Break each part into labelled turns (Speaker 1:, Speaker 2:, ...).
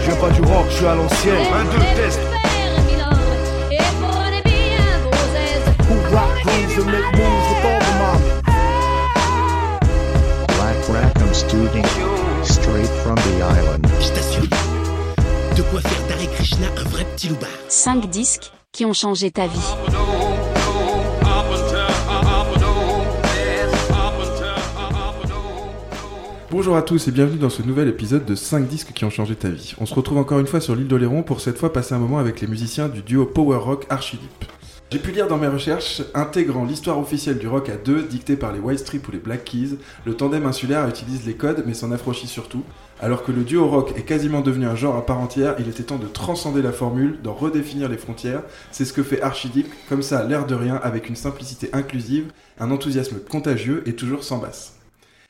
Speaker 1: Je viens pas du rock, je suis à l'ancienne. Un, deux, test. Who rock grooves and make moves with all the mommy.
Speaker 2: Black Rackham Studio, straight from the island.
Speaker 3: Station. De quoi faire d'Hare Krishna un vrai petit loupard.
Speaker 4: 5 disques qui ont changé ta vie.
Speaker 5: Bonjour à tous et bienvenue dans ce nouvel épisode de 5 disques qui ont changé ta vie. On se retrouve encore une fois sur l'île d'Oléron pour cette fois passer un moment avec les musiciens du duo Power Rock Archidip. J'ai pu lire dans mes recherches, intégrant l'histoire officielle du rock à deux, dictée par les White Strip ou les Black Keys, le tandem insulaire utilise les codes mais s'en affranchit surtout. Alors que le duo rock est quasiment devenu un genre à part entière, il était temps de transcender la formule, d'en redéfinir les frontières. C'est ce que fait Archidip, comme ça, l'air de rien, avec une simplicité inclusive, un enthousiasme contagieux et toujours sans basse.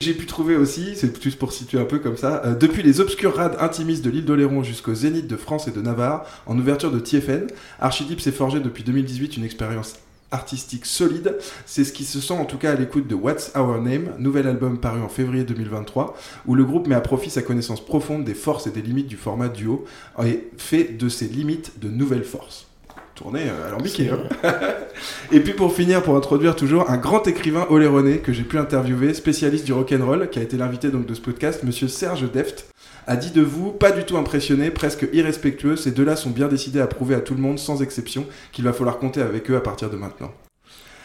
Speaker 5: J'ai pu trouver aussi, c'est plus pour situer un peu comme ça, euh, depuis les obscurs rades intimistes de l'île d'Oléron jusqu'au zénith de France et de Navarre, en ouverture de TFN, Archidip s'est forgé depuis 2018 une expérience artistique solide. C'est ce qui se sent en tout cas à l'écoute de What's Our Name, nouvel album paru en février 2023, où le groupe met à profit sa connaissance profonde des forces et des limites du format duo et fait de ses limites de nouvelles forces. Tournée euh, alambiquée. Hein et puis pour finir, pour introduire toujours un grand écrivain oléronais que j'ai pu interviewer, spécialiste du rock'n'roll, qui a été l'invité donc de ce podcast, monsieur Serge Deft, a dit de vous, pas du tout impressionné, presque irrespectueux, ces deux-là sont bien décidés à prouver à tout le monde, sans exception, qu'il va falloir compter avec eux à partir de maintenant.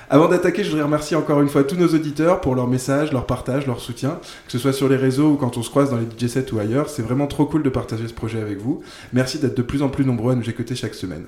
Speaker 5: Avant d'attaquer, je voudrais remercier encore une fois tous nos auditeurs pour leurs messages, leur partage, leur soutien, que ce soit sur les réseaux ou quand on se croise dans les DJ sets ou ailleurs. C'est vraiment trop cool de partager ce projet avec vous. Merci d'être de plus en plus nombreux à nous écouter chaque semaine.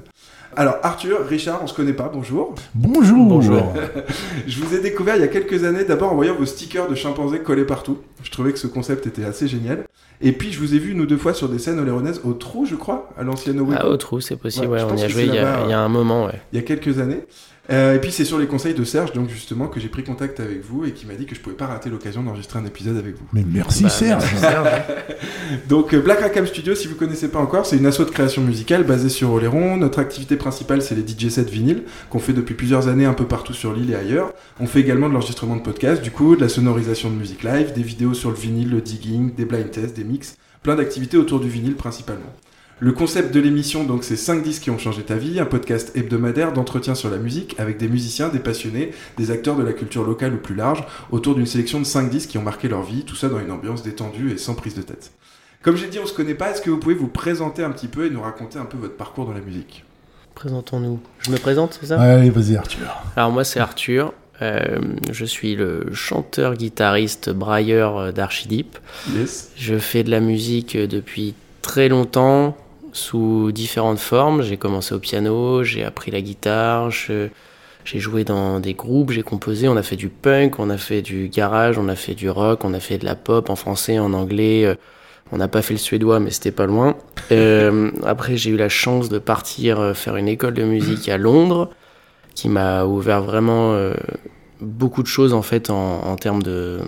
Speaker 5: Alors Arthur, Richard, on se connaît pas, bonjour.
Speaker 6: Bonjour.
Speaker 5: Bonjour. je vous ai découvert il y a quelques années d'abord en voyant vos stickers de chimpanzés collés partout. Je trouvais que ce concept était assez génial. Et puis je vous ai vu une ou deux fois sur des scènes oléronaises au Trou, je crois, à l'ancienne Oweco.
Speaker 7: Ah, au trou, c'est possible,
Speaker 5: Ouais,
Speaker 7: ouais,
Speaker 5: je
Speaker 7: on y a joué il y a, il y a un moment, ouais.
Speaker 5: il y a quelques années. Euh, et puis c'est sur les conseils de Serge, donc justement, que j'ai pris contact avec vous et qui m'a dit que je pouvais pas rater l'occasion d'enregistrer un épisode avec vous.
Speaker 6: Mais merci
Speaker 7: Bah,
Speaker 6: Serge.
Speaker 7: merci, Serge.
Speaker 5: Donc euh, Black Rackham Studio, si vous connaissez pas encore, c'est une asso de création musicale basée sur Oléron. Notre activité principale, c'est les DJ sets vinyles qu'on fait depuis plusieurs années un peu partout sur l'île et ailleurs. On fait également de l'enregistrement de podcasts, du coup, de la sonorisation de musique live, des vidéos sur le vinyle, le digging, des blind tests, des mix, plein d'activités autour du vinyle principalement. Le concept de l'émission, donc, c'est 5 disques qui ont changé ta vie, un podcast hebdomadaire d'entretien sur la musique avec des musiciens, des passionnés, des acteurs de la culture locale ou plus large, autour d'une sélection de 5 disques qui ont marqué leur vie, tout ça dans une ambiance détendue et sans prise de tête. Comme j'ai dit, on se connaît pas, est-ce que vous pouvez vous présenter un petit peu et nous raconter un peu votre parcours dans la musique?
Speaker 7: Présentons-nous. Je me présente, c'est ça?
Speaker 6: Allez, vas-y Arthur.
Speaker 7: Alors moi c'est Arthur, euh, je suis le chanteur, guitariste, brailleur d'Archidip.
Speaker 5: Yes.
Speaker 7: Je fais de la musique depuis très longtemps, sous différentes formes. J'ai commencé au piano, j'ai appris la guitare, j'ai joué dans des groupes, j'ai composé, on a fait du punk, on a fait du garage, on a fait du rock, on a fait de la pop en français, en anglais. euh, On n'a pas fait le suédois, mais c'était pas loin. Euh, après, j'ai eu la chance de partir euh, faire une école de musique à Londres, qui m'a ouvert vraiment beaucoup de choses en fait en, termes de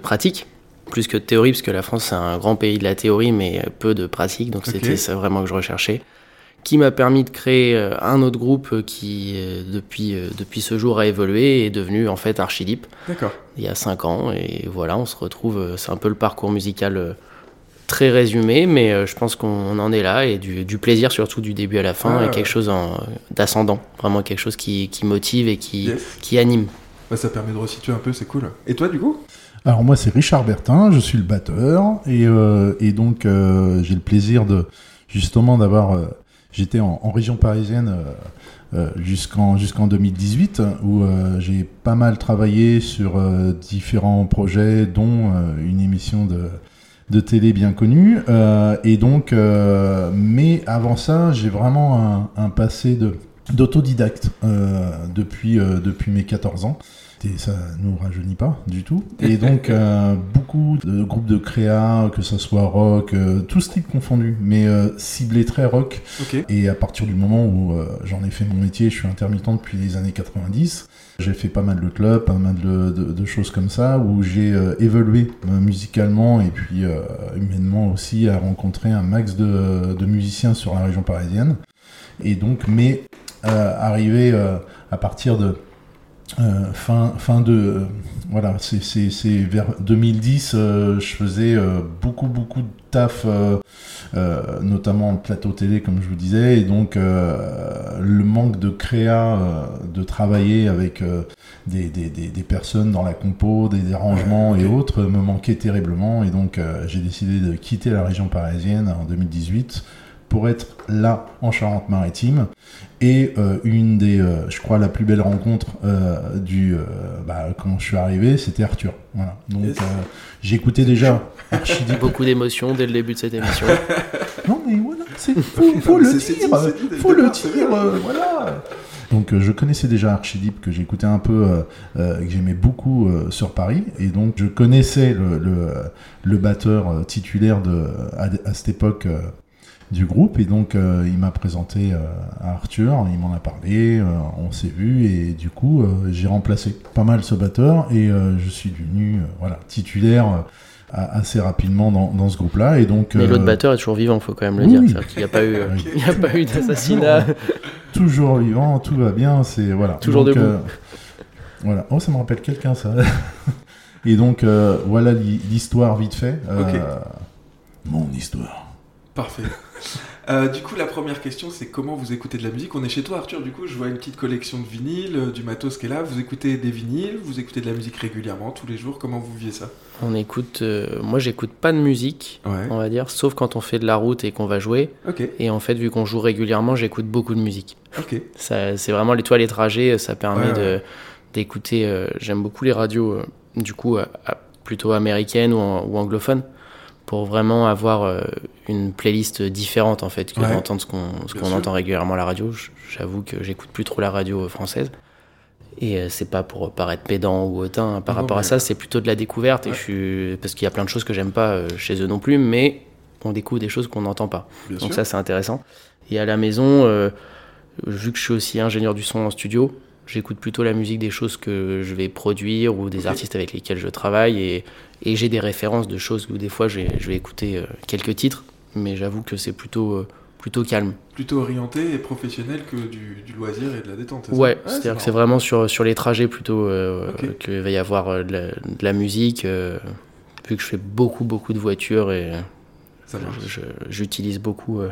Speaker 7: pratique, plus que de théorie, parce que la France c'est un grand pays de la théorie, mais peu de pratique, donc c'était ça vraiment que je recherchais. Qui m'a permis de créer euh, un autre groupe euh, qui, euh, depuis, depuis ce jour, a évolué et est devenu en fait Archidip
Speaker 5: D'accord.
Speaker 7: il y a 5 ans. Et voilà, on se retrouve. C'est un peu le parcours musical très résumé, mais je pense qu'on en est là et du, du plaisir surtout du début à la fin
Speaker 5: Ah.
Speaker 7: et quelque chose en- d'ascendant. Vraiment quelque chose qui, qui motive et qui,
Speaker 5: Yes.
Speaker 7: qui anime.
Speaker 5: Bah, ça permet de resituer un peu, c'est cool. Et toi, du coup?
Speaker 6: Alors moi c'est Richard Bertin, je suis le batteur et, euh, donc euh, j'ai le plaisir de justement d'avoir euh, j'étais en, région parisienne jusqu'en jusqu'en 2018 où j'ai pas mal travaillé sur différents projets dont une émission de télé bien connue et donc mais avant ça j'ai vraiment un, passé d'autodidacte depuis depuis mes 14 ans ça nous rajeunit pas du tout. Et donc euh, beaucoup de groupes de créa, que ce soit rock, euh, tout style confondu, mais euh, ciblé très rock. Et à partir du moment où euh, j'en ai fait mon métier, je suis intermittent depuis les années 90. J'ai fait pas mal de clubs, pas mal de, de- de choses comme ça, où j'ai euh, évolué musicalement et puis humainement aussi à rencontrer un max de, de musiciens sur la région parisienne. Et donc, mais arrivé à partir de euh, fin, fin de. euh, voilà, c'est- vers 2010, euh, je faisais beaucoup, beaucoup de taf, notamment en plateau télé, comme je vous disais, et donc le manque de créa, de travailler avec des, des, des, des personnes dans la compo, des arrangements et autres, me manquait terriblement, et donc j'ai décidé de quitter la région parisienne en 2018 pour être là en Charente-Maritime. Et euh, une des, euh, je crois, la plus belle rencontre euh, du, euh, bah, quand je suis arrivé, c'était Arthur. Voilà. Donc euh, j'écoutais déjà.
Speaker 7: Beaucoup d'émotions dès le début de cette émission.
Speaker 6: Non mais voilà, c'est faut, faut le dire, faut le dire, voilà. Donc euh, je connaissais déjà Archideep que j'écoutais un peu, euh, euh, que j'aimais beaucoup euh, sur Paris, et donc je connaissais le, le, le batteur euh, titulaire de à, à cette époque euh, du groupe, et donc euh, il m'a présenté euh, à Arthur, il m'en a parlé, euh, on s'est vu, et du coup euh, j'ai remplacé pas mal ce batteur, et euh, je suis devenu euh, voilà titulaire. euh, assez rapidement dans, dans ce groupe-là et donc
Speaker 7: Mais
Speaker 6: euh,
Speaker 7: l'autre batteur est toujours vivant, faut quand même le
Speaker 6: oui,
Speaker 7: dire. qu'il n'y a pas eu,
Speaker 6: Oui.
Speaker 7: il y a pas eu d'assassinat.
Speaker 6: toujours vivant, tout va bien, c'est voilà.
Speaker 7: Toujours
Speaker 6: Donc,
Speaker 7: debout.
Speaker 6: euh, voilà. Oh, ça me rappelle quelqu'un ça. Et donc euh, voilà l'hi- l'histoire vite fait. Euh. Mon histoire.
Speaker 5: Parfait. Euh, du coup, la première question, c'est comment vous écoutez de la musique? On est chez toi, Arthur. Du coup, je vois une petite collection de vinyles, euh, du matos qui est là. Vous écoutez des vinyles? Vous écoutez de la musique régulièrement, tous les jours? Comment vous vivez ça?
Speaker 7: On écoute. euh, moi, j'écoute pas de musique,
Speaker 5: Ouais.
Speaker 7: on va dire, sauf quand on fait de la route et qu'on va jouer. Et en fait, vu qu'on joue régulièrement, j'écoute beaucoup de musique. Ça, c'est vraiment les toiles les trajets, ça permet
Speaker 5: Ouais,
Speaker 7: de
Speaker 5: ouais.
Speaker 7: d'écouter. euh, J'aime beaucoup les radios, du coup, plutôt américaines ou, en- ou anglophones, pour vraiment avoir euh, une playlist différente en fait que
Speaker 5: Ouais.
Speaker 7: d'entendre ce qu'on ce qu'on entend régulièrement à la radio. J'avoue que j'écoute plus trop la radio euh, française. Et euh, c'est pas pour paraître pédant ou hautain par
Speaker 5: Non,
Speaker 7: rapport
Speaker 5: mais-
Speaker 7: à ça, c'est plutôt de la découverte. Et je suis parce qu'il y a plein de choses que j'aime pas chez eux non plus, mais on découvre des choses qu'on n'entend pas.
Speaker 5: Bien
Speaker 7: Donc
Speaker 5: sûr.
Speaker 7: ça, c'est intéressant. Et à la maison, euh, vu que je suis aussi ingénieur du son en studio, j'écoute plutôt la musique des choses que je vais produire ou des artistes avec lesquels je travaille. Et, et j'ai des références de choses où des fois, je vais, écouter euh, quelques titres, mais j'avoue que c'est plutôt, euh, plutôt calme.
Speaker 5: Plutôt orienté et professionnel que du, du loisir et de la détente.
Speaker 7: Ouais, c'est-à-dire que c'est vraiment sur, sur les trajets plutôt euh, qu'il va y avoir euh, de la, de la musique. euh, vu que je fais beaucoup, beaucoup de voitures et j'utilise beaucoup euh,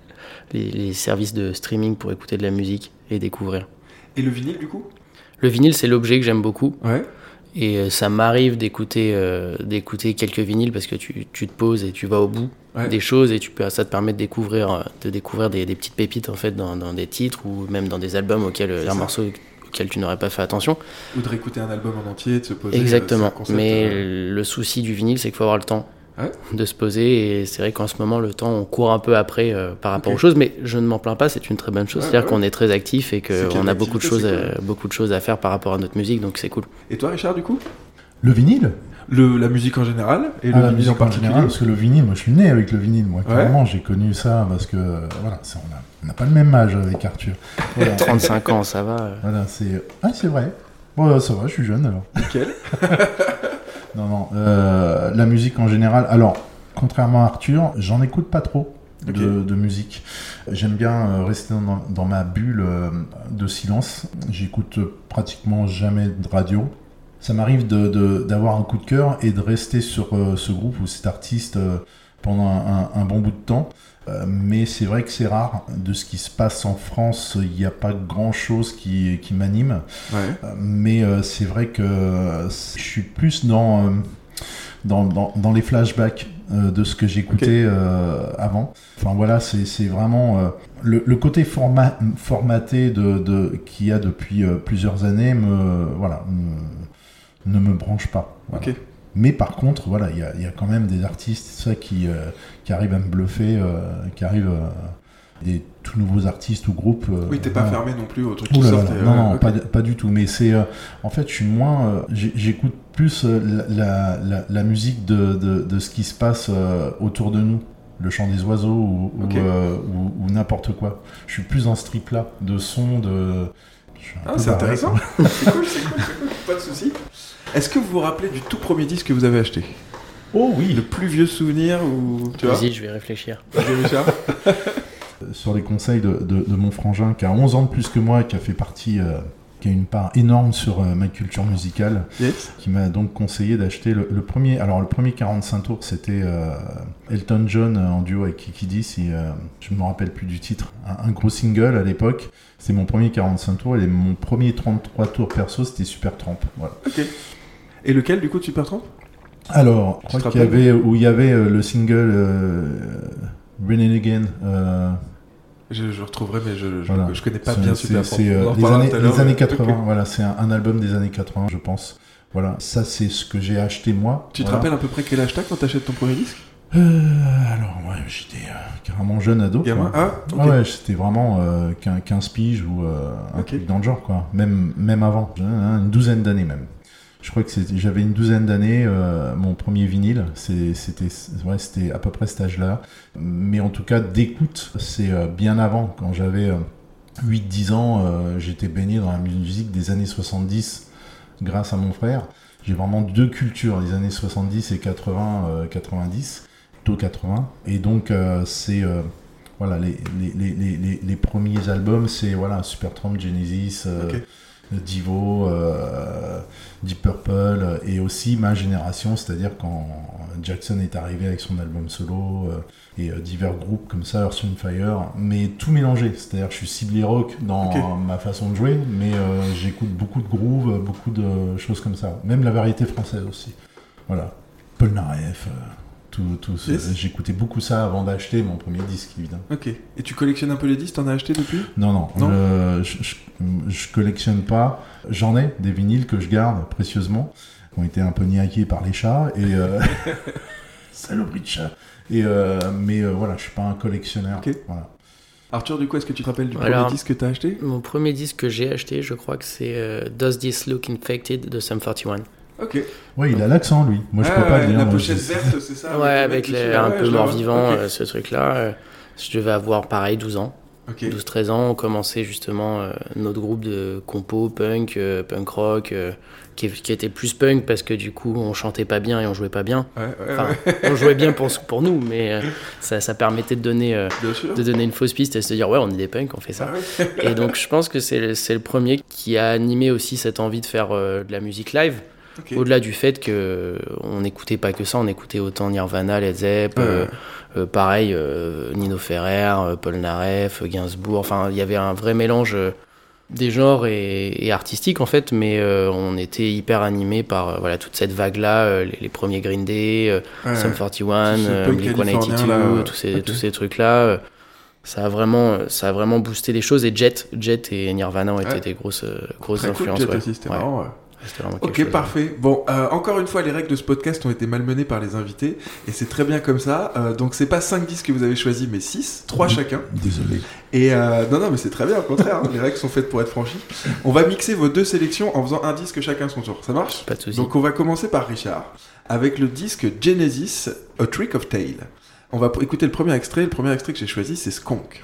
Speaker 7: les, les services de streaming pour écouter de la musique et découvrir.
Speaker 5: Et le vinyle, du coup?
Speaker 7: Le vinyle, c'est l'objet que j'aime beaucoup.
Speaker 5: Ouais.
Speaker 7: Et euh, ça m'arrive d'écouter euh, d'écouter quelques vinyles parce que tu, tu te poses et tu vas au bout
Speaker 5: Ouais.
Speaker 7: des choses et tu peux, ça te permet de découvrir, euh, de découvrir des, des petites pépites en fait dans, dans des titres ou même dans des albums auxquels un
Speaker 5: ça.
Speaker 7: morceau auquel tu n'aurais pas fait attention.
Speaker 5: Ou de réécouter un album en entier, de se poser.
Speaker 7: Exactement.
Speaker 5: concept,
Speaker 7: Mais
Speaker 5: euh,
Speaker 7: le souci du vinyle, c'est qu'il faut avoir le temps
Speaker 5: Ouais.
Speaker 7: de se poser. Et c'est vrai qu'en ce moment, le temps, on court un peu après euh, par rapport aux choses. Mais je ne m'en plains pas, c'est une très bonne chose.
Speaker 5: Ouais,
Speaker 7: C'est-à-dire
Speaker 5: ouais.
Speaker 7: qu'on est très actif et qu'on a beaucoup de, choses, à, beaucoup de choses à faire par rapport à notre musique. Donc c'est cool.
Speaker 5: Et toi, Richard, du coup?
Speaker 6: Le vinyle?
Speaker 5: Le, La musique en général et
Speaker 6: Ah,
Speaker 5: le
Speaker 6: la
Speaker 5: vinyle
Speaker 6: musique
Speaker 5: en
Speaker 6: en
Speaker 5: particulier
Speaker 6: général, parce que le vinyle, moi je suis né avec le vinyle, moi.
Speaker 5: Ouais.
Speaker 6: Clairement, j'ai connu ça parce que euh, voilà, on n'a pas le même âge avec Arthur. Voilà,
Speaker 7: 35 ans, ça va. euh.
Speaker 6: voilà, c'est ah c'est vrai. Bon, ça va, je suis jeune alors.
Speaker 5: Nickel.
Speaker 6: Non, non. euh, la musique en général. Alors, contrairement à Arthur, j'en écoute pas trop de, musique. J'aime bien euh, rester dans, dans ma bulle euh, de silence. J'écoute pratiquement jamais de radio. Ça m'arrive d'avoir un coup de cœur et de rester sur ce groupe ou cet artiste pendant un bon bout de temps. Euh, mais c'est vrai que c'est rare. De ce qui se passe en France, il n'y a pas grand-chose qui, qui m'anime.
Speaker 5: Ouais.
Speaker 6: Euh, mais euh, c'est vrai que je suis plus dans, dans, dans, dans les flashbacks de ce que j'écoutais avant. Enfin voilà, c'est vraiment le, le côté forma- formaté de, de, qu'il y a depuis plusieurs années me, voilà, me- ne me branche pas. Voilà.
Speaker 5: Ok.
Speaker 6: Mais par contre, voilà, il y a, il y a quand même des artistes ça, qui, euh, qui arrivent à me bluffer, euh, qui arrivent euh, des tout nouveaux artistes ou groupes.
Speaker 5: Oui, t'es pas fermé non plus au truc
Speaker 6: Ouh
Speaker 5: qui
Speaker 6: là
Speaker 5: sort.
Speaker 6: là,
Speaker 5: et,
Speaker 6: non, non, pas, pas du tout. Mais c'est, euh, en fait, je suis moins, euh, j'écoute plus la, la, musique de, de, de ce qui se passe autour de nous, le chant des oiseaux ou, ou,
Speaker 5: Ok.
Speaker 6: ou- ou n'importe quoi. Je suis plus dans ce trip-là, de son, de.
Speaker 5: Ah, c'est intéressant. c'est cool, c'est cool, c'est cool. Pas de soucis. Est-ce que vous vous rappelez du tout premier disque que vous avez acheté?
Speaker 6: Oh oui.
Speaker 5: Le plus vieux souvenir ou tu
Speaker 7: Vas-y, je vais réfléchir.
Speaker 5: Richard
Speaker 6: Sur les conseils de, de, de mon frangin qui a 11 ans de plus que moi et qui a fait partie euh, qui a une part énorme sur euh, ma culture musicale,
Speaker 5: Yes.
Speaker 6: qui m'a donc conseillé d'acheter le, le premier. Alors, le premier 45 tours, c'était euh, Elton John euh, en duo avec Kiki Dee, si, euh, je ne me rappelle plus du titre. Un, un gros single à l'époque. C'était mon premier 45 tours et mon premier 33 tours perso, c'était Super Tramp. Voilà.
Speaker 5: Ok. Et lequel du coup de Super Tramp
Speaker 6: Alors, je crois qu'il y avait, où il y avait euh, le single euh, Running Again. euh,
Speaker 5: je, je retrouverai, mais je, je,
Speaker 6: Voilà.
Speaker 5: je connais pas bien
Speaker 6: c'est-
Speaker 5: Super Tramp.
Speaker 6: C'est euh, les,
Speaker 5: reparlera
Speaker 6: années,
Speaker 5: tout à l'heure,
Speaker 6: les années
Speaker 5: mais-
Speaker 6: 80,
Speaker 5: ok.
Speaker 6: voilà, c'est un, un album des années 80, je pense. Voilà, ça c'est ce que j'ai acheté moi.
Speaker 5: Tu te rappelles à peu près quel t'as quand t'achètes ton premier disque?
Speaker 6: Euh, Alors, ouais, j'étais euh, carrément jeune ado.
Speaker 5: Gamin
Speaker 6: quoi.
Speaker 5: Ah, ok.
Speaker 6: Ah ouais, c'était vraiment euh, quin- 15 piges ou euh, un
Speaker 5: Ok.
Speaker 6: truc dans le genre, quoi. Même, même avant, hein, une douzaine d'années même. Je crois que j'avais une douzaine d'années, euh, mon premier vinyle, c'était à peu près cet âge-là. Mais en tout cas, d'écoute, c'est euh, bien avant, quand j'avais euh, 8-10 ans, euh, j'étais baigné dans la musique des années 70 grâce à mon frère. J'ai vraiment deux cultures, les années 70 et 80, euh, 90, plutôt 80. Et donc, c'est voilà, les, les, les, les, premiers albums, c'est voilà, Supertramp, Genesis. Divo, euh, Deep Purple, et aussi ma génération, c'est-à-dire quand Jackson est arrivé avec son album solo, euh, et euh, divers groupes comme ça, Earth Fire, mais tout mélangé. C'est-à-dire je suis ciblé rock dans ma façon de jouer, mais j'écoute beaucoup de groove, euh, beaucoup de choses comme ça. Même la variété française aussi. Voilà. Paul Naref, tout, tout ce-
Speaker 5: Yes.
Speaker 6: j'écoutais beaucoup ça avant d'acheter mon premier disque, évidemment.
Speaker 5: Ok. Et tu collectionnes un peu les disques T'en as acheté depuis?
Speaker 6: Non, non,
Speaker 5: Non
Speaker 6: euh, je, je, je collectionne pas. J'en ai des vinyles que je garde précieusement, qui ont été un peu niaqués par les chats, et euh, saloperie de chat. Et euh, mais euh, voilà, je suis pas un collectionneur.
Speaker 5: Ok.
Speaker 6: Voilà.
Speaker 5: Arthur, du coup, est-ce que tu te rappelles du
Speaker 7: Alors-
Speaker 5: premier disque que t'as acheté?
Speaker 7: Mon premier disque que j'ai acheté, je crois que c'est euh, Does This Look Infected de Sum 41.
Speaker 5: Ok.
Speaker 6: Ouais, il a l'accent lui. Moi, je
Speaker 5: Ah,
Speaker 6: peux pas
Speaker 5: ouais,
Speaker 6: le dire.
Speaker 5: La
Speaker 6: moi,
Speaker 5: pochette
Speaker 6: je-
Speaker 5: verte, c'est ça
Speaker 7: ouais, avec les- un
Speaker 5: ouais,
Speaker 7: peu mort-vivant, euh, ce truc-là. euh, je devais avoir pareil 12 ans.
Speaker 5: Ok.
Speaker 7: 12-13 ans, on commençait justement euh, notre groupe de compo, punk, euh, punk rock, euh, qui, qui était plus punk parce que du coup on chantait pas bien et on jouait pas bien.
Speaker 5: Ouais, ouais,
Speaker 7: Enfin,
Speaker 5: ouais,
Speaker 7: on jouait bien pour, pour nous, mais euh, ça, ça permettait de donner, euh, de donner une fausse piste et se dire ouais on est des punks, on fait ça.
Speaker 5: Ah ouais.
Speaker 7: Et donc je pense que c'est le, c'est le premier qui a animé aussi cette envie de faire euh, de la musique live. Au-delà du fait que on n'écoutait pas que ça, on écoutait autant Nirvana, Led Zepp, euh, euh, pareil euh, Nino Ferrer, euh, Paul Naref, Gainsbourg. Enfin, il y avait un vrai mélange euh, des genres et, et artistique en fait, mais euh, on était hyper animé par euh, voilà toute cette vague-là, euh, les, les premiers Green Day, euh,
Speaker 5: Ouais.
Speaker 7: Sum 41,
Speaker 5: Tout ce
Speaker 7: euh,
Speaker 5: punk
Speaker 7: Blink-182,
Speaker 5: californien, là,
Speaker 7: tous ces tous ces trucs-là. euh, ça a vraiment, ça a vraiment boosté les choses et Jet, Jet et Nirvana ont été
Speaker 5: Ouais.
Speaker 7: des grosses, euh, grosses
Speaker 5: Très cool,
Speaker 7: influences.
Speaker 5: Jet
Speaker 7: ouais.
Speaker 5: aussi, c'était
Speaker 7: Ouais.
Speaker 5: marrant. Ok,
Speaker 7: chose.
Speaker 5: parfait. Bon, euh, encore une fois, les règles de ce podcast ont été malmenées par les invités, et c'est très bien comme ça. Euh, donc, c'est pas 5 disques que vous avez choisis, mais 6, 3
Speaker 6: Mhm.
Speaker 5: chacun.
Speaker 6: Désolé.
Speaker 5: Et euh, non, non, mais c'est très bien, au contraire. hein. les règles sont faites pour être franchies. On va mixer vos deux sélections en faisant un disque chacun son tour. Ça marche?
Speaker 7: Pas de soucis.
Speaker 5: Donc, on va commencer par Richard, avec le disque Genesis, A Trick of Tale. On va écouter le premier extrait. Le premier extrait que j'ai choisi, c'est Skunk.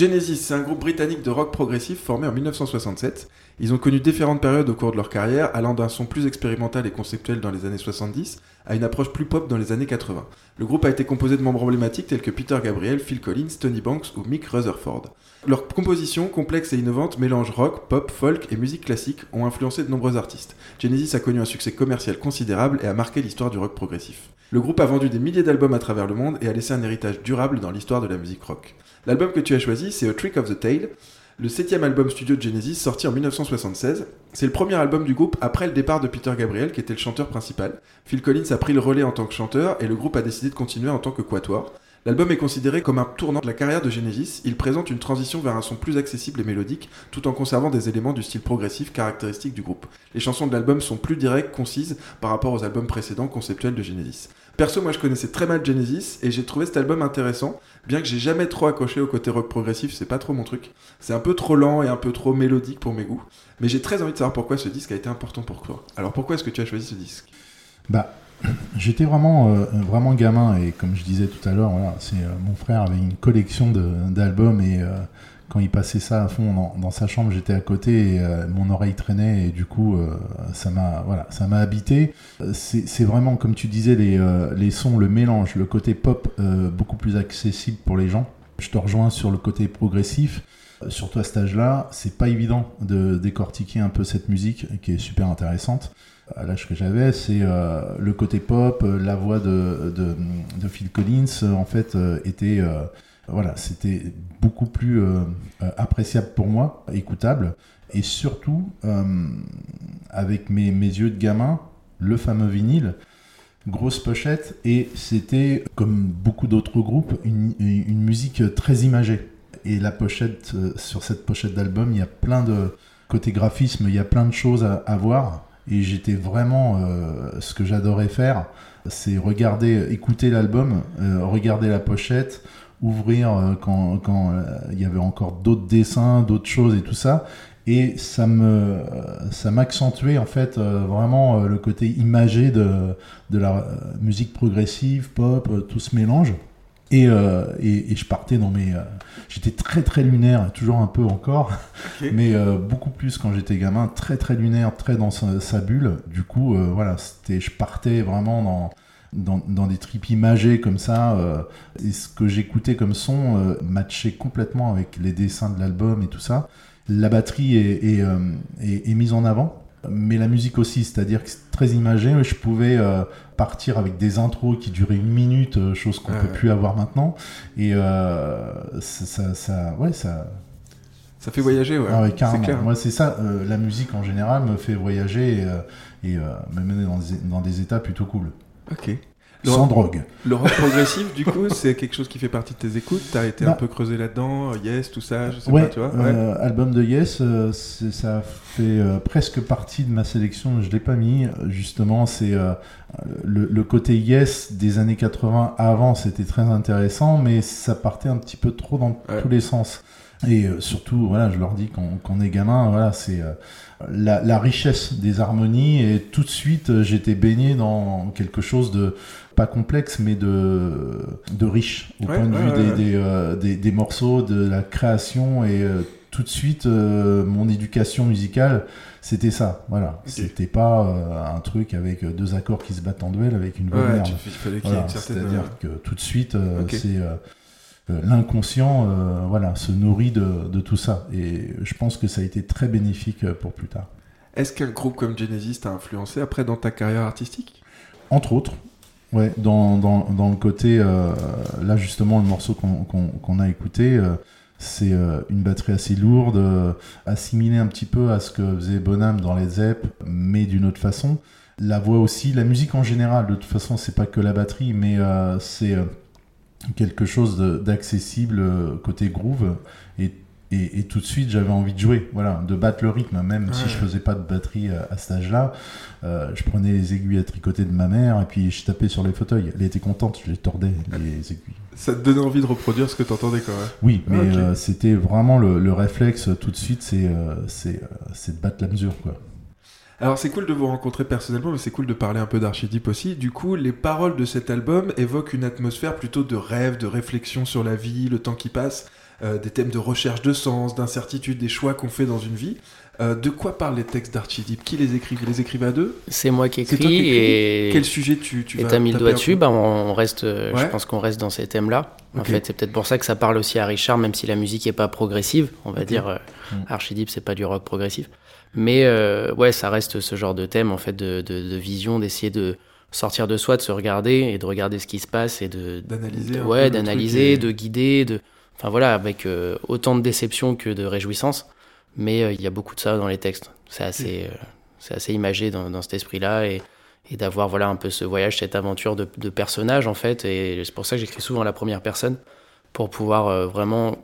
Speaker 5: Genesis, c'est un groupe britannique de rock progressif formé en 1967. Ils ont connu différentes périodes au cours de leur carrière, allant d'un son plus expérimental et conceptuel dans les années 70 à une approche plus pop dans les années 80. Le groupe a été composé de membres emblématiques tels que Peter Gabriel, Phil Collins, Tony Banks ou Mick Rutherford. Leur composition, complexe et innovante, mélange rock, pop, folk et musique classique, ont influencé de nombreux artistes. Genesis a connu un succès commercial considérable et a marqué l'histoire du rock progressif. Le groupe a vendu des milliers d'albums à travers le monde et a laissé un héritage durable dans l'histoire de la musique rock. L'album que tu as choisi, c'est A Trick of the Tail, le septième album studio de Genesis sorti en 1976. C'est le premier album du groupe après le départ de Peter Gabriel, qui était le chanteur principal. Phil Collins a pris le relais en tant que chanteur et le groupe a décidé de continuer en tant que quatuor. L'album est considéré comme un tournant de la carrière de Genesis. Il présente une transition vers un son plus accessible et mélodique, tout en conservant des éléments du style progressif caractéristique du groupe. Les chansons de l'album sont plus directes, concises par rapport aux albums précédents conceptuels de Genesis. Perso, moi je connaissais très mal Genesis et j'ai trouvé cet album intéressant, bien que j'ai jamais trop accroché au côté rock progressif, c'est pas trop mon truc. C'est un peu trop lent et un peu trop mélodique pour mes goûts. Mais j'ai très envie de savoir pourquoi ce disque a été important pour toi. Alors pourquoi est-ce que tu as choisi ce disque?
Speaker 6: Bah, j'étais vraiment, euh, vraiment gamin et comme je disais tout à l'heure, voilà, c'est euh, mon frère avait une collection d'albums et euh, quand il passait ça à fond dans, dans sa chambre, j'étais à côté et euh, mon oreille traînait et du coup euh, ça m'a voilà, ça m'a habité. C'est vraiment comme tu disais les, les sons, le mélange, le côté pop beaucoup plus accessible pour les gens. Je te rejoins sur le côté progressif. Euh, Surtout à cet âge-là, c'est pas évident de décortiquer un peu cette musique qui est super intéressante. À l'âge que j'avais, c'est euh, le côté pop, euh, la voix de, Phil Collins, en fait, était voilà, c'était beaucoup plus appréciable pour moi, écoutable, et surtout avec mes, mes yeux de gamin, le fameux vinyle, grosse pochette, et c'était comme beaucoup d'autres groupes une, une musique très imagée. Et la pochette, euh, sur cette pochette d'album, il y a plein de côté graphisme, il y a plein de choses à, voir, et j'étais vraiment euh, ce que j'adorais faire, c'est regarder, écouter l'album, euh, regarder la pochette ouvrir quand, il y avait encore d'autres dessins, d'autres choses et tout ça. Et ça me, ça m'accentuait en fait vraiment le côté imagé de, de la musique progressive, pop, tout ce mélange. Et, euh, et, et je partais dans mes, euh, j'étais très très lunaire, toujours un peu encore, mais euh, beaucoup plus quand j'étais gamin, très très lunaire, très dans sa, sa bulle. Du coup, voilà, c'était, je partais vraiment dans dans, dans des tripes imagées comme ça. euh, et ce que j'écoutais comme son euh, matchait complètement avec les dessins de l'album et tout ça. La batterie est, est, euh, est- est mise en avant, mais la musique aussi, c'est-à-dire que c'est très imagé. Je pouvais partir avec des intros qui duraient une minute, euh, chose qu'on
Speaker 5: Ouais,
Speaker 6: peut
Speaker 5: ouais.
Speaker 6: plus avoir maintenant. Et euh, ça, ça, ça- ouais, ça,
Speaker 5: Ça fait voyager, ouais.
Speaker 6: ah ouais, carrément. Moi, c'est ça. euh, la musique en général me fait voyager et, et me mener dans des, dans des états plutôt cool.
Speaker 5: Ok.
Speaker 6: Sans drogue.
Speaker 5: Le rock progressif, du coup, c'est quelque chose qui fait partie de tes écoutes? T'as été
Speaker 6: Bah.
Speaker 5: un peu creusé là-dedans, Yes, tout ça, je sais
Speaker 6: Ouais,
Speaker 5: pas, tu vois?
Speaker 6: euh, album de Yes, euh, ça fait euh, presque partie de ma sélection. Je l'ai pas mis. Justement, c'est euh, le, le côté Yes des années 80 avant, c'était très intéressant, mais ça partait un petit peu trop dans
Speaker 5: Ouais.
Speaker 6: tous les sens. Et euh, surtout, voilà, je leur dis quand, quand on est gamin, voilà, c'est euh, la, la richesse des harmonies et tout de suite, euh, j'étais baigné dans quelque chose de pas complexe, mais de, de riche au
Speaker 5: Ouais,
Speaker 6: point de
Speaker 5: ouais,
Speaker 6: vue
Speaker 5: ouais,
Speaker 6: des,
Speaker 5: ouais.
Speaker 6: des, euh, des, des morceaux, de la création et euh, tout de suite, euh, mon éducation musicale, c'était ça. Voilà, c'était pas euh, un truc avec deux accords qui se battent en duel avec une de
Speaker 5: Ouais,
Speaker 6: merde. Voilà,
Speaker 5: une certaine.
Speaker 6: C'est-à-dire que tout de suite, euh, c'est l'inconscient, voilà, se nourrit de, de tout ça. Et je pense que ça a été très bénéfique pour plus tard.
Speaker 5: Est-ce qu'un groupe comme Genesis t'a influencé après dans ta carrière artistique?
Speaker 6: Entre autres, ouais, dans, le côté, euh, là justement, le morceau qu'on a écouté, euh, c'est euh, une batterie assez lourde, assimilée un petit peu à ce que faisait Bonham dans les Zepp, mais d'une autre façon. La voix aussi, la musique en général, de toute façon, c'est pas que la batterie, mais c'est quelque chose d'accessible côté groove. Et, et, et tout de suite, j'avais envie de jouer, voilà, de battre le rythme, même si je faisais pas de batterie à, à cet âge-là. Euh, je prenais les aiguilles à tricoter de ma mère et puis je tapais sur les fauteuils. Elle était contente, je les tordais, les aiguilles.
Speaker 5: Ça te donnait envie de reproduire ce que t'entendais quand même
Speaker 6: Oui, mais
Speaker 5: Ok.
Speaker 6: euh, c'était vraiment le, le réflexe euh, tout de suite, c'est euh, c'est, euh, de battre la mesure, quoi.
Speaker 5: Alors c'est cool de vous rencontrer personnellement, mais c'est cool de parler un peu d'Archideep aussi. Du coup, les paroles de cet album évoquent une atmosphère plutôt de rêve, de réflexion sur la vie, le temps qui passe, euh, des thèmes de recherche de sens, d'incertitude, des choix qu'on fait dans une vie. Euh, de quoi parlent les textes d'Archideep Qui les écrit Vous les écrivez à deux?
Speaker 7: C'est moi qui
Speaker 5: C'est toi qui
Speaker 7: écris
Speaker 5: écris?
Speaker 7: et
Speaker 5: Quel sujet tu, tu
Speaker 7: et
Speaker 5: vas
Speaker 7: t'as mis le doigt dessus, bah on reste, euh, je pense qu'on reste dans ces thèmes-là. En fait, c'est peut-être pour ça que ça parle aussi à Richard, même si la musique est pas progressive, on va dire. euh,
Speaker 6: Mm.
Speaker 7: Archideep, c'est pas du rock progressif. Mais euh, ouais, ça reste ce genre de thème, en fait, de, de, de vision, d'essayer de sortir de soi, de se regarder et de regarder ce qui se passe et de
Speaker 5: D'analyser un peu
Speaker 7: ouais, d'analyser,
Speaker 5: et-
Speaker 7: de guider, de, enfin voilà, avec euh, autant de déception que de réjouissance. Mais euh, il y a beaucoup de ça dans les textes. C'est assez, euh, c'est assez imagé dans, dans cet esprit-là et, et d'avoir voilà un peu ce voyage, cette aventure de, de personnage en fait. Et c'est pour ça que j'écris souvent la première personne pour pouvoir vraiment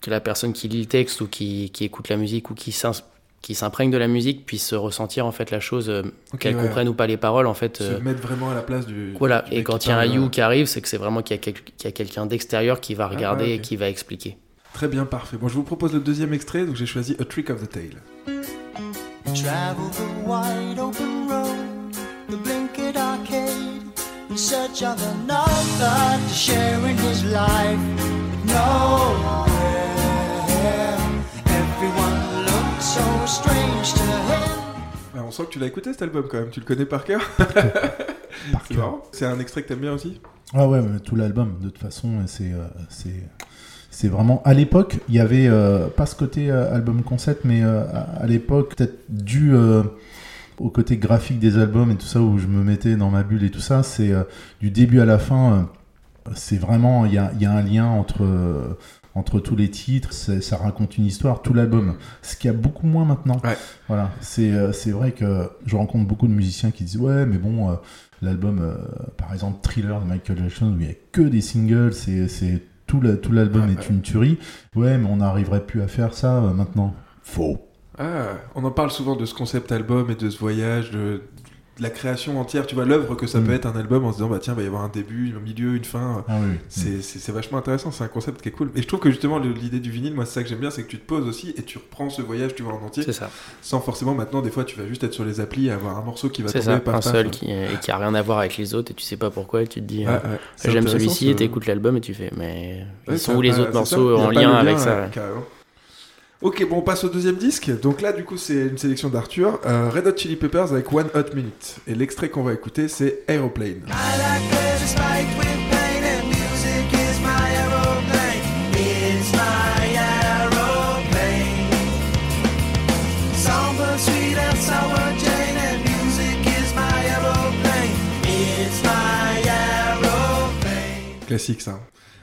Speaker 7: que la personne qui lit le texte ou qui, qui écoute la musique ou qui s'ins- qui s'imprègne de la musique puisse se ressentir en fait la chose, euh, qu'elle
Speaker 5: ouais.
Speaker 7: comprenne ou pas les paroles en fait.
Speaker 5: Se
Speaker 7: euh,
Speaker 5: mettre vraiment à la place du.
Speaker 7: voilà,
Speaker 5: du
Speaker 7: et quand il y a un
Speaker 5: parle,
Speaker 7: you
Speaker 5: euh,
Speaker 7: qui arrive, c'est que c'est vraiment qu'il y a, quel- qu'il y a quelqu'un d'extérieur qui va regarder
Speaker 5: ouais,
Speaker 7: et qui va expliquer.
Speaker 5: Très bien, parfait. Bon, je vous propose le deuxième extrait, donc j'ai choisi A Trick of the Tail.
Speaker 8: Travel the wide open road, the blinkered arcade, in search of another to share in his life. Nowhere strange to him.
Speaker 5: On sent que tu l'as écouté cet album quand même, tu le connais par cœur
Speaker 6: Par
Speaker 5: C'est
Speaker 6: cœur.
Speaker 5: marrant. C'est un extrait que t'aimes bien aussi?
Speaker 6: Ah ouais, mais tout l'album, de toute façon, c'est euh, c'est c'est vraiment. À l'époque, il y avait euh, pas ce côté euh, album concept, mais euh, à, à l'époque, peut-être dû euh, au côté graphique des albums et tout ça, où je me mettais dans ma bulle et tout ça, c'est euh, du début à la fin, euh, c'est vraiment. Il y a, il y a un lien entre. Entre tous les titres, ça raconte une histoire, tout l'album. Ce qu'il y a beaucoup moins maintenant.
Speaker 5: Ouais.
Speaker 6: Voilà, c'est euh, vrai que je rencontre beaucoup de musiciens qui disent ouais, mais bon, euh, l'album, euh, par exemple Thriller de Michael Jackson, où il n'y a que des singles, c'est tout la- tout l'album
Speaker 5: Ouais,
Speaker 6: est une tuerie. Ouais, mais on n'arriverait plus à faire ça euh, maintenant. Faux.
Speaker 5: Ah, on en parle souvent de ce concept album et de ce voyage, de la création entière, tu vois, l'œuvre que ça
Speaker 6: Mm.
Speaker 5: peut être un album en se disant, bah tiens, il va y avoir un début, un milieu, une fin.
Speaker 6: Ah oui.
Speaker 5: C'est vachement intéressant, c'est un concept qui est cool. Et je trouve que justement, l'idée du vinyle, moi, c'est ça que j'aime bien, c'est que tu te poses aussi et tu reprends ce voyage, tu vois, en entier,
Speaker 7: C'est ça.
Speaker 5: sans forcément maintenant, des fois, tu vas juste être sur les applis et avoir un morceau qui va tomber
Speaker 7: ça,
Speaker 5: par
Speaker 7: un seul qui, et qui a rien à voir avec les autres et tu sais pas pourquoi et tu te dis euh,
Speaker 5: ouais.
Speaker 7: J'aime celui-ci
Speaker 5: ce-
Speaker 7: et t'écoutes l'album et tu fais mais
Speaker 5: Ouais,
Speaker 7: ils
Speaker 5: ça
Speaker 7: sont où les
Speaker 5: va-
Speaker 7: autres morceaux en lien avec ça.
Speaker 5: Ok, bon, on passe au deuxième disque. Donc là, du coup, c'est une sélection d'Arthur. Euh, Red Hot Chili Peppers avec One Hot Minute. Et l'extrait qu'on va écouter, c'est Aeroplane. Classique, ça.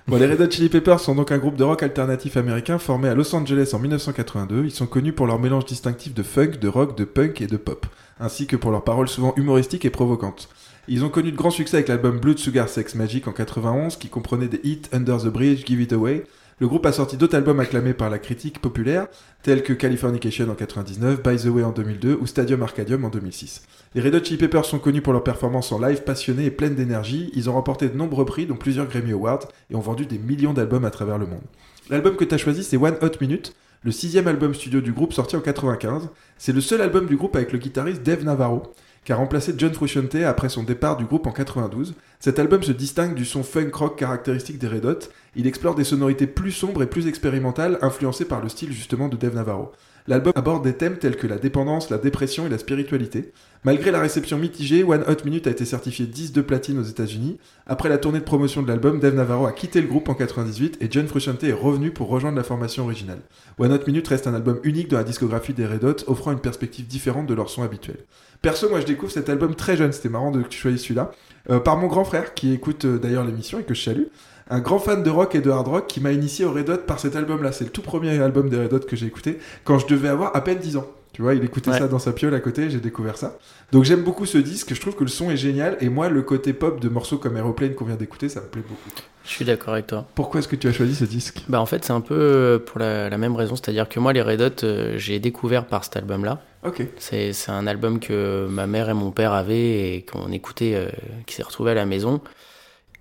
Speaker 5: Bon, les Red Hot Chili Peppers sont donc un groupe de rock alternatif américain formé à Los Angeles en 1982. Ils sont connus pour leur mélange distinctif de funk, de rock, de punk et de pop, ainsi que pour leurs paroles souvent humoristiques et provocantes. Ils ont connu de grands succès avec l'album Blood Sugar Sex Magic en 91, qui comprenait des hits Under the Bridge, Give It Away. Le groupe a sorti d'autres albums acclamés par la critique populaire, tels que Californication en 99, By the Way en 2002 ou Stadium Arcadium en 2006. Les Red Hot Chili Peppers sont connus pour leurs performances en live passionnées et pleines d'énergie. Ils ont remporté de nombreux prix, dont plusieurs Grammy Awards, et ont vendu des millions d'albums à travers le monde. L'album que tu as choisi, c'est One Hot Minute, le sixième album studio du groupe sorti en 95. C'est le seul album du groupe avec le guitariste Dave Navarro, qui a remplacé John Frusciante après son départ du groupe en 92. Cet album se distingue du son funk rock caractéristique des Red Hot. Il explore des sonorités plus sombres et plus expérimentales, influencées par le style justement de Dave Navarro. L'album aborde des thèmes tels que la dépendance, la dépression et la spiritualité. Malgré la réception mitigée, One Hot Minute a été certifié 10 de platine aux États-Unis. Après la tournée de promotion de l'album, Dave Navarro a quitté le groupe en 98 et John Frusciante est revenu pour rejoindre la formation originale. One Hot Minute reste un album unique dans la discographie des Red Hot, offrant une perspective différente de leur son habituel. Perso, moi je découvre cet album très jeune, c'était marrant de, choisisses celui-là, euh, par mon grand frère qui écoute euh, d'ailleurs l'émission et que je salue. Un grand fan de rock et de hard rock qui m'a initié aux Red Hot par cet album-là. C'est le tout premier album des Red Hot que j'ai écouté quand je devais avoir à peine 10 ans. Tu vois, il écoutait
Speaker 7: Ouais.
Speaker 5: ça dans sa piole à côté, j'ai découvert ça. Donc j'aime beaucoup ce disque, je trouve que le son est génial et moi le côté pop de morceaux comme Aeroplane qu'on vient d'écouter, ça me plaît beaucoup.
Speaker 7: je suis d'accord avec toi
Speaker 5: Pourquoi est-ce que tu as choisi ce disque?
Speaker 7: Bah en fait c'est un peu euh, pour la, la même raison c'est à dire que moi les Red Hot euh, j'ai découvert par cet album là
Speaker 5: Ok.
Speaker 7: C'est c'est un album que ma mère et mon père avaient et qu'on écoutait, euh, qui s'est retrouvé à la maison.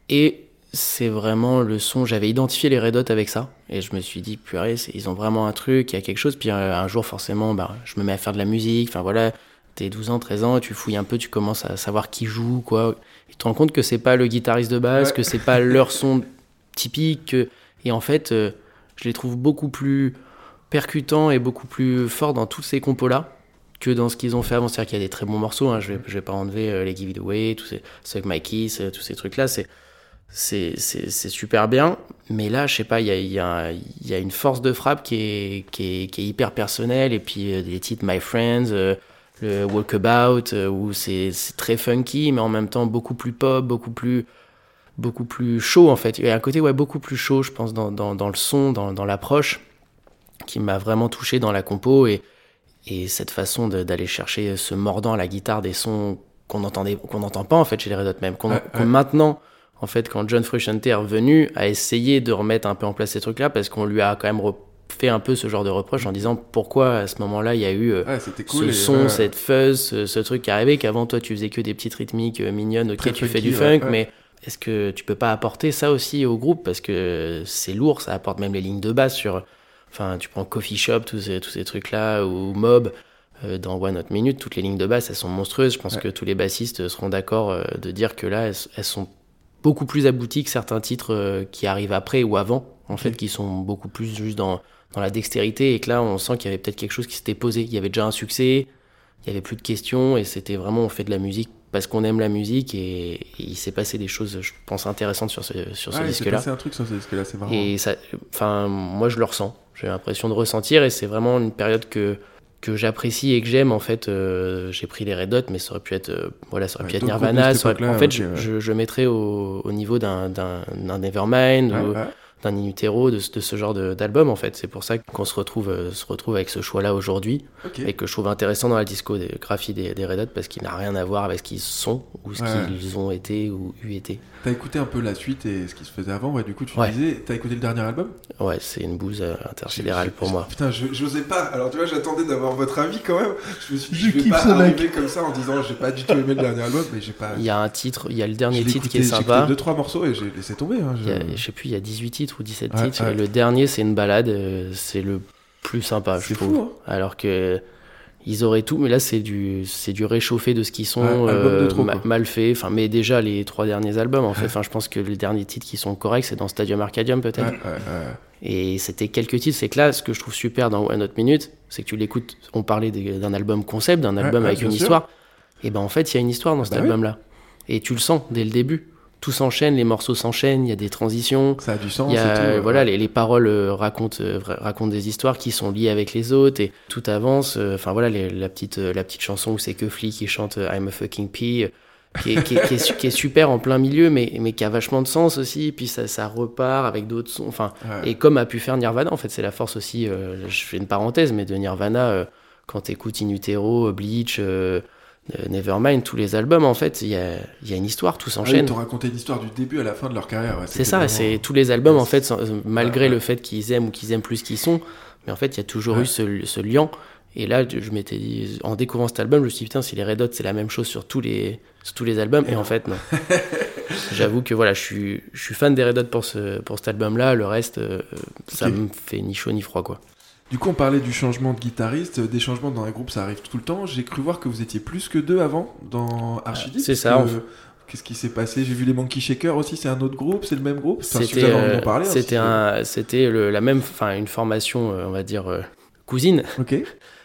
Speaker 7: Et c'est vraiment le son, j'avais identifié les Red Hot avec ça. Et je me suis dit, purée, ils ont vraiment un truc, il y a quelque chose. Puis euh, un jour, forcément, bah, je me mets à faire de la musique. Enfin voilà, t'es 12 ans, 13 ans, tu fouilles un peu, tu commences à savoir qui joue, quoi. Et tu te rends compte que c'est pas le guitariste de base,
Speaker 5: Ouais.
Speaker 7: que c'est pas leur son typique. que- Et en fait, euh, je les trouve beaucoup plus percutants et beaucoup plus forts dans tous ces compos-là que dans ce qu'ils ont fait avant. C'est-à-dire qu'il y a des très bons morceaux, hein, je, vais, je vais pas enlever euh, les Give It Away, tous ces Suck My Kiss, tous ces trucs-là, c'est, c'est, super bien. Mais là, je sais pas, il y a, y, a, il y a une force de frappe qui est, qui est, qui est hyper personnelle. Et puis euh, des titres My Friends, euh, le Walkabout, euh, où c'est, très funky, mais en même temps beaucoup plus pop, beaucoup plus beaucoup plus chaud en fait. Il y a un côté ouais, beaucoup plus chaud, je pense, dans, dans, dans le son, dans, dans l'approche, qui m'a vraiment touché dans la compo. Et, et cette façon d'aller chercher ce mordant à la guitare des sons qu'on n'entend pas en fait chez les Red Hot même qu'on maintenant en fait quand John Frusciante est revenu a essayé de remettre un peu en place ces trucs là parce qu'on lui a quand même fait un peu ce genre de reproche en disant pourquoi à ce moment-là il y a eu euh,
Speaker 5: cool.
Speaker 7: ce son,
Speaker 5: ouais.
Speaker 7: cette fuzz, ce, ce truc qui arrivait qu'avant toi tu faisais que des petites rythmiques euh, mignonnes, ok
Speaker 5: Très
Speaker 7: tu fais du funk,
Speaker 5: ouais.
Speaker 7: mais est-ce que tu peux pas apporter ça aussi au groupe? Parce que c'est lourd, ça apporte même les lignes de basse sur, enfin tu prends Coffee Shop, tous ces, tous ces trucs là ou Mob. euh, dans One Hot Minute, toutes les lignes de basse, elles sont monstrueuses. Je pense
Speaker 5: Ouais.
Speaker 7: que tous les bassistes seront d'accord de dire que là, elles, elles sont beaucoup plus abouties que certains titres euh, qui arrivent après ou avant en fait, qui sont beaucoup plus juste dans, dans la dextérité, et que là, on sent qu'il y avait peut-être quelque chose qui s'était posé. Il y avait déjà un succès, il y avait plus de questions, et c'était vraiment, on fait de la musique parce qu'on aime la musique, et, et il s'est passé des choses, je pense, intéressantes sur ce, sur ce
Speaker 5: s'est
Speaker 7: disque-là.
Speaker 5: passé un truc sur ce disque-là, c'est marrant.
Speaker 7: Et ça, enfin, moi je le ressens. J'ai l'impression de ressentir et c'est vraiment une période que que j'apprécie et que j'aime en fait. euh, j'ai pris les Red Hot, mais ça aurait pu être, euh, voilà, ça aurait
Speaker 5: Ouais,
Speaker 7: pu être Nirvana. ça aurait- en fait, je,
Speaker 5: ouais.
Speaker 7: je, je mettrais au, au niveau d'un d'un d'un Nevermind
Speaker 5: Ouais,
Speaker 7: ou. D'un In Utero, de, de ce genre d'album en fait. C'est pour ça qu'on se retrouve euh, se retrouve avec ce choix-là aujourd'hui et que je trouve intéressant dans la discographie des, des Red Hot parce qu'il n'a rien à voir avec ce qu'ils sont ou ce
Speaker 5: Ouais.
Speaker 7: qu'ils ont été ou eu été.
Speaker 5: T'as écouté un peu la suite et ce qui se faisait avant, ouais, du coup tu
Speaker 7: Ouais.
Speaker 5: disais, t'as écouté le dernier album?
Speaker 7: Ouais, c'est une bouse euh, intersidérale pour moi.
Speaker 5: Putain, je- j'osais pas. Alors tu vois, j'attendais d'avoir votre avis quand même. Je me suis dit,
Speaker 6: Je
Speaker 5: je, vais pas
Speaker 6: mec.
Speaker 5: arriver comme ça en disant, j'ai pas du tout aimé le dernier album, mais j'ai pas.
Speaker 7: Il y a un titre, il y a le dernier titre qui est
Speaker 5: j'ai
Speaker 7: sympa.
Speaker 5: écouté deux trois morceaux et j'ai laissé tomber. hein,
Speaker 7: a-
Speaker 5: je-
Speaker 7: je sais plus, il y a 18 titres ou 17
Speaker 5: Ouais,
Speaker 7: titres.
Speaker 5: ouais.
Speaker 7: Le dernier, c'est une balade, euh, c'est le plus sympa, je trouve.
Speaker 5: fou, hein.
Speaker 7: Alors que ils auraient tout, mais là, c'est du, c'est du réchauffé de ce qu'ils sont,
Speaker 5: Ouais,
Speaker 7: euh,
Speaker 5: trop,
Speaker 7: ma- mal fait. Enfin, mais déjà les trois derniers albums, en fait. Enfin, je pense que les derniers titres qui sont corrects, c'est dans Stadium Arcadium peut-être. Et c'était quelques titres. C'est que là, ce que je trouve super dans One Hot Minute, c'est que tu l'écoutes. On parlait d'un album concept, d'un album avec une
Speaker 5: sûr.
Speaker 7: histoire. Et ben en fait, il y a une histoire dans cet
Speaker 5: Bah oui.
Speaker 7: album-là. Et tu le sens dès le début. Tout s'enchaîne, les morceaux s'enchaînent, il y a des transitions.
Speaker 5: Ça a du sens.
Speaker 7: Il y a,
Speaker 5: et tout, ouais.
Speaker 7: voilà, les, les paroles euh, racontent, euh, racontent des histoires qui sont liées avec les autres et tout avance. euh, Enfin voilà, les- la, petite, euh, la petite chanson où c'est que Flea qui chante euh, I'm a fucking pea, euh, qui est, qui est- qui est su- qui est super en plein milieu, mais, mais qui a vachement de sens aussi. Puis ça, ça repart avec d'autres sons. Enfin,
Speaker 5: Ouais.
Speaker 7: et comme a pu faire Nirvana, en fait, c'est la force aussi. euh, je fais une parenthèse, mais de Nirvana, euh, quand t'écoutes In Utero, Bleach, euh, euh, Nevermind, tous les albums, en fait, il y a, y a une histoire, tout
Speaker 5: Ah oui,
Speaker 7: s'enchaîne.
Speaker 5: ils t'ont raconté une histoire du début à la fin de leur carrière. ouais,
Speaker 7: C'est ça,
Speaker 5: vraiment-
Speaker 7: c'est tous les albums en fait, euh, malgré
Speaker 5: ouais.
Speaker 7: le fait qu'ils aiment ou qu'ils aiment plus qu'ils sont, mais en fait il y a toujours
Speaker 5: Ouais.
Speaker 7: eu ce, ce lien. Et là, je m'étais dit, en découvrant cet album, je me suis dit putain, si les Red Hot c'est la même chose sur tous les sur tous les albums, et, en fait non. J'avoue que voilà, je suis je suis fan des Red Hot pour ce pour cet album-là. Le reste, euh, ça
Speaker 5: Ok.
Speaker 7: me fait ni chaud ni froid quoi.
Speaker 5: Du coup, on parlait du changement de guitariste, des changements dans un groupe, ça arrive tout le temps. J'ai cru voir que vous étiez plus que deux avant dans Archideep.
Speaker 7: c'est ça,
Speaker 5: que- Qu'est-ce qui s'est passé? J'ai vu les Monkey Shakers aussi, c'est un autre groupe, c'est le même groupe Enfin,
Speaker 7: C'était euh,
Speaker 5: hein,
Speaker 7: c'était
Speaker 5: si-
Speaker 7: un la même, enfin une formation, euh, on va dire euh, cousine.
Speaker 5: Ok.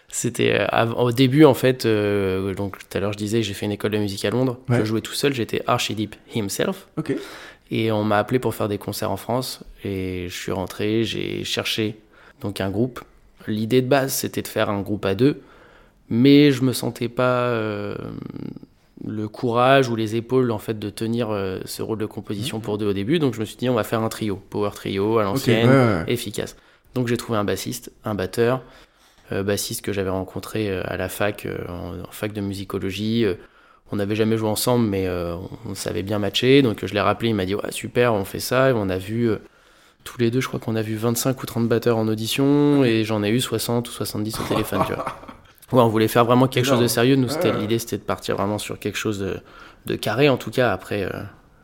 Speaker 7: C'était euh, au début en fait, euh, donc tout à l'heure je disais j'ai fait une école de musique à Londres,
Speaker 5: Ouais.
Speaker 7: je jouais tout seul, j'étais Archideep himself
Speaker 5: Ok.
Speaker 7: et on m'a appelé pour faire des concerts en France et je suis rentré, j'ai cherché donc un groupe. L'idée de base c'était de faire un groupe à deux, mais je me sentais pas euh, le courage ou les épaules en fait de tenir euh, ce rôle de composition pour deux au début, donc je me suis dit on va faire un trio, power trio à l'ancienne
Speaker 5: ouais, ouais.
Speaker 7: efficace. Donc j'ai trouvé un bassiste, un batteur, euh, bassiste que j'avais rencontré à la fac, en, en fac de musicologie. on n'avait jamais joué ensemble, mais on, on savait bien matcher. Donc je l'ai rappelé, il m'a dit ouais super, on fait ça. Et on a vu tous les deux, je crois qu'on a vu 25 ou 30 batteurs en audition, et j'en ai eu 60 ou 70 au téléphone. tu vois. Ouais, on voulait faire vraiment quelque chose de sérieux. Nous, c'était l'idée, c'était de partir vraiment sur quelque chose de, de carré. En tout cas, après euh,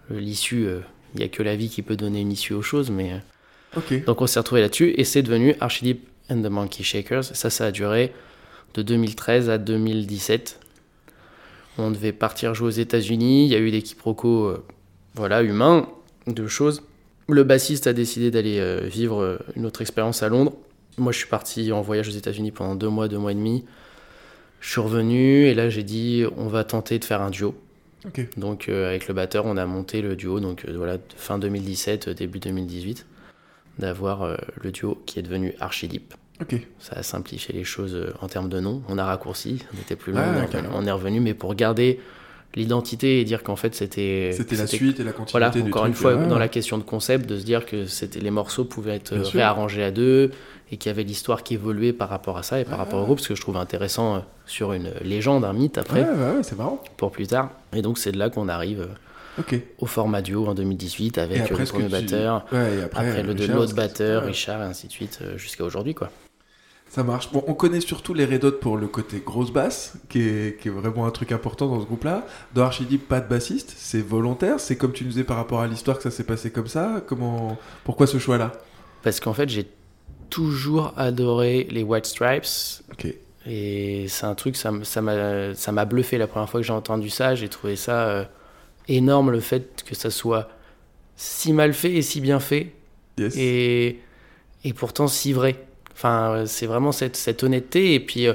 Speaker 7: l'issue, euh, il y a que la vie qui peut donner une issue aux choses, mais euh, donc on s'est retrouvé là-dessus et c'est devenu Archideep and the Monkey Shakers. Ça, ça a duré de 2013 à 2017. On devait partir jouer aux États-Unis. Il y a eu des quiproquos, euh, voilà, humains, de choses. Le bassiste a décidé d'aller euh, vivre euh, une autre expérience à Londres. Moi, je suis parti en voyage aux États-Unis pendant deux mois, deux mois et demi. Je suis revenu et là, j'ai dit, on va tenter de faire un duo. Donc euh, avec le batteur, on a monté le duo, donc euh, voilà, fin 2017, euh, début 2018, d'avoir euh, le duo qui est devenu Archideep.
Speaker 5: Ok.
Speaker 7: Ça a simplifié les choses en termes de nom. On a raccourci, on était plus
Speaker 5: carrément.
Speaker 7: revenu, on est revenu, mais pour garder l'identité et dire qu'en fait c'était.
Speaker 5: C'était la suite et la continuité
Speaker 7: Voilà,
Speaker 5: du
Speaker 7: encore
Speaker 5: truc,
Speaker 7: une fois,
Speaker 5: ouais.
Speaker 7: dans la question de concept, de se dire que c'était les morceaux pouvaient être
Speaker 5: Bien sûr.
Speaker 7: réarrangés à deux et qu'il y avait l'histoire qui évoluait par rapport à ça et par
Speaker 5: Ouais,
Speaker 7: rapport au groupe, ce que je trouve intéressant euh, sur une légende, un mythe après,
Speaker 5: Ouais, ouais, ouais, c'est marrant.
Speaker 7: pour plus tard. Et donc c'est de là qu'on arrive. euh, au format duo en 2018 avec euh,
Speaker 5: après,
Speaker 7: le premier batteur,
Speaker 5: après,
Speaker 7: le l'autre batteur. Richard, et ainsi de suite, jusqu'à aujourd'hui. quoi.
Speaker 5: Ça marche. Bon, on connaît surtout les Red Hot pour le côté grosse basse, qui est, qui est vraiment un truc important dans ce groupe-là. Dans Archideep, pas de bassiste, c'est volontaire. C'est comme tu nous disais par rapport à l'histoire que ça s'est passé comme ça. Comment, pourquoi ce choix-là?
Speaker 7: Parce qu'en fait, j'ai toujours adoré les White Stripes.
Speaker 5: Ok.
Speaker 7: Et c'est un truc, ça m'a ça m'a bluffé la première fois que j'ai entendu ça. J'ai trouvé ça euh, énorme le fait que ça soit si mal fait et si bien fait.
Speaker 5: Yes.
Speaker 7: et, et pourtant si vrai. Enfin, c'est vraiment cette, cette honnêteté. Et puis euh,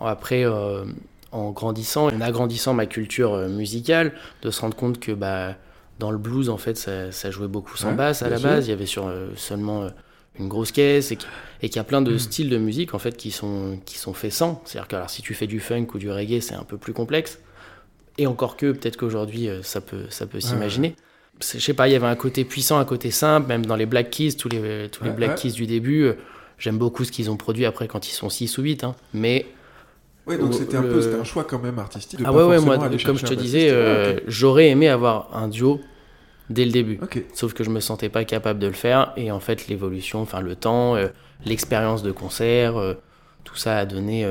Speaker 7: après, euh, en grandissant, en agrandissant ma culture euh, musicale, de se rendre compte que bah, dans le blues, en fait, ça, ça jouait beaucoup sans
Speaker 5: Ouais,
Speaker 7: basse à la
Speaker 5: sûr.
Speaker 7: base. Il y avait sur, euh, seulement euh, une grosse caisse et qui- et qu'il y a plein de styles de musique en fait qui sont, qui sont faits sans. C'est-à-dire que alors, si tu fais du funk ou du reggae, c'est un peu plus complexe. Et encore que, peut-être qu'aujourd'hui, ça peut, ça peut s'imaginer. C'est- Je sais pas, il y avait un côté puissant, un côté simple, même dans les Black Keys, tous les, tous les
Speaker 5: Ouais,
Speaker 7: Black
Speaker 5: ouais.
Speaker 7: Keys du début. J'aime beaucoup ce qu'ils ont produit après quand ils sont 6 ou 8. Hein. Mais
Speaker 5: Ouais, donc c'était un
Speaker 7: le-
Speaker 5: peu un choix quand même artistique. de
Speaker 7: ah
Speaker 5: pas
Speaker 7: ouais, ouais, moi, comme je te disais, euh, j'aurais aimé avoir un duo dès le début. Sauf que je me sentais pas capable de le faire. Et en fait, l'évolution, enfin le temps, euh, l'expérience de concert, euh, tout ça a donné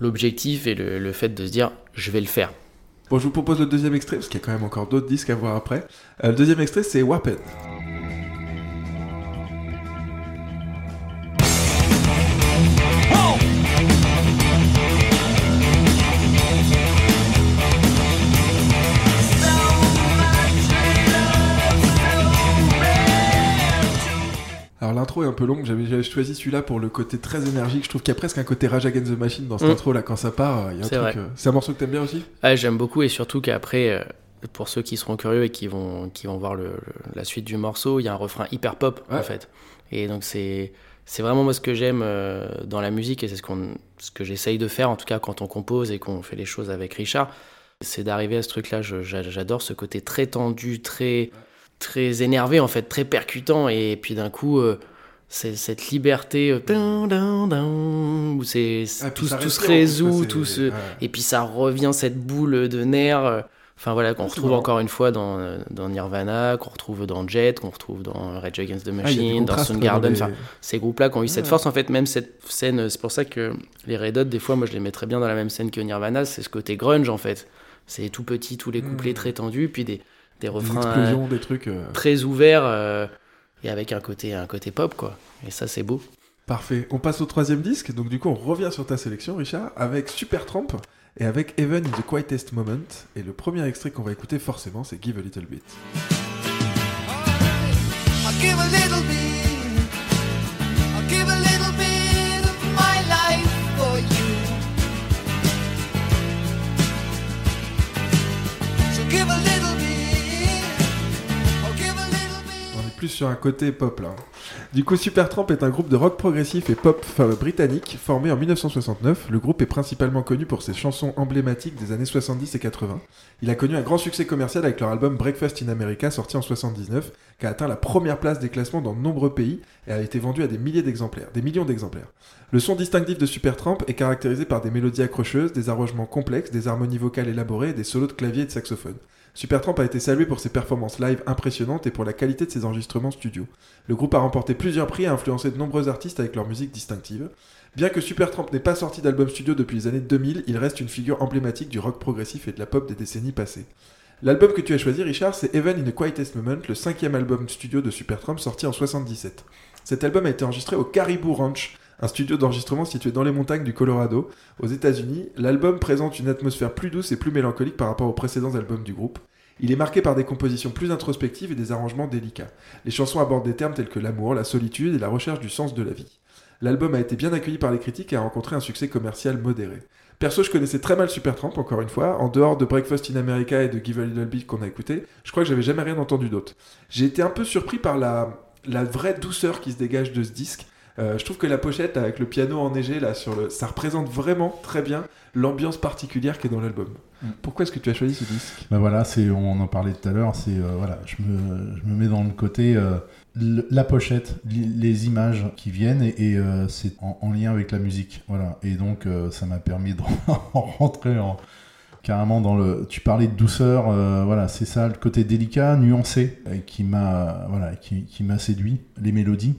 Speaker 7: l'objectif et le, le fait de se dire je vais le faire.
Speaker 5: Bon, je vous propose le deuxième extrait, parce qu'il y a quand même encore d'autres disques à voir après. Euh, le deuxième extrait, c'est Warped. L'intro est un peu longue, j'avais choisi celui-là pour le côté très énergique. Je trouve qu'il y a presque un côté Rage Against the Machine dans cette
Speaker 7: Mm.
Speaker 5: intro là quand ça part. euh, il y a un truc, euh, C'est un morceau que t'aimes bien aussi?
Speaker 7: Ah, J'aime beaucoup et surtout qu'après, euh, pour ceux qui seront curieux et qui vont, qui vont voir le- le- la suite du morceau, il y a un refrain hyper pop
Speaker 5: Ouais.
Speaker 7: en fait. Et donc c'est c'est vraiment moi ce que j'aime dans la musique et c'est ce, qu'on ce que j'essaye de faire en tout cas quand on compose et qu'on fait les choses avec Richard. C'est d'arriver à ce truc-là. J'adore ce côté très tendu, très, très énervé en fait, très percutant et puis d'un coup. euh, c'est cette liberté euh, dun, dun, dun, où c'est
Speaker 5: Ah,
Speaker 7: tout, tout se résout, tout
Speaker 5: c'est-
Speaker 7: se,
Speaker 5: ouais.
Speaker 7: et puis ça revient cette boule de nerfs. euh, Enfin voilà, qu'on
Speaker 5: Ah,
Speaker 7: retrouve encore une fois dans, euh, dans Nirvana, qu'on retrouve dans Jet, qu'on retrouve dans Rage Against the
Speaker 5: Ah,
Speaker 7: Machine, dans Soundgarden.
Speaker 5: dans
Speaker 7: Enfin,
Speaker 5: les-
Speaker 7: ces groupes-là qui ont eu cette force, en fait, même cette scène, c'est pour ça que les Red Hot, des fois, moi je les mettrais bien dans la même scène que Nirvana, c'est ce côté grunge en fait. C'est tout petit, tous les couplets
Speaker 5: Mm.
Speaker 7: très tendus, puis des, des
Speaker 5: des
Speaker 7: refrains euh,
Speaker 5: des trucs. euh,
Speaker 7: très ouverts euh, et avec un côté, un côté pop, quoi. Et ça, c'est beau.
Speaker 5: Parfait. On passe au troisième disque. Donc, du coup, on revient sur ta sélection, Richard, avec Supertramp et avec Even in the Quietest Moment. Et le premier extrait qu'on va écouter, forcément, c'est Give a Little Bit.
Speaker 8: I'll give a little bit. I'll give a little bit of my life for you. So give a little
Speaker 5: sur un côté pop. Du coup, Supertramp est un groupe de rock progressif et pop britannique formé en 1969. Le groupe est principalement connu pour ses chansons emblématiques des années 70 et 80. Il a connu un grand succès commercial avec leur album Breakfast in America sorti en 79, qui a atteint la première place des classements dans de nombreux pays et a été vendu à des milliers d'exemplaires, des millions d'exemplaires. Le son distinctif de Supertramp est caractérisé par des mélodies accrocheuses, des arrangements complexes, des harmonies vocales élaborées et des solos de clavier et de saxophone. Supertramp a été salué pour ses performances live impressionnantes et pour la qualité de ses enregistrements studio. Le groupe a remporté plusieurs prix et a influencé de nombreux artistes avec leur musique distinctive. Bien que Supertramp n'ait pas sorti d'album studio depuis les années 2000, il reste une figure emblématique du rock progressif et de la pop des décennies passées. L'album que tu as choisi, Richard, c'est Even in the Quietest Moment, le cinquième album studio de Supertramp sorti en 77. Cet album a été enregistré au Caribou Ranch, un studio d'enregistrement situé dans les montagnes du Colorado, aux États-Unis. L'album présente une atmosphère plus douce et plus mélancolique par rapport aux précédents albums du groupe. Il est marqué par des compositions plus introspectives et des arrangements délicats. Les chansons abordent des termes tels que l'amour, la solitude et la recherche du sens de la vie. L'album a été bien accueilli par les critiques et a rencontré un succès commercial modéré. Perso, je connaissais très mal Supertramp, encore une fois. En dehors de Breakfast in America et de Give a Little Bit qu'on a écouté, je crois que j'avais jamais rien entendu d'autre. J'ai été un peu surpris par la, la vraie douceur qui se dégage de ce disque. Euh, je trouve que la pochette avec le piano enneigé là sur le, ça représente vraiment très bien l'ambiance particulière qui est dans l'album.
Speaker 6: Mm.
Speaker 5: Pourquoi est-ce que tu as choisi ce disque?
Speaker 6: Ben voilà, c'est, on en parlait tout à l'heure, c'est euh, voilà, je me, je me mets dans le côté euh, le- la pochette, li- les images qui viennent et, et, c'est en, en lien avec la musique, voilà. Et donc ça m'a permis de rentrer en carrément dans le. Tu parlais de douceur, euh, voilà, c'est ça, le côté délicat, nuancé, qui m'a voilà, qui, qui m'a séduit, les mélodies.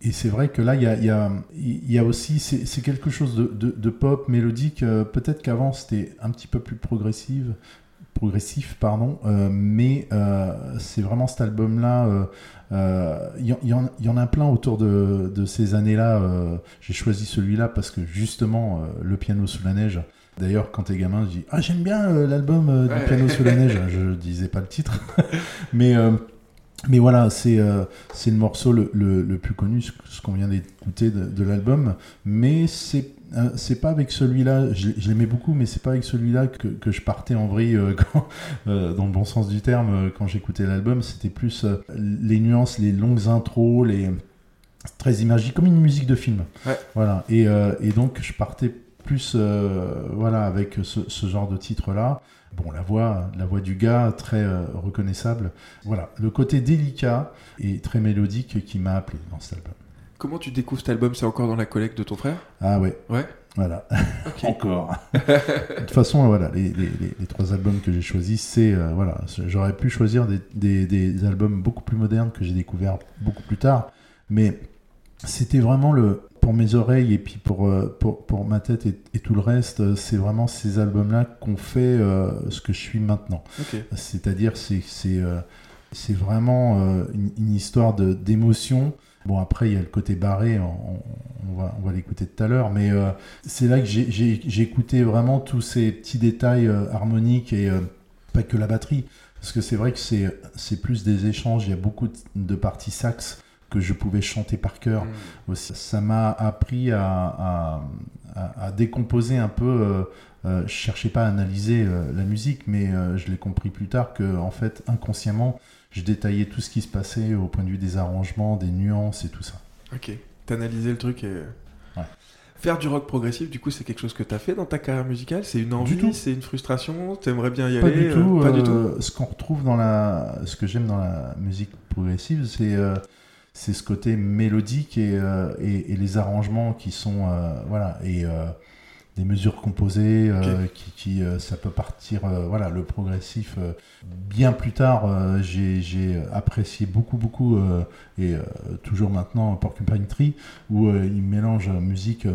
Speaker 6: Et c'est vrai que là, il y a, il y a, il y a aussi, c'est quelque chose de, de- de pop, mélodique. euh, Peut-être qu'avant, c'était un petit peu plus progressive, progressif, pardon. euh, mais euh, c'est vraiment cet album-là. Il y, en- y a plein autour de, de ces années-là. J'ai choisi celui-là parce que justement, le piano sous la neige. D'ailleurs, quand t'es gamin, je dis Ah, j'aime bien euh, l'album euh, du
Speaker 5: Ouais.
Speaker 6: piano sous la neige. Je disais pas le titre. mais. euh, mais voilà, c'est euh, le morceau le, le, le plus connu, ce, qu'on vient d'écouter de, de l'album. Mais c'est euh, c'est pas avec celui-là, je, je l'aimais beaucoup, mais c'est pas avec celui-là que, que je partais en vrille, euh, quand, euh, dans le bon sens du terme, quand j'écoutais l'album. C'était plus les nuances, les longues intros, les très imagées, comme une musique de film.
Speaker 5: Ouais.
Speaker 6: Voilà. Et, et donc je partais plus, euh, voilà, avec ce, ce genre de titre-là. Bon, la voix, la voix du gars, très euh, reconnaissable. Voilà, le côté délicat et très mélodique qui m'a appelé dans cet album.
Speaker 5: Comment tu découvres cet album? C'est encore dans la collecte de ton frère?
Speaker 6: Ah ouais,
Speaker 5: Ouais.
Speaker 6: voilà, encore. de toute façon, voilà, les, les- les- les trois albums que j'ai choisis, c'est euh, voilà, j'aurais pu choisir des, des- des albums beaucoup plus modernes que j'ai découverts beaucoup plus tard, mais c'était vraiment le pour mes oreilles et puis pour euh, pour, pour ma tête et, et tout le reste, euh, c'est vraiment ces albums-là qu'on fait euh, ce que je suis maintenant. C'est-à-dire, c'est c'est euh, c'est vraiment euh, une, une histoire de d'émotion. Bon, après, il y a le côté barré, on, va, on va l'écouter tout à l'heure, mais c'est là que j'ai- j'ai j'ai écouté vraiment tous ces petits détails harmoniques et pas que la batterie. Parce que c'est vrai que c'est c'est plus des échanges, il y a beaucoup de, de parties sax que je pouvais chanter par cœur
Speaker 5: Mm.
Speaker 6: aussi. Ça m'a appris à, à, à- à décomposer un peu. Euh, euh, je cherchais pas à analyser euh, la musique, mais euh, je l'ai compris plus tard que, en fait, inconsciemment, je détaillais tout ce qui se passait au point de vue des arrangements, des nuances et tout ça.
Speaker 5: Ok. T'analysais le truc et.
Speaker 6: Ouais.
Speaker 5: Faire du rock progressif, du coup, c'est quelque chose que t'as fait dans ta carrière musicale? C'est une envie? C'est une frustration? T'aimerais bien y
Speaker 6: Pas
Speaker 5: aller
Speaker 6: du tout.
Speaker 5: Pas du tout?
Speaker 6: Ce qu'on retrouve dans la, ce que j'aime dans la musique progressive, c'est c'est ce côté mélodique et, euh, et, et les arrangements qui sont euh, voilà et euh, des mesures composées qui, qui, ça peut partir voilà le progressif bien plus tard j'ai apprécié beaucoup beaucoup et toujours maintenant Porcupine Tree où il mélange musique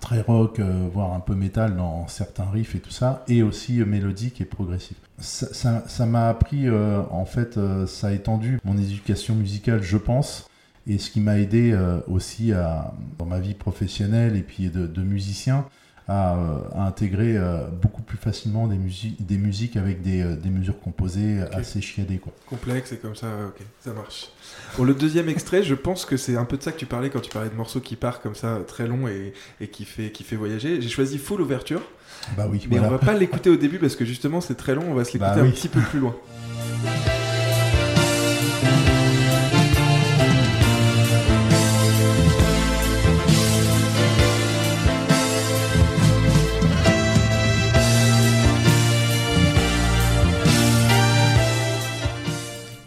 Speaker 6: très rock, euh, voire un peu métal dans certains riffs et tout ça, et aussi euh, mélodique et progressif. Ça m'a appris, euh, en fait, ça a étendu mon éducation musicale, je pense, et ce qui m'a aidé aussi dans ma vie professionnelle et puis de musicien à, euh, à intégrer euh, beaucoup plus facilement des, musi- des musiques avec des, euh, des mesures composées assez chiadées. Quoi.
Speaker 5: Complexe et comme ça, ok, ça marche. Bon, le deuxième extrait, je pense que c'est un peu de ça que tu parlais quand tu parlais de morceaux qui part comme ça, très long et, et qui, fait, qui fait voyager. J'ai choisi Full Ouverture,
Speaker 6: Bah oui,
Speaker 5: mais
Speaker 6: voilà.
Speaker 5: on va pas l'écouter au début parce que justement c'est très long, on va se l'écouter
Speaker 6: Bah
Speaker 5: un petit peu plus loin.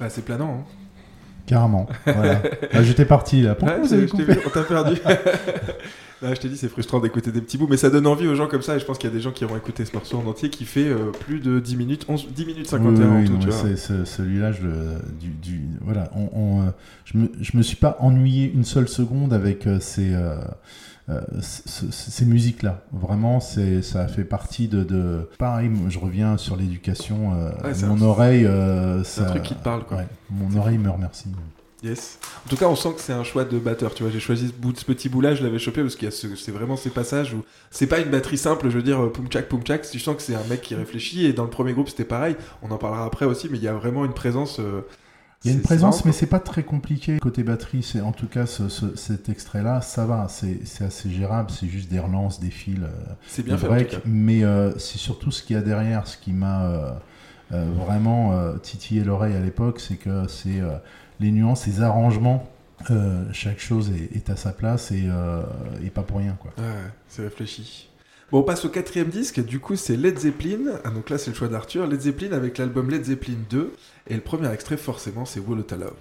Speaker 5: Bah, c'est planant, hein.
Speaker 6: Carrément. Voilà. Bah, J'étais parti là. Pourquoi vous avez coupé
Speaker 5: vu, on t'a perdu. Là, je t'ai dit, c'est frustrant d'écouter des petits bouts, mais ça donne envie aux gens comme ça. Et je pense qu'il y a des gens qui vont écouter ce morceau en entier qui fait euh, plus de 10 minutes, 11, 10 minutes 51
Speaker 6: Oui,
Speaker 5: en
Speaker 6: oui,
Speaker 5: tout.
Speaker 6: mais
Speaker 5: vois.
Speaker 6: c'est- Celui-là, je du, du- voilà, on, on, euh, je, me, je me suis pas ennuyé une seule seconde avec euh, ces, euh, ce- ce- ces musiques-là. Vraiment, c'est, ça fait partie de, de... Pareil, moi, je reviens sur l'éducation. euh,
Speaker 5: Ouais,
Speaker 6: mon
Speaker 5: un-
Speaker 6: oreille, euh,
Speaker 5: C'est un truc qui te parle, quoi.
Speaker 6: ouais, mon oreille me remercie.
Speaker 5: Yes. En tout cas, on sent que c'est un choix de batteur. Tu vois, j'ai choisi ce, bout, ce petit bout-là, je l'avais chopé parce qu'il y a ce- c'est vraiment ces passages où c'est pas une batterie simple. Je veux dire, poum tchak poum tchak. Tu sens que c'est un mec qui réfléchit. Et dans le premier groupe, c'était pareil. On en parlera après aussi, mais il y a vraiment une présence. euh,
Speaker 6: Il y a une présence, mais c'est pas très compliqué côté batterie. C'est en tout cas ce- ce- cet extrait-là, ça va, c'est assez gérable. C'est juste des relances, des fils. euh,
Speaker 5: c'est bien fait. En tout
Speaker 6: breaks,
Speaker 5: cas.
Speaker 6: mais euh, c'est surtout ce qu'il y a derrière, ce qui m'a euh, euh, vraiment titillé l'oreille à l'époque, c'est que c'est les nuances, les arrangements, chaque chose est, est à sa place et, et pas pour rien. Quoi.
Speaker 5: Ouais, c'est réfléchi. Bon, on passe au quatrième disque. Du coup, c'est Led Zeppelin. Ah, donc là, c'est le choix d'Arthur. Led Zeppelin avec l'album Led Zeppelin 2. Et le premier extrait, forcément, c'est Wall of Love.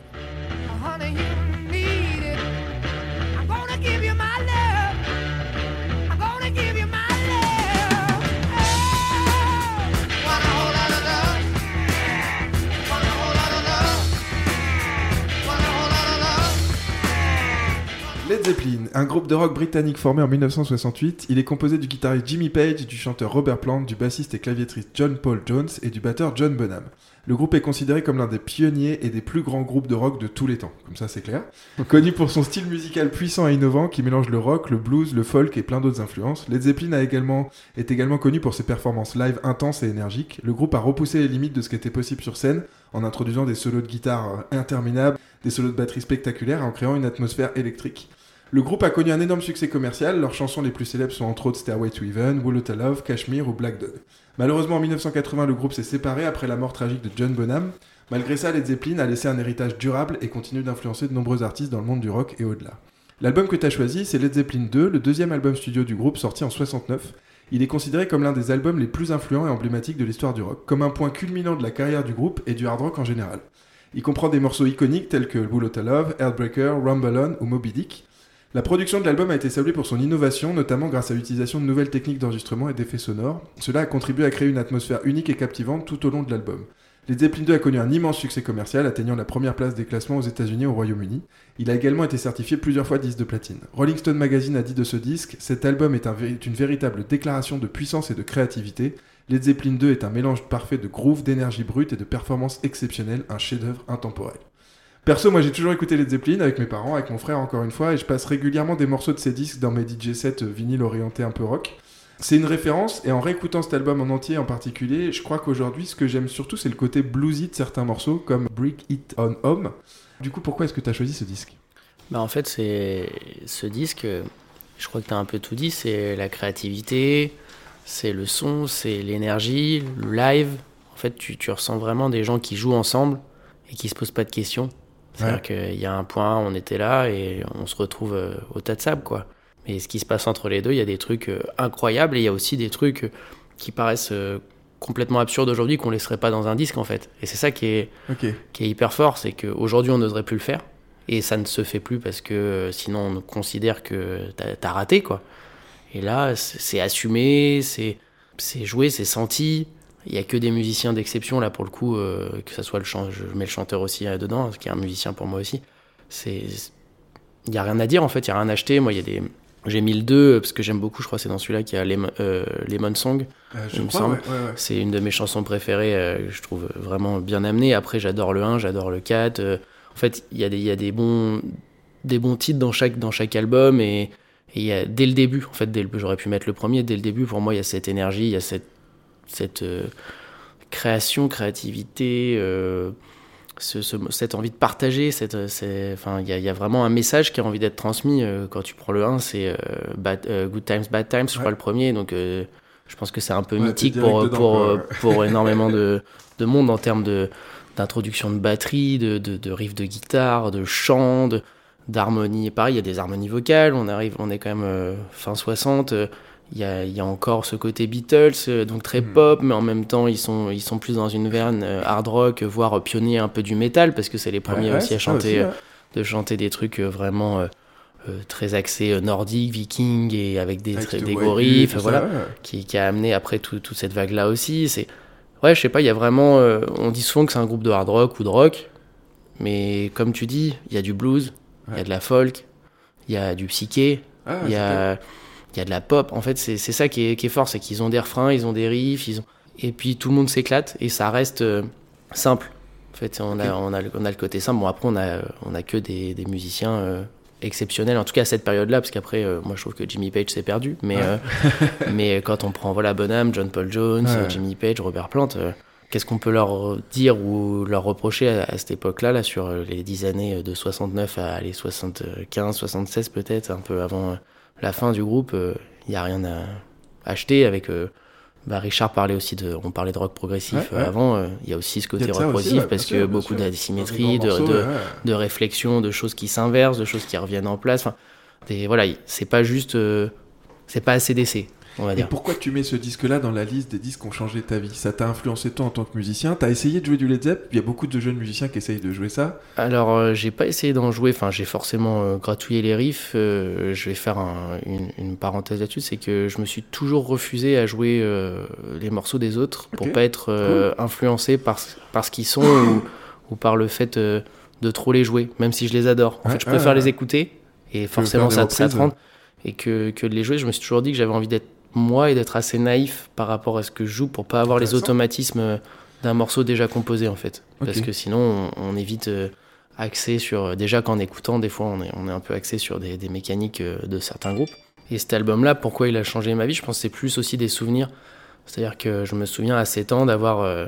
Speaker 5: Led Zeppelin, un groupe de rock britannique formé en 1968, il est composé du guitariste Jimmy Page, du chanteur Robert Plant, du bassiste et claviétriste John Paul Jones et du batteur John Bonham. Le groupe est considéré comme l'un des pionniers et des plus grands groupes de rock de tous les temps, comme ça c'est clair. Connu pour son style musical puissant et innovant qui mélange le rock, le blues, le folk et plein d'autres influences, Led Zeppelin a également, est également connu pour ses performances live intenses et énergiques. Le groupe a repoussé les limites de ce qui était possible sur scène en introduisant des solos de guitare interminables, des solos de batterie spectaculaires et en créant une atmosphère électrique. Le groupe a connu un énorme succès commercial, leurs chansons les plus célèbres sont entre autres Stairway to Heaven, Will of Love, Kashmir ou Black Dog. Malheureusement en 1980 le groupe s'est séparé après la mort tragique de John Bonham. Malgré ça, Led Zeppelin a laissé un héritage durable et continue d'influencer de nombreux artistes dans le monde du rock et au-delà. L'album que tu as choisi, c'est Led Zeppelin 2, le deuxième album studio du groupe sorti en 69. Il est considéré comme l'un des albums les plus influents et emblématiques de l'histoire du rock, comme un point culminant de la carrière du groupe et du hard rock en général. Il comprend des morceaux iconiques tels que Bullet Love, Heartbreaker, Rumble On ou Moby Dick. La production de l'album a été saluée pour son innovation, notamment grâce à l'utilisation de nouvelles techniques d'enregistrement et d'effets sonores. Cela a contribué à créer une atmosphère unique et captivante tout au long de l'album. Led Zeppelin 2 a connu un immense succès commercial, atteignant la première place des classements aux États-Unis et au Royaume-Uni. Il a également été certifié plusieurs fois disque de platine. Rolling Stone Magazine a dit de ce disque Cet album est, une véritable déclaration de puissance et de créativité. Led Zeppelin 2 est un mélange parfait de groove, d'énergie brute et de performances exceptionnelles, un chef-d'œuvre intemporel. Perso, moi j'ai toujours écouté Led Zeppelin avec mes parents, avec mon frère encore une fois, et je passe régulièrement des morceaux de ces disques dans mes DJ sets euh, vinyle orientés un peu rock. C'est une référence, et en réécoutant cet album en entier en particulier, je crois qu'aujourd'hui ce que j'aime surtout c'est le côté bluesy de certains morceaux, comme Brick It On Home. Du coup, pourquoi est-ce que tu as choisi ce disque?
Speaker 7: Bah en fait, c'est ce disque, je crois que tu as un peu tout dit, c'est la créativité, c'est le son, c'est l'énergie, le live. En fait, tu, tu ressens vraiment des gens qui jouent ensemble et qui se posent pas de questions. C'est-à-dire qu'il y a un point, on était là et on se retrouve euh, au tas de sable, quoi. Mais ce qui se passe entre les deux, il y a des trucs euh, incroyables et il y a aussi des trucs euh, qui paraissent complètement absurdes aujourd'hui qu'on laisserait pas dans un disque, en fait. Et c'est ça qui est, qui est hyper fort, c'est qu'aujourd'hui on n'oserait plus le faire. Et ça ne se fait plus parce que sinon on considère que t'as as raté, quoi. Et là, c'est assumé, c'est c'est joué, c'est senti. Il y a que des musiciens d'exception, là, pour le coup, euh, que ça soit le chant, je mets le chanteur aussi euh, dedans, qui est un musicien pour moi aussi. C'est. Il y a rien à dire, en fait, il y a rien à acheter. Moi, il y a des. J'ai mis le 2 parce que j'aime beaucoup, je crois, c'est dans celui-là qu'il y a Lemon, euh, Lemon Song.
Speaker 5: Euh, je
Speaker 7: Il me
Speaker 5: crois,
Speaker 7: semble.
Speaker 5: ouais, ouais, ouais.
Speaker 7: C'est une de mes chansons préférées, euh, que je trouve vraiment bien amenée. Après, j'adore le 1, j'adore le 4. euh, en fait, il y a des, il y a des bons, des bons titres dans chaque, dans chaque album. Et, et il y a, dès le début, en fait, dès le- j'aurais pu mettre le premier, dès le début, pour moi, il y a cette énergie, il y a cette, cette euh, création, créativité, euh, ce- ce- cette envie de partager. Cette, c'est- enfin, il y, a- il y a vraiment un message qui a envie d'être transmis. euh, quand tu prends le 1, c'est euh, Bad- euh, Good Times, Bad Times, je
Speaker 5: Ouais.
Speaker 7: crois, le premier. Donc, euh, je pense que c'est un peu
Speaker 5: Ouais,
Speaker 7: mythique pour, pour, euh, énormément de, de monde en termes de, d'introduction de batterie, de, de, de riffs de guitare, de chant, d'harmonie. Pareil, il y a des harmonies vocales. On arrive, on est quand même euh, fin 60. euh, Il y, a, il y a encore ce côté Beatles, euh, donc très
Speaker 5: Mhm.
Speaker 7: pop, mais en même temps, ils sont, ils sont plus dans une veine euh, hard rock, voire pionnier un peu du métal, parce que c'est les premiers
Speaker 5: Ouais, ouais,
Speaker 7: aussi à chanter,
Speaker 5: aussi,
Speaker 7: euh,
Speaker 5: ouais.
Speaker 7: de chanter des trucs vraiment euh, euh, très axés nordiques, vikings, et avec des,
Speaker 5: Avec
Speaker 7: des
Speaker 5: ça,
Speaker 7: voilà qui, qui a amené après tout- toute cette vague là aussi. C'est ouais, je sais pas, il y a vraiment, euh, on dit souvent que c'est un groupe de hard rock ou de rock, mais comme tu dis, il y a du blues, il y a de la folk, il y a du psyché,
Speaker 5: Ah,
Speaker 7: il y a il y a de la pop. En fait, c'est ça qui est, qui est fort, c'est qu'ils ont des refrains, ils ont des riffs, ils ont et puis tout le monde s'éclate et ça reste euh, simple. En fait, on a, on, a, le- on a le côté simple. Bon, après, on a, on a que des, des musiciens euh, exceptionnels, en tout cas à cette période-là, parce qu'après, euh, moi je trouve que Jimmy Page s'est perdu. Mais,
Speaker 5: Ouais.
Speaker 7: mais quand on prend voilà, Bonham, John Paul Jones,
Speaker 5: Ouais.
Speaker 7: Jimmy Page, Robert Plant, qu'est-ce qu'on peut leur dire ou leur reprocher à, à cette époque-là, là, sur les 10 années de 69 à les 75, 76 peut-être, un peu avant la fin du groupe Il n'y a rien à acheter avec. euh, bah, Richard parlait aussi de. On parlait de rock progressif
Speaker 5: Ouais,
Speaker 7: euh,
Speaker 5: ouais.
Speaker 7: avant. euh, Il y a aussi ce côté rock progressif
Speaker 5: ouais,
Speaker 7: parce que
Speaker 5: sûr, bien
Speaker 7: beaucoup d'asymétrie, de, de, réflexion, de choses qui s'inversent, de choses qui reviennent en place. Enfin, des, voilà, c'est pas juste. euh, c'est pas ACDC, on va
Speaker 5: Et
Speaker 7: dire.
Speaker 5: pourquoi tu mets ce disque-là dans la liste des disques qui ont changé ta vie? Ça t'a influencé toi en tant que musicien? T'as essayé de jouer du Led Zepp? Il y a beaucoup de jeunes musiciens qui essayent de jouer ça.
Speaker 7: Alors, euh, j'ai pas essayé d'en jouer. Enfin, j'ai forcément euh, gratouillé les riffs. Euh, je vais faire un- une, une parenthèse là-dessus. C'est que je me suis toujours refusé à jouer euh, les morceaux des autres pour
Speaker 5: Ok.
Speaker 7: pas être euh, influencé par, ce- par ce qu'ils sont ou, ou par le fait de trop les jouer, même si je les adore. En fait, je préfère
Speaker 5: ouais.
Speaker 7: les écouter et forcément ça, ça te
Speaker 5: reprises.
Speaker 7: rentre. Et que, que de les jouer, je me suis toujours dit que j'avais envie d'être moi et d'être assez naïf par rapport à ce que je joue pour pas avoir les automatismes d'un morceau déjà composé en fait. Parce que sinon on, on évite euh, axé sur. Déjà qu'en écoutant, des fois on est, on est un peu axé sur des, des mécaniques euh, de certains groupes. Et cet album-là, pourquoi il a changé ma vie? Je pense que c'est plus aussi des souvenirs. C'est-à-dire que je me souviens à 7 ans d'avoir euh,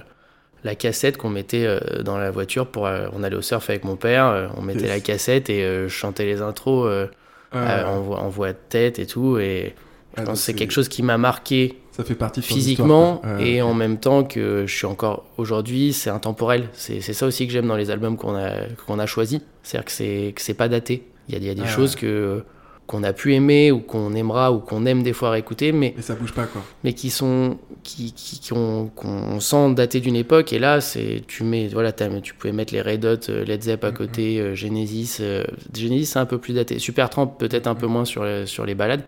Speaker 7: la cassette qu'on mettait euh, dans la voiture pour. euh, on allait au surf avec mon père, euh, on mettait
Speaker 5: Yes.
Speaker 7: la cassette et euh, je chantais les intros euh,
Speaker 5: Ah,
Speaker 7: euh, en, voix, en voix de tête et tout. Et
Speaker 5: ah,
Speaker 7: je pense c'est quelque chose qui m'a marqué
Speaker 5: Ça fait partie de ton
Speaker 7: physiquement.
Speaker 5: Ouais,
Speaker 7: et en même temps que je suis encore aujourd'hui, c'est intemporel. C'est c'est ça aussi que j'aime dans les albums qu'on a, qu'on a choisis. C'est-à-dire que c'est que c'est pas daté. Il y a, y a des
Speaker 5: Ah.
Speaker 7: choses que qu'on a pu aimer ou qu'on aimera ou qu'on aime des fois réécouter, mais,
Speaker 5: Mais ça bouge pas, quoi.
Speaker 7: mais qui sont qui, qui, qui ont- qu'on sent dater d'une époque. Et là, c'est tu mets voilà, tu pouvais mettre les Red Hot, euh, Led Zepp à côté, euh, Genesis. euh, Genesis c'est un peu plus daté. Supertramp peut-être un peu moins sur les, sur les balades.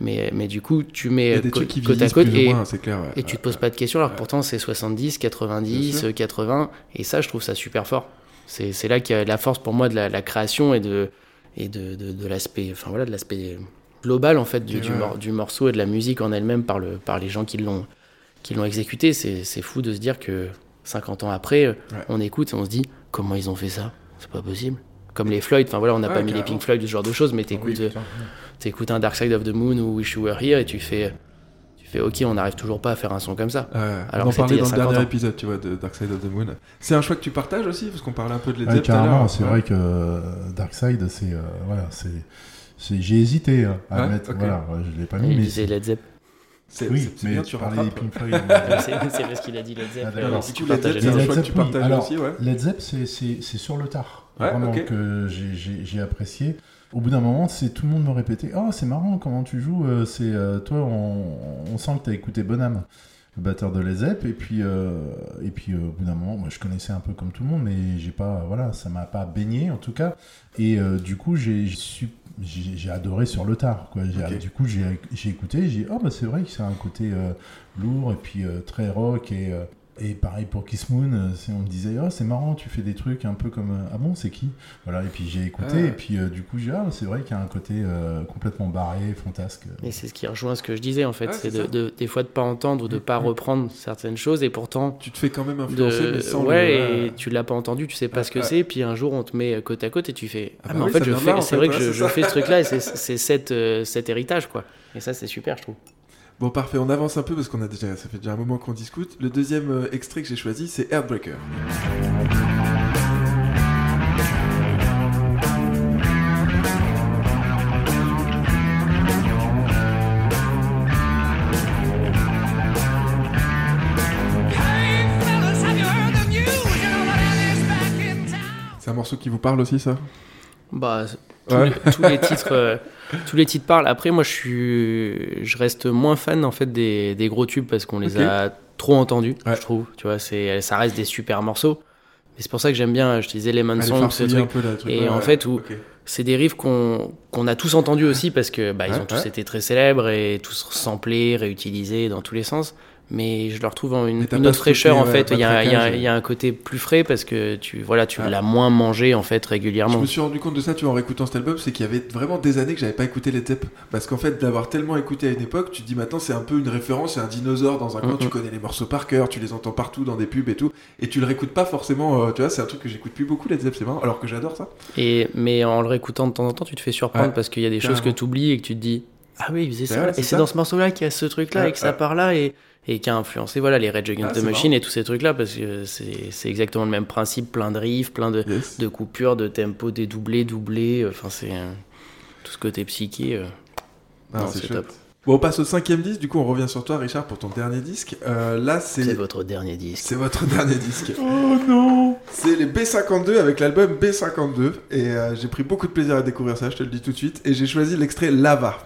Speaker 7: Mais, mais du coup, tu mets
Speaker 5: des trucs qui
Speaker 7: côte à côte et,
Speaker 5: moins, clair. ouais.
Speaker 7: et tu te poses pas de questions, alors pourtant c'est 70,
Speaker 5: Bien
Speaker 7: 90,
Speaker 5: sûr.
Speaker 7: euh, 80, et ça je trouve ça super fort. C'est là qu'il y a la force pour moi de la, la création et de, et de, de, de l'aspect enfin voilà, de l'aspect global en fait du, mor- du morceau et de la musique en elle-même par, le, par les gens qui l'ont qui l'ont exécuté. C'est fou de se dire que 50 ans après,
Speaker 5: Ouais.
Speaker 7: on écoute et on se dit comment ils ont fait ça? C'est pas possible. Comme les Floyd, enfin voilà, on n'a
Speaker 5: Ouais,
Speaker 7: pas mis les. Pink Floyd, ce genre de choses, mais t'écoutes
Speaker 6: Oui,
Speaker 7: euh. T'écoutes un Dark Side of the Moon ou Wish You Were Here et tu fais, tu fais ok, on n'arrive toujours pas à faire un son comme ça.
Speaker 5: Ouais,
Speaker 7: Alors
Speaker 5: on en parlait dans le
Speaker 7: 50
Speaker 5: dernier
Speaker 7: ans.
Speaker 5: épisode, tu vois, de Dark Side of the Moon. C'est un choix que tu partages aussi, parce qu'on parlait un peu de Led
Speaker 6: Ouais,
Speaker 5: Zepp tout à
Speaker 6: carrément,
Speaker 5: l'heure.
Speaker 6: c'est
Speaker 5: Ouais.
Speaker 6: vrai que euh, Darkseid, c'est euh, voilà, c'est c'est- j'ai hésité euh, à
Speaker 5: Ouais,
Speaker 6: mettre,
Speaker 5: ok.
Speaker 6: voilà, je l'ai pas mis,
Speaker 7: Il
Speaker 6: mais
Speaker 7: disait Led Zepp.
Speaker 5: C'est
Speaker 6: oui,
Speaker 5: c'est- c'est
Speaker 6: mais
Speaker 5: bien,
Speaker 6: tu parlais des. Pink Floyd.
Speaker 7: c'est c'est parce qu'il a dit Led Zepp.
Speaker 6: Ah,
Speaker 7: si tu
Speaker 5: Led
Speaker 7: partages
Speaker 5: Zepp,
Speaker 7: les
Speaker 5: c'est un
Speaker 6: Led
Speaker 5: choix que
Speaker 6: Zepp,
Speaker 5: tu partages
Speaker 6: Alors,
Speaker 5: aussi, ouais.
Speaker 6: Led Zepp, c'est- c'est c'est sur le tard,
Speaker 5: Ouais,
Speaker 6: vraiment que j'ai apprécié. Au bout d'un moment, c'est tout le monde me répétait, oh c'est marrant comment tu joues, euh, c'est euh, toi on, on sent que t'as écouté Bonham, le batteur de Led Zepp, et puis euh, et puis euh, au bout d'un moment, moi je connaissais un peu comme tout le monde, mais j'ai pas, voilà, ça m'a pas baigné en tout cas, et euh, du coup j'ai adoré sur le tard, quoi. Du coup j'ai écouté, j'ai dit, oh bah c'est vrai que c'est un côté lourd et puis très rock et et pareil pour Kiss Moon, euh, on me disait oh c'est marrant, tu fais des trucs un peu comme euh, ah bon c'est qui? Voilà et puis j'ai écouté
Speaker 5: Ah.
Speaker 6: et puis euh, du coup j'ai ah c'est vrai qu'il y a un côté euh, complètement barré, fantasque.
Speaker 7: Et c'est ce qui rejoint ce que je disais en fait,
Speaker 5: Ah,
Speaker 7: c'est de, de- des fois de pas entendre ou de pas
Speaker 5: Mhm.
Speaker 7: reprendre certaines choses et pourtant
Speaker 5: Tu te fais quand même influencer,
Speaker 7: de
Speaker 5: mais sans
Speaker 7: ouais
Speaker 5: le...
Speaker 7: et tu l'as pas entendu, tu sais pas
Speaker 5: Ah,
Speaker 7: ce que
Speaker 5: ah.
Speaker 7: c'est, puis un jour on te met côte à côte et tu fais
Speaker 5: Ah
Speaker 7: ah,
Speaker 5: bah
Speaker 7: mais en fait je fais c'est vrai que je, fais ce truc là et c'est- euh, cet héritage quoi. Et ça c'est super je trouve.
Speaker 5: Bon, parfait, on avance un peu parce qu'on a déjà, ça fait déjà un moment qu'on discute. Le deuxième euh, extrait que j'ai choisi, c'est Heartbreaker. C'est un morceau qui vous parle aussi, ça?
Speaker 7: Bah tous,
Speaker 5: Ouais.
Speaker 7: les, tous les titres euh, tous les titres parlent. Après moi je suis je reste moins fan en fait des, des gros tubes parce qu'on les a trop entendus,
Speaker 5: Ouais.
Speaker 7: je trouve. Tu vois, c'est ça reste des super morceaux. Mais c'est pour ça que j'aime bien, je te disais
Speaker 5: Allez,
Speaker 7: Song, ce truc.
Speaker 5: peu, là, le truc.
Speaker 7: Et
Speaker 5: Ouais,
Speaker 7: en fait, où-. C'est des riffs qu'on qu'on a tous entendus aussi parce que bah, ils ont tous été très célèbres et tous samplés, réutilisés dans tous les sens. Mais je leur trouve en une, une autre fraîcheur en fait.
Speaker 5: pas
Speaker 7: Il y, a, il y a-
Speaker 5: traquage.
Speaker 7: il y a un côté plus frais parce que tu voilà tu
Speaker 5: Ouais.
Speaker 7: l'as moins mangé en fait
Speaker 5: Je
Speaker 7: régulièrement.
Speaker 5: me suis rendu compte de ça, tu vois, en réécoutant cet album, c'est qu'il y avait vraiment des années que j'avais pas écouté les Zepp. Parce qu'en fait, d'avoir tellement écouté à une époque, tu te dis maintenant c'est un peu une référence, c'est un dinosaure dans un coin,
Speaker 7: Mhm.
Speaker 5: tu connais les morceaux par cœur, tu les entends partout dans des pubs et tout, et tu le réécoutes pas forcément, euh, tu vois, c'est un truc que j'écoute plus beaucoup les Zepp, c'est marrant, alors que j'adore ça.
Speaker 7: Et mais en le réécoutant de temps en temps, tu te fais surprendre
Speaker 5: Ouais,
Speaker 7: parce qu'il y a des choses que tu oublies et que tu te dis ah oui, il faisait ça. et
Speaker 5: c'est
Speaker 7: dans ce morceau-là qu'il y a ce truc-là
Speaker 5: Ouais,
Speaker 7: et que ça part là et et qui a influencé voilà les Rage Against
Speaker 5: Ah,
Speaker 7: the Machine
Speaker 5: marrant.
Speaker 7: et tous ces trucs-là parce que c'est c'est exactement le même principe, plein de riffs, plein de
Speaker 5: Yes.
Speaker 7: de coupures, de tempo dédoublé, doublé. Enfin, c'est euh, tout ce côté psyché. euh,
Speaker 5: Ah,
Speaker 7: non,
Speaker 5: c'est
Speaker 7: top.
Speaker 5: Bon, on passe au cinquième disque, du coup on revient sur toi Richard pour ton dernier disque. Euh, là
Speaker 7: C'est
Speaker 5: c'est...
Speaker 7: votre dernier disque.
Speaker 5: C'est votre dernier disque. Oh non C'est les B52 avec l'album B52 et euh, j'ai pris beaucoup de plaisir à découvrir ça, je te le dis tout de suite. Et j'ai choisi l'extrait Lava.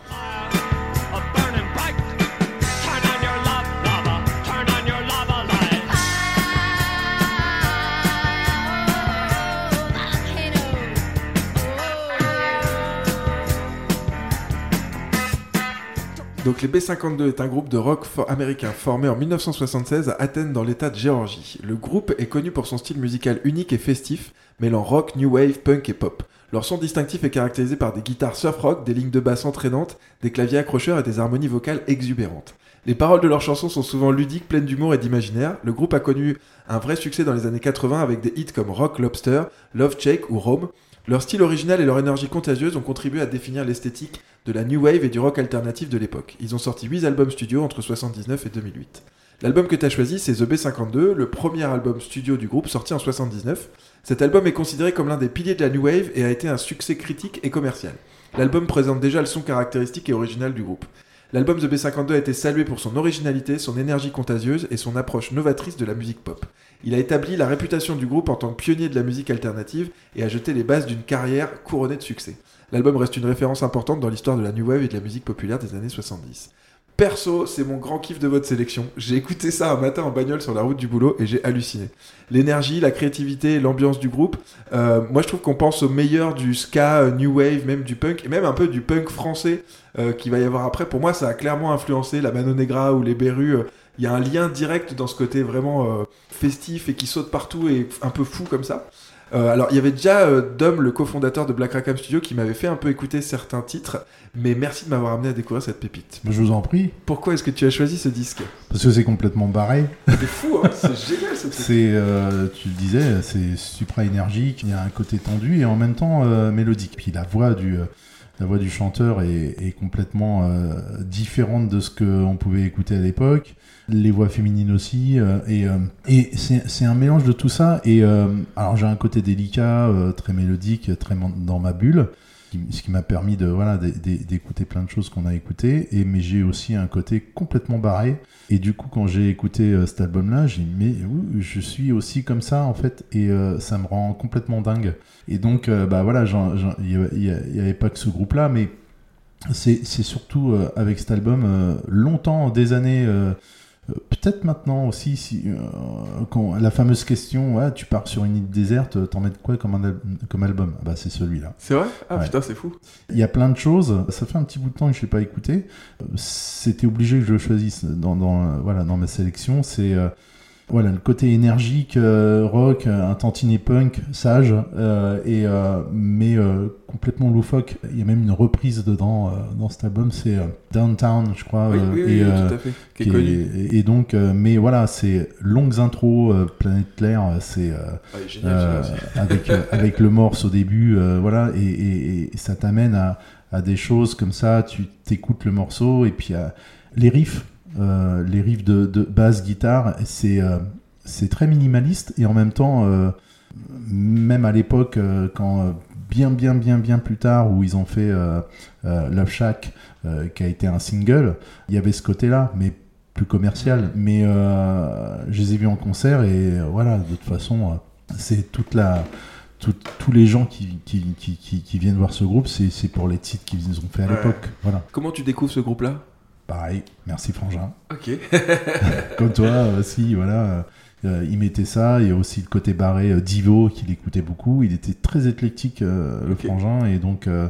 Speaker 5: Donc les B52 est un groupe de rock américain formé en 1976 à Athènes dans l'état de Géorgie. Le groupe est connu pour son style musical unique et festif, mêlant rock, new wave, punk et pop. Leur son distinctif est caractérisé par des guitares surf rock, des lignes de basse entraînantes, des claviers accrocheurs et des harmonies vocales exubérantes. Les paroles de leurs chansons sont souvent ludiques, pleines d'humour et d'imaginaire. Le groupe a connu un vrai succès dans les années 80 avec des hits comme Rock Lobster, Love Shake ou Rome. Leur style original et leur énergie contagieuse ont contribué à définir l'esthétique de la new wave et du rock alternatif de l'époque. Ils ont sorti 8 albums studio entre 79 et 2008. L'album que tu choisi, c'est The B52, le premier album studio du groupe sorti en 79. Cet album est considéré comme l'un des piliers de la new wave et a été un succès critique et commercial. L'album présente déjà le son caractéristique et original du groupe. L'album The B52 a été salué pour son originalité, son énergie contagieuse et son approche novatrice de la musique pop. Il a établi la réputation du groupe en tant que pionnier de la musique alternative et a jeté les bases d'une carrière couronnée de succès. L'album reste une référence importante dans l'histoire de la new wave et de la musique populaire des années 70. Perso, c'est mon grand kiff de votre sélection. J'ai écouté ça un matin en bagnole sur la route du boulot et j'ai halluciné. L'énergie, la créativité, l'ambiance du groupe. euh, moi, je trouve qu'on pense au meilleur du ska, euh, new wave, même du punk et même un peu du punk français euh, qu'il va y avoir après. Pour moi, ça a clairement influencé la Mano Negra ou les Berus. euh, Il y a un lien direct dans ce côté vraiment euh, festif et qui saute partout et un peu fou comme ça. Euh, alors, il y avait déjà euh, Dom, le cofondateur de Black Rackham Studio, qui m'avait fait un peu écouter certains titres, mais merci de m'avoir amené à découvrir cette pépite.
Speaker 6: Je vous en prie,
Speaker 5: Pourquoi est-ce que tu as choisi ce disque?
Speaker 6: Parce que c'est complètement barré.
Speaker 5: C'est fou, hein c'est génial ce truc.
Speaker 6: C'est, euh, tu le disais, c'est supra énergique. Il y a un côté tendu et en même temps mélodique. Puis la voix du, la voix du chanteur est, complètement euh, différente de ce qu'on pouvait écouter à l'époque. Les voix féminines aussi. euh, et euh, et c'est, un mélange de tout ça. Et alors j'ai un côté délicat, très mélodique, très dans ma bulle. Ce qui m'a permis de voilà d'é- d'é- d'écouter plein de choses qu'on a écoutées. Et mais j'ai aussi un côté complètement barré. Et du coup, quand j'ai écouté euh, cet album-là, j'ai mais oui, je suis aussi comme ça, en fait, et euh, ça me rend complètement dingue. Et donc, euh, bah voilà, il n'y avait pas que ce groupe-là, mais c'est surtout avec cet album, longtemps, des années, peut-être maintenant aussi, si, euh, quand, la fameuse question, ouais, tu pars sur une île déserte, t'en mets quoi comme, un al- comme album? Ah Bah, c'est celui-là.
Speaker 5: C'est vrai? Ah
Speaker 6: Ouais.
Speaker 5: putain, c'est fou.
Speaker 6: Il y a plein de choses. Ça fait un petit bout de temps que je l'ai pas écouté. Euh, C'était obligé que je le choisisse dans, dans, euh, voilà, dans ma sélection. C'est euh, voilà, le côté énergique, euh, rock, euh, un tantinet punk, sage, euh, et, euh, mais complètement loufoque. Il y a même une reprise dedans, dans cet album. C'est Downtown, je crois.
Speaker 5: oui, oui, oui,
Speaker 6: et,
Speaker 5: oui, tout à fait. Qui est
Speaker 6: qui
Speaker 5: connu.
Speaker 6: est- et donc, mais voilà, c'est longues intros, Planète Claire, c'est
Speaker 5: Ah,
Speaker 6: avec, avec le morse au début, voilà, et, et- et ça t'amène à, à des choses comme ça, tu t'écoutes le morceau, et puis à- les riffs, les riffs de, de basse, guitare, c'est euh, c'est très minimaliste, et en même temps, euh, même à l'époque, euh, quand euh, bien, bien, bien, bien plus tard, où ils ont fait euh, euh, Love Shack, euh, qui a été un single, il y avait ce côté-là, mais plus commercial. Mais euh, je les ai vus en concert et euh, voilà, de toute façon, euh, c'est toute la. tout- tous les gens qui, qui, qui, qui- qui viennent voir ce groupe, c'est c'est pour les titres qu'ils ont fait à
Speaker 5: Ouais.
Speaker 6: l'époque. Voilà.
Speaker 5: Comment tu découvres ce groupe-là?
Speaker 6: Pareil, merci Frangin.
Speaker 5: Ok.
Speaker 6: Comme toi aussi, voilà. euh, il mettait ça. Il y a aussi le côté barré euh, Divo qu'il écoutait beaucoup. Il était très éclectique, euh, le frangin. Et donc, euh,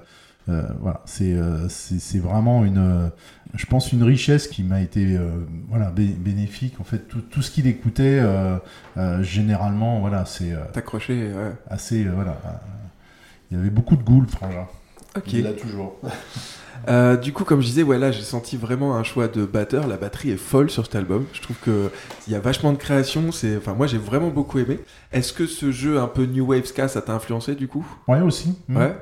Speaker 6: euh, voilà, c'est euh, c'est vraiment une, euh, je pense, une richesse qui m'a été euh, voilà, bé- bénéfique. En fait, tout, tout ce qu'il écoutait, euh, euh, généralement, voilà, c'est euh,
Speaker 5: T'accroché, ouais.
Speaker 6: assez. euh, voilà, euh, il y avait beaucoup de goût, le frangin.
Speaker 5: Ok.
Speaker 6: Il l'a toujours.
Speaker 5: Euh, du coup, comme je disais, ouais, là, j'ai senti vraiment un choix de batteur. La batterie est folle sur cet album. Je trouve que il y a vachement de création. C'est, enfin, moi, j'ai vraiment beaucoup aimé. Est-ce que ce jeu un peu new wave ska, ça t'a influencé du coup?
Speaker 6: Ouais, aussi.
Speaker 5: Ouais.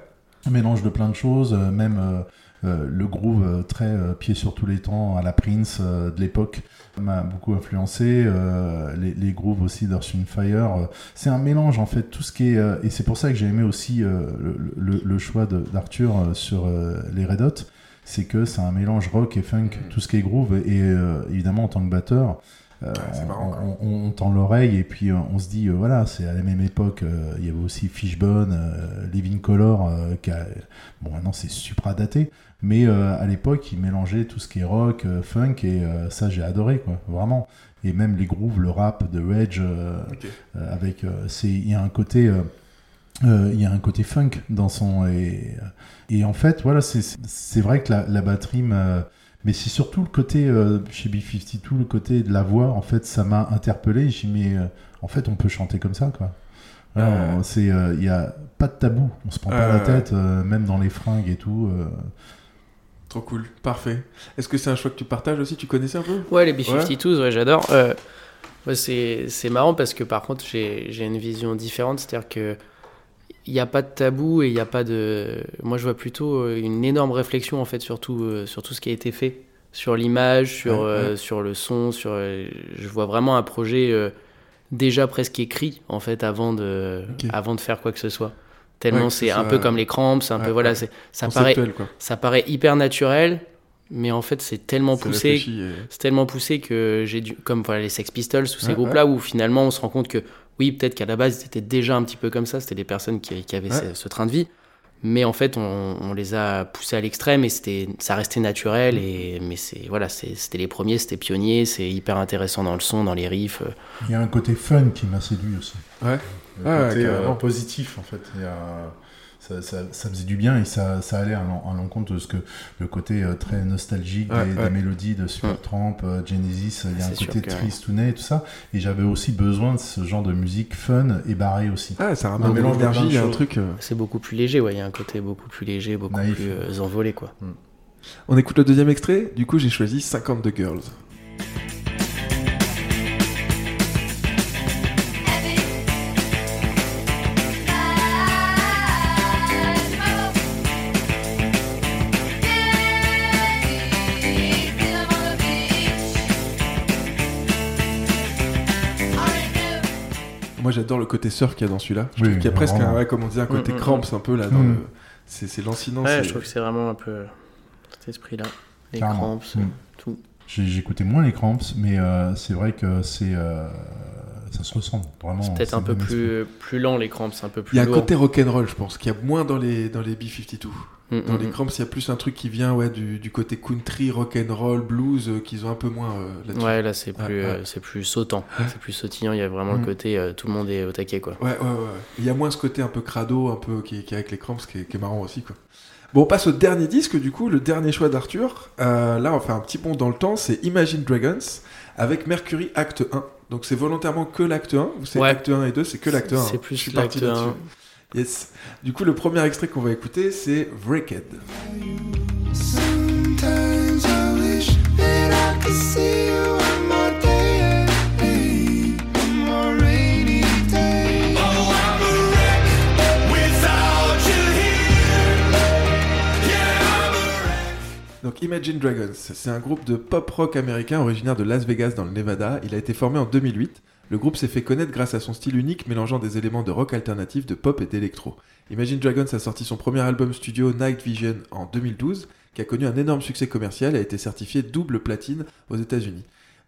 Speaker 6: Un mélange de plein de choses, euh, même euh, le groove euh, très euh, pied sur tous les temps à la Prince euh, de l'époque m'a beaucoup influencé. euh, les, les grooves aussi d'Earth Fire. euh, c'est un mélange en fait, tout ce qui est. euh, et c'est pour ça que j'ai aimé aussi euh, le, le- le choix d'Arthur euh, sur euh, les Red Hot. C'est que c'est un mélange rock et funk, tout ce qui est groove. Et euh, évidemment, en tant que batteur, euh,
Speaker 5: marrant,
Speaker 6: on, on- on tend l'oreille et puis euh, on se dit, euh, voilà, c'est à la même époque, euh, il y avait aussi Fishbone, euh, Living Color, euh, qui a- bon maintenant c'est supra daté, mais euh, à l'époque il mélangeait tout ce qui est rock, euh, funk et euh, ça j'ai adoré quoi, vraiment. Et même les grooves, le rap de Rage, avec, c'est, il y a un côté, il y a un côté funk dans son et, et en fait voilà c'est, vrai que la, la batterie mais c'est surtout le côté, chez B52, le côté de la voix, en fait, ça m'a interpellé. J'ai dit, mais en fait, on peut chanter comme ça, quoi. C'est, il y a pas de tabou. On se prend pas la tête, même dans les fringues et tout.
Speaker 5: Trop cool, parfait. Est-ce que c'est un choix que tu partages aussi? Tu connaissais un peu?
Speaker 7: Ouais, les B-52s, ouais, j'adore. Euh, ouais, c'est marrant parce que par contre, j'ai une vision différente. C'est-à-dire que il n'y a pas de tabou et il n'y a pas de. Moi, je vois plutôt euh, une énorme réflexion en fait sur tout, euh, sur tout ce qui a été fait, sur l'image, sur,
Speaker 5: Ouais,
Speaker 7: euh, sur le son. Sur, euh, je vois vraiment un projet déjà presque écrit en fait avant de, avant de faire quoi que ce soit. Tellement
Speaker 5: Ouais,
Speaker 7: c'est
Speaker 5: ce
Speaker 7: un peu comme les cramps, c'est un
Speaker 5: Ouais,
Speaker 7: peu voilà,
Speaker 5: ouais.
Speaker 7: c'est ça paraît,
Speaker 5: quoi.
Speaker 7: ça paraît hyper naturel, mais en fait c'est tellement poussé
Speaker 5: et-
Speaker 7: c'est tellement poussé que j'ai dû, comme voilà, les Sex Pistols, tous ces
Speaker 5: Ouais,
Speaker 7: groupes-là, où finalement on se rend compte que oui, peut-être qu'à la base c'était déjà un petit peu comme ça, c'était des personnes qui, qui avaient
Speaker 5: Ouais.
Speaker 7: ce, ce train de vie, mais en fait on, on les a poussés à l'extrême et c'était, ça restait naturel, et, mais c'est, voilà, c'était les premiers, c'était pionnier, c'est hyper intéressant dans le son, dans les riffs. euh.
Speaker 6: Il y a un côté fun qui m'a séduit aussi.
Speaker 5: Ouais.
Speaker 6: Le
Speaker 5: Ah,
Speaker 6: côté euh, positif, en fait. Il y a- ça, ça- ça faisait du bien et ça, ça allait à l'en- à l'encontre de ce que le côté euh, très nostalgique
Speaker 5: Ouais,
Speaker 6: des,
Speaker 5: ouais.
Speaker 6: des mélodies de Supertramp, euh, Genesis. Il y a un côté
Speaker 7: que-
Speaker 6: tristounet et tout ça. Et j'avais aussi besoin de ce genre de musique fun et barré aussi.
Speaker 5: Ah, ça
Speaker 6: Un
Speaker 5: ramène de
Speaker 6: mélange
Speaker 5: il y a un truc.
Speaker 7: C'est beaucoup plus léger, ouais, il y a un côté beaucoup plus léger, beaucoup
Speaker 6: Naïf.
Speaker 7: plus euh, envolé, quoi.
Speaker 5: On écoute le deuxième extrait. Du coup, j'ai choisi 52 Girls. Côté surf qu'il y a dans celui-là. Je
Speaker 6: Oui,
Speaker 5: trouve qu'il y a presque, un, ouais, comme on disait, un côté
Speaker 7: Mm, mm,
Speaker 5: cramps un peu là. Dans
Speaker 6: Mm.
Speaker 5: le... C'est lancinant.
Speaker 7: Ouais, je trouve que c'est vraiment un peu cet esprit-là. Les cramps,
Speaker 6: Mm. J'écoutais moins les Cramps, mais euh, c'est vrai que c'est euh, ça se ressemble vraiment.
Speaker 7: C'est peut-être un peu plus, plus lent, les cramps, c'est un peu plus
Speaker 5: Il y a un côté rock'n'roll, je pense, qu'il y a moins dans les, dans les B-52.
Speaker 7: Mm,
Speaker 5: Dans
Speaker 7: mm,
Speaker 5: les
Speaker 7: mm.
Speaker 5: Cramps, il y a plus un truc qui vient ouais, du, du côté country, rock'n'roll, blues, euh, qu'ils ont un peu moins euh, là-dessus.
Speaker 7: Ouais, là c'est plus,
Speaker 5: ouais.
Speaker 7: euh, c'est plus sautant, c'est plus sautillant. Il y a vraiment
Speaker 5: Mm.
Speaker 7: le côté euh, tout le monde est au taquet quoi.
Speaker 5: Ouais, ouais, ouais. ouais. Il y a moins ce côté un peu crado, un peu qui, qui est avec les Cramps, qui est, qui est marrant aussi, quoi. Bon, on passe au dernier disque, du coup, le dernier choix d'Arthur. Euh, là, on fait un petit bond dans le temps, c'est Imagine Dragons avec Mercury Acte 1. Donc, c'est volontairement que l'acte 1, ou c'est
Speaker 7: Ouais.
Speaker 5: acte 1 et 2, c'est que l'acte 1.
Speaker 7: C'est
Speaker 5: hein.
Speaker 7: plus
Speaker 5: Je suis parti
Speaker 7: l'acte 1.
Speaker 5: là-dessus. Yes. Du coup, le premier extrait qu'on va écouter, c'est Wrecked. Imagine Dragons, c'est un groupe de pop rock américain originaire de Las Vegas dans le Nevada. Il a été formé en 2008. Le groupe s'est fait connaître grâce à son style unique mélangeant des éléments de rock alternatif, de pop et d'électro. Imagine Dragons a sorti son premier album studio Night Vision en 2012, qui a connu un énorme succès commercial et a été certifié double platine aux États-Unis.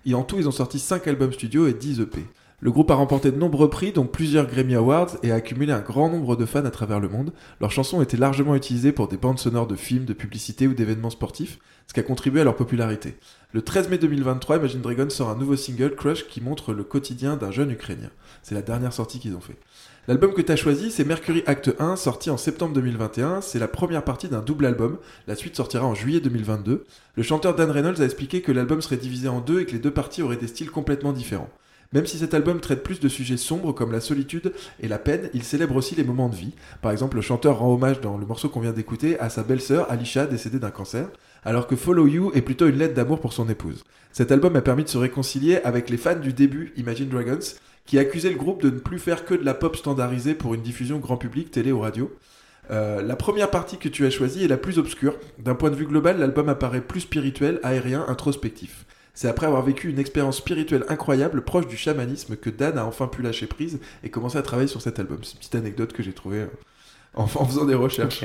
Speaker 5: Et en tout, ils ont sorti 5 albums studio et 10 EP. Le groupe a remporté de nombreux prix, dont plusieurs Grammy Awards, et a accumulé un grand nombre de fans à travers le monde. Leurs chansons étaient largement utilisées pour des bandes sonores de films, de publicités ou d'événements sportifs, ce qui a contribué à leur popularité. Le 13 mai 2023, Imagine Dragons sort un nouveau single, Crush, qui montre le quotidien d'un jeune Ukrainien. C'est la dernière sortie qu'ils ont fait. L'album que tu as choisi, c'est Mercury Acte 1, sorti en septembre 2021. C'est la première partie d'un double album. La suite sortira en juillet 2022. Le chanteur Dan Reynolds a expliqué que l'album serait divisé en deux et que les deux parties auraient des styles complètement différents. Même si cet album traite plus de sujets sombres comme la solitude et la peine, il célèbre aussi les moments de vie. Par exemple, le chanteur rend hommage dans le morceau qu'on vient d'écouter à sa belle-sœur Alicia décédée d'un cancer, alors que Follow You est plutôt une lettre d'amour pour son épouse. Cet album a permis de se réconcilier avec les fans du début Imagine Dragons, qui accusaient le groupe de ne plus faire que de la pop standardisée pour une diffusion grand public, télé ou radio. Euh, la première partie que tu as choisie est la plus obscure. D'un point de vue global, l'album apparaît plus spirituel, aérien, introspectif. C'est après avoir vécu une expérience spirituelle incroyable, proche du chamanisme, que Dan a enfin pu lâcher prise et commencer à travailler sur cet album. C'est une petite anecdote que j'ai trouvée euh, en, faisant des recherches.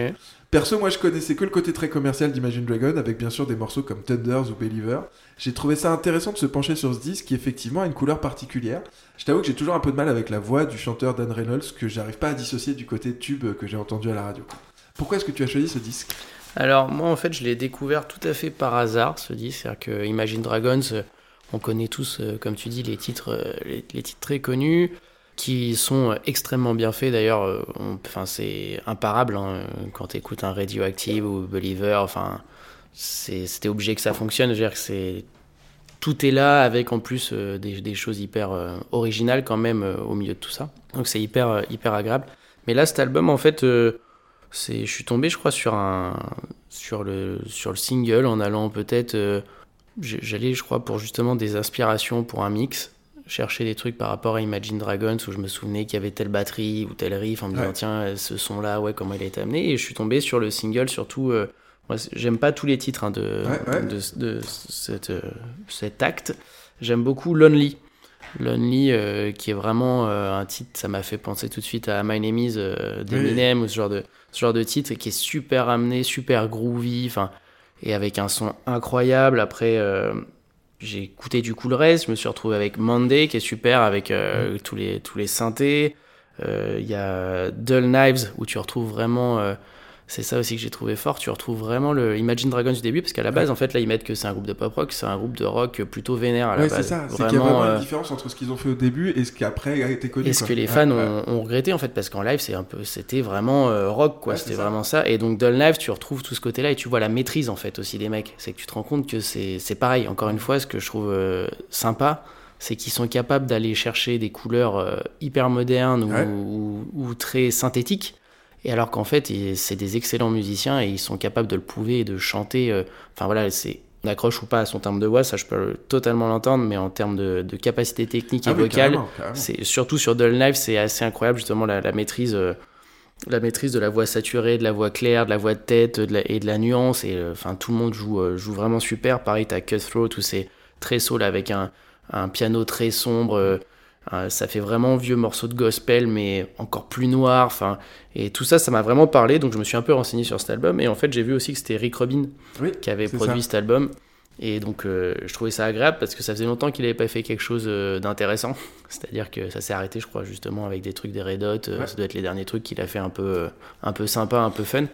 Speaker 5: Perso, moi je connaissais que le côté très commercial d'Imagine Dragon, avec bien sûr des morceaux comme Thunders ou Believer. J'ai trouvé ça intéressant de se pencher sur ce disque qui effectivement a une couleur particulière. Je t'avoue que j'ai toujours un peu de mal avec la voix du chanteur Dan Reynolds que j'arrive pas à dissocier du côté tube que j'ai entendu à la radio. Pourquoi est-ce que tu as choisi ce disque?
Speaker 7: Alors moi en fait je l'ai découvert tout à fait par hasard ce disque, c'est-à-dire que Imagine Dragons, euh, on connaît tous euh, comme tu dis les titres, euh, les, titres très connus qui sont extrêmement bien faits d'ailleurs, enfin c'est imparable hein, quand tu un Radioactive ou Believer, enfin c'était obligé que ça fonctionne, je veux dire que c'est tout est là avec en plus des, choses hyper originales quand même au milieu de tout ça. Donc c'est hyper, hyper agréable. Mais là, cet album, en fait, c'est, je suis tombé, je crois, sur un, sur le, sur le single en allant peut-être, euh, j'allais, je crois, pour justement des inspirations pour un mix, chercher des trucs par rapport à Imagine Dragons où je me souvenais qu'il y avait telle batterie ou tel riff en me disant
Speaker 5: Ouais.
Speaker 7: tiens, ce son-là, ouais, comment il a été amené. Et je suis tombé sur le single, surtout. euh, j'aime pas tous les titres hein, de,
Speaker 5: Ouais, ouais.
Speaker 7: de, de cette, euh, cet acte. J'aime beaucoup Lonely. Lonely, euh, qui est vraiment euh, un titre, ça m'a fait penser tout de suite à My Name Is euh, d'Eminem ou ce genre de ce genre de titre qui est super amené, super groovy, et avec un son incroyable. Après, euh, j'ai écouté du coup le reste. Je me suis retrouvé avec Monday qui est super avec euh, tous les tous les synthés. Il y a Dull Knives où tu retrouves vraiment c'est ça aussi que j'ai trouvé fort. Tu retrouves vraiment le Imagine Dragons du début, parce qu'à la base, en fait, là, ils mettent que c'est un groupe de pop rock, c'est un groupe de rock plutôt vénère à la
Speaker 5: Ouais, c'est
Speaker 7: base.
Speaker 5: ça. C'est qu'il y a
Speaker 7: Vraiment,
Speaker 5: vraiment
Speaker 7: euh,
Speaker 5: une différence entre ce qu'ils ont fait au début et ce qui après a été connu.
Speaker 7: et ce que les fans
Speaker 5: ouais.
Speaker 7: ont, ont regretté en fait parce qu'en live c'est un peu c'était vraiment euh, rock quoi
Speaker 5: c'est
Speaker 7: c'était vraiment ça et donc dans le live tu retrouves tout ce côté là et tu vois la maîtrise en fait aussi des mecs c'est que tu te rends compte que c'est c'est pareil encore une fois ce que je trouve euh, sympa c'est qu'ils sont capables d'aller chercher des couleurs hyper modernes ou, ou, ou très synthétiques et alors qu'en fait c'est des excellents musiciens et ils sont capables de le prouver et de chanter euh, enfin voilà c'est on accroche ou pas à son terme de voix ça je peux totalement l'entendre mais en termes de, de capacité technique et
Speaker 5: Ah oui,
Speaker 7: vocale c'est surtout sur Dull Knife, c'est assez incroyable justement la, la maîtrise, euh, la maîtrise de la voix saturée, de la voix claire, de la voix de tête de la- et de la nuance. Et euh, enfin tout le monde joue, euh, joue vraiment super. Pareil, t'as Cutthroat où c'est très soul avec un, un piano très sombre. Euh, ça fait vraiment vieux morceau de gospel, mais encore plus noir. Enfin, et tout ça, ça m'a vraiment parlé. Donc je me suis un peu renseigné sur cet album. Et en fait, j'ai vu aussi que c'était Rick Rubin
Speaker 5: Oui,
Speaker 7: qui avait produit
Speaker 5: ça.
Speaker 7: cet album. Et donc, euh, je trouvais ça agréable parce que ça faisait longtemps qu'il n'avait pas fait quelque chose euh, d'intéressant. C'est-à-dire que ça s'est arrêté, je crois, justement avec des trucs des Red Hot. Euh,
Speaker 5: Ouais.
Speaker 7: Ça doit être les derniers trucs qu'il a fait un peu, un peu sympa, un peu fun.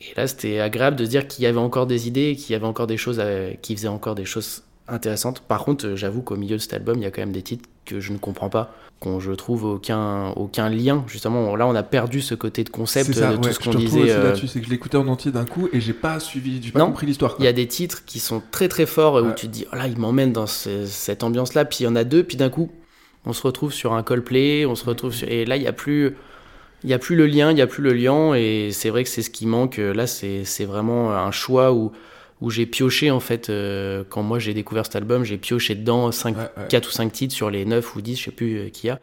Speaker 7: Et là, c'était agréable de se dire qu'il y avait encore des idées, qu'il y avait encore des choses, à- qu'il faisait encore des choses intéressantes. Par contre, euh, j'avoue qu'au milieu de cet album, il y a quand même des titres que je ne comprends pas, qu'on je trouve aucun, aucun lien. Justement, là, on a perdu ce côté de concept
Speaker 5: ça,
Speaker 7: de tout
Speaker 5: ouais,
Speaker 7: ce qu'on disait. euh,
Speaker 5: là-dessus, c'est que je l'écoutais en entier d'un coup et j'ai pas suivi, j'ai pas
Speaker 7: Non.
Speaker 5: compris l'histoire.
Speaker 7: Il y a des titres qui sont très très forts et où
Speaker 5: Ouais.
Speaker 7: tu te dis, oh là, il m'emmène dans ce- cette ambiance-là. Puis il y en a deux, puis d'un coup, on se retrouve sur un Coldplay, on se retrouve sur... Et là, il n'y a plus... Il y a plus le lien, il y a plus le lien, et c'est vrai que c'est ce qui manque. Là, c'est vraiment un choix où, où j'ai pioché, en fait, euh, quand moi j'ai découvert cet album, j'ai pioché dedans 5,
Speaker 5: Ouais, ouais.
Speaker 7: 4 ou 5 titres sur les 9 ou 10, je sais plus euh, qu'il y a.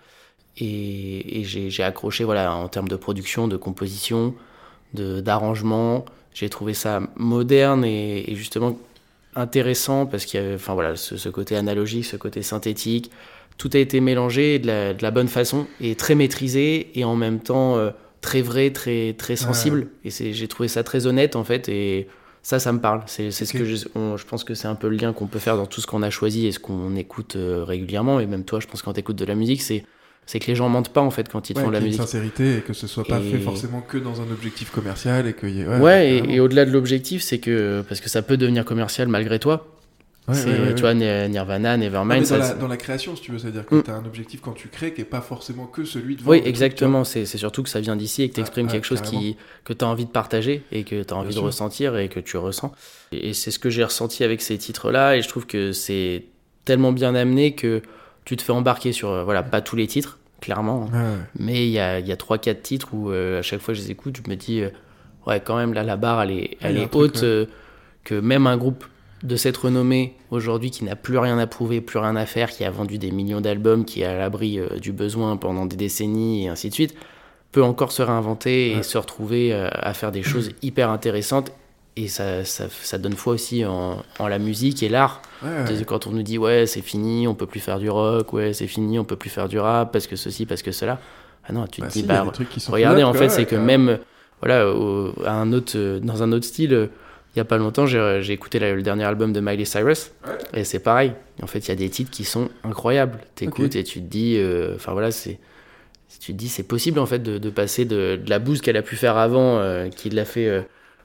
Speaker 7: Et, et j'ai accroché, voilà, en termes de production, de composition, de- d'arrangement. J'ai trouvé ça moderne et, et justement intéressant parce qu'il y avait enfin, voilà, ce, ce côté analogique, ce côté synthétique. Tout a été mélangé de la, de la bonne façon et très maîtrisé et en même temps euh, très vrai, très, très sensible. Et j'ai trouvé ça très honnête en fait. Et ça, ça me parle. C'est c'est ce que je, on- je pense que c'est un peu le lien qu'on peut faire dans tout ce qu'on a choisi et ce qu'on écoute euh, régulièrement. Et même toi, je pense quand tu écoutes de la musique, c'est c'est que les gens mentent pas en fait quand ils
Speaker 5: Ouais,
Speaker 7: font de la
Speaker 5: y
Speaker 7: musique.
Speaker 5: une sincérité et que ce soit pas
Speaker 7: Et-
Speaker 5: fait forcément que dans un objectif commercial et que y ait-
Speaker 7: Ouais, et,
Speaker 5: carrément.
Speaker 7: et au-delà de l'objectif, c'est que parce que ça peut devenir commercial malgré toi.
Speaker 5: Ouais,
Speaker 7: c'est
Speaker 5: ouais, ouais,
Speaker 7: tu vois Ni- Nirvana, Nevermind.
Speaker 5: dans,
Speaker 7: ça,
Speaker 5: la,
Speaker 7: c'est-
Speaker 5: dans la création, si tu veux, c'est-à-dire que
Speaker 7: Mm.
Speaker 5: tu as un objectif quand tu crées qui est pas forcément que celui de.
Speaker 7: Oui, exactement. C'est c'est surtout que ça vient d'ici et que tu exprimes
Speaker 5: ouais,
Speaker 7: quelque chose qui, que tu as envie de partager et que tu as envie de
Speaker 5: sûr.
Speaker 7: ressentir et que tu ressens. Et, c'est ce que j'ai ressenti avec ces titres-là. Et je trouve que c'est tellement bien amené que tu te fais embarquer sur, euh, voilà, pas tous les titres, clairement.
Speaker 5: ouais.
Speaker 7: Mais il y a, il y a 3-4 titres où euh, à chaque fois que je les écoute, je me dis, euh, ouais, quand même, là, la barre, elle est, elle est
Speaker 5: truc,
Speaker 7: haute. euh, que même un groupe de cette renommée aujourd'hui qui n'a plus rien à prouver, plus rien à faire, qui a vendu des millions d'albums, qui est à l'abri euh, du besoin pendant des décennies et ainsi de suite, peut encore se réinventer et
Speaker 5: Ouais.
Speaker 7: se retrouver euh, à faire des choses hyper intéressantes. Et ça, ça, ça donne foi aussi en, en la musique et l'art.
Speaker 5: Ouais,
Speaker 7: Quand on nous dit ouais c'est fini, on peut plus faire du rock, ouais c'est fini, on peut plus faire du rap parce que ceci, parce que cela. Ah non, tu
Speaker 5: Bah
Speaker 7: te
Speaker 5: si,
Speaker 7: dis bah regardez en fait c'est que même voilà au- à un autre euh, dans un autre style, il y a pas longtemps j'ai j'ai écouté la- le dernier album de Miley Cyrus et c'est pareil. En fait il y a des titres qui sont incroyables. T'écoutes
Speaker 5: Ok.
Speaker 7: et tu te dis euh, enfin voilà c'est tu te dis c'est possible en fait de, de passer de, de la bouse qu'elle a pu faire avant, euh, qui l'a fait euh,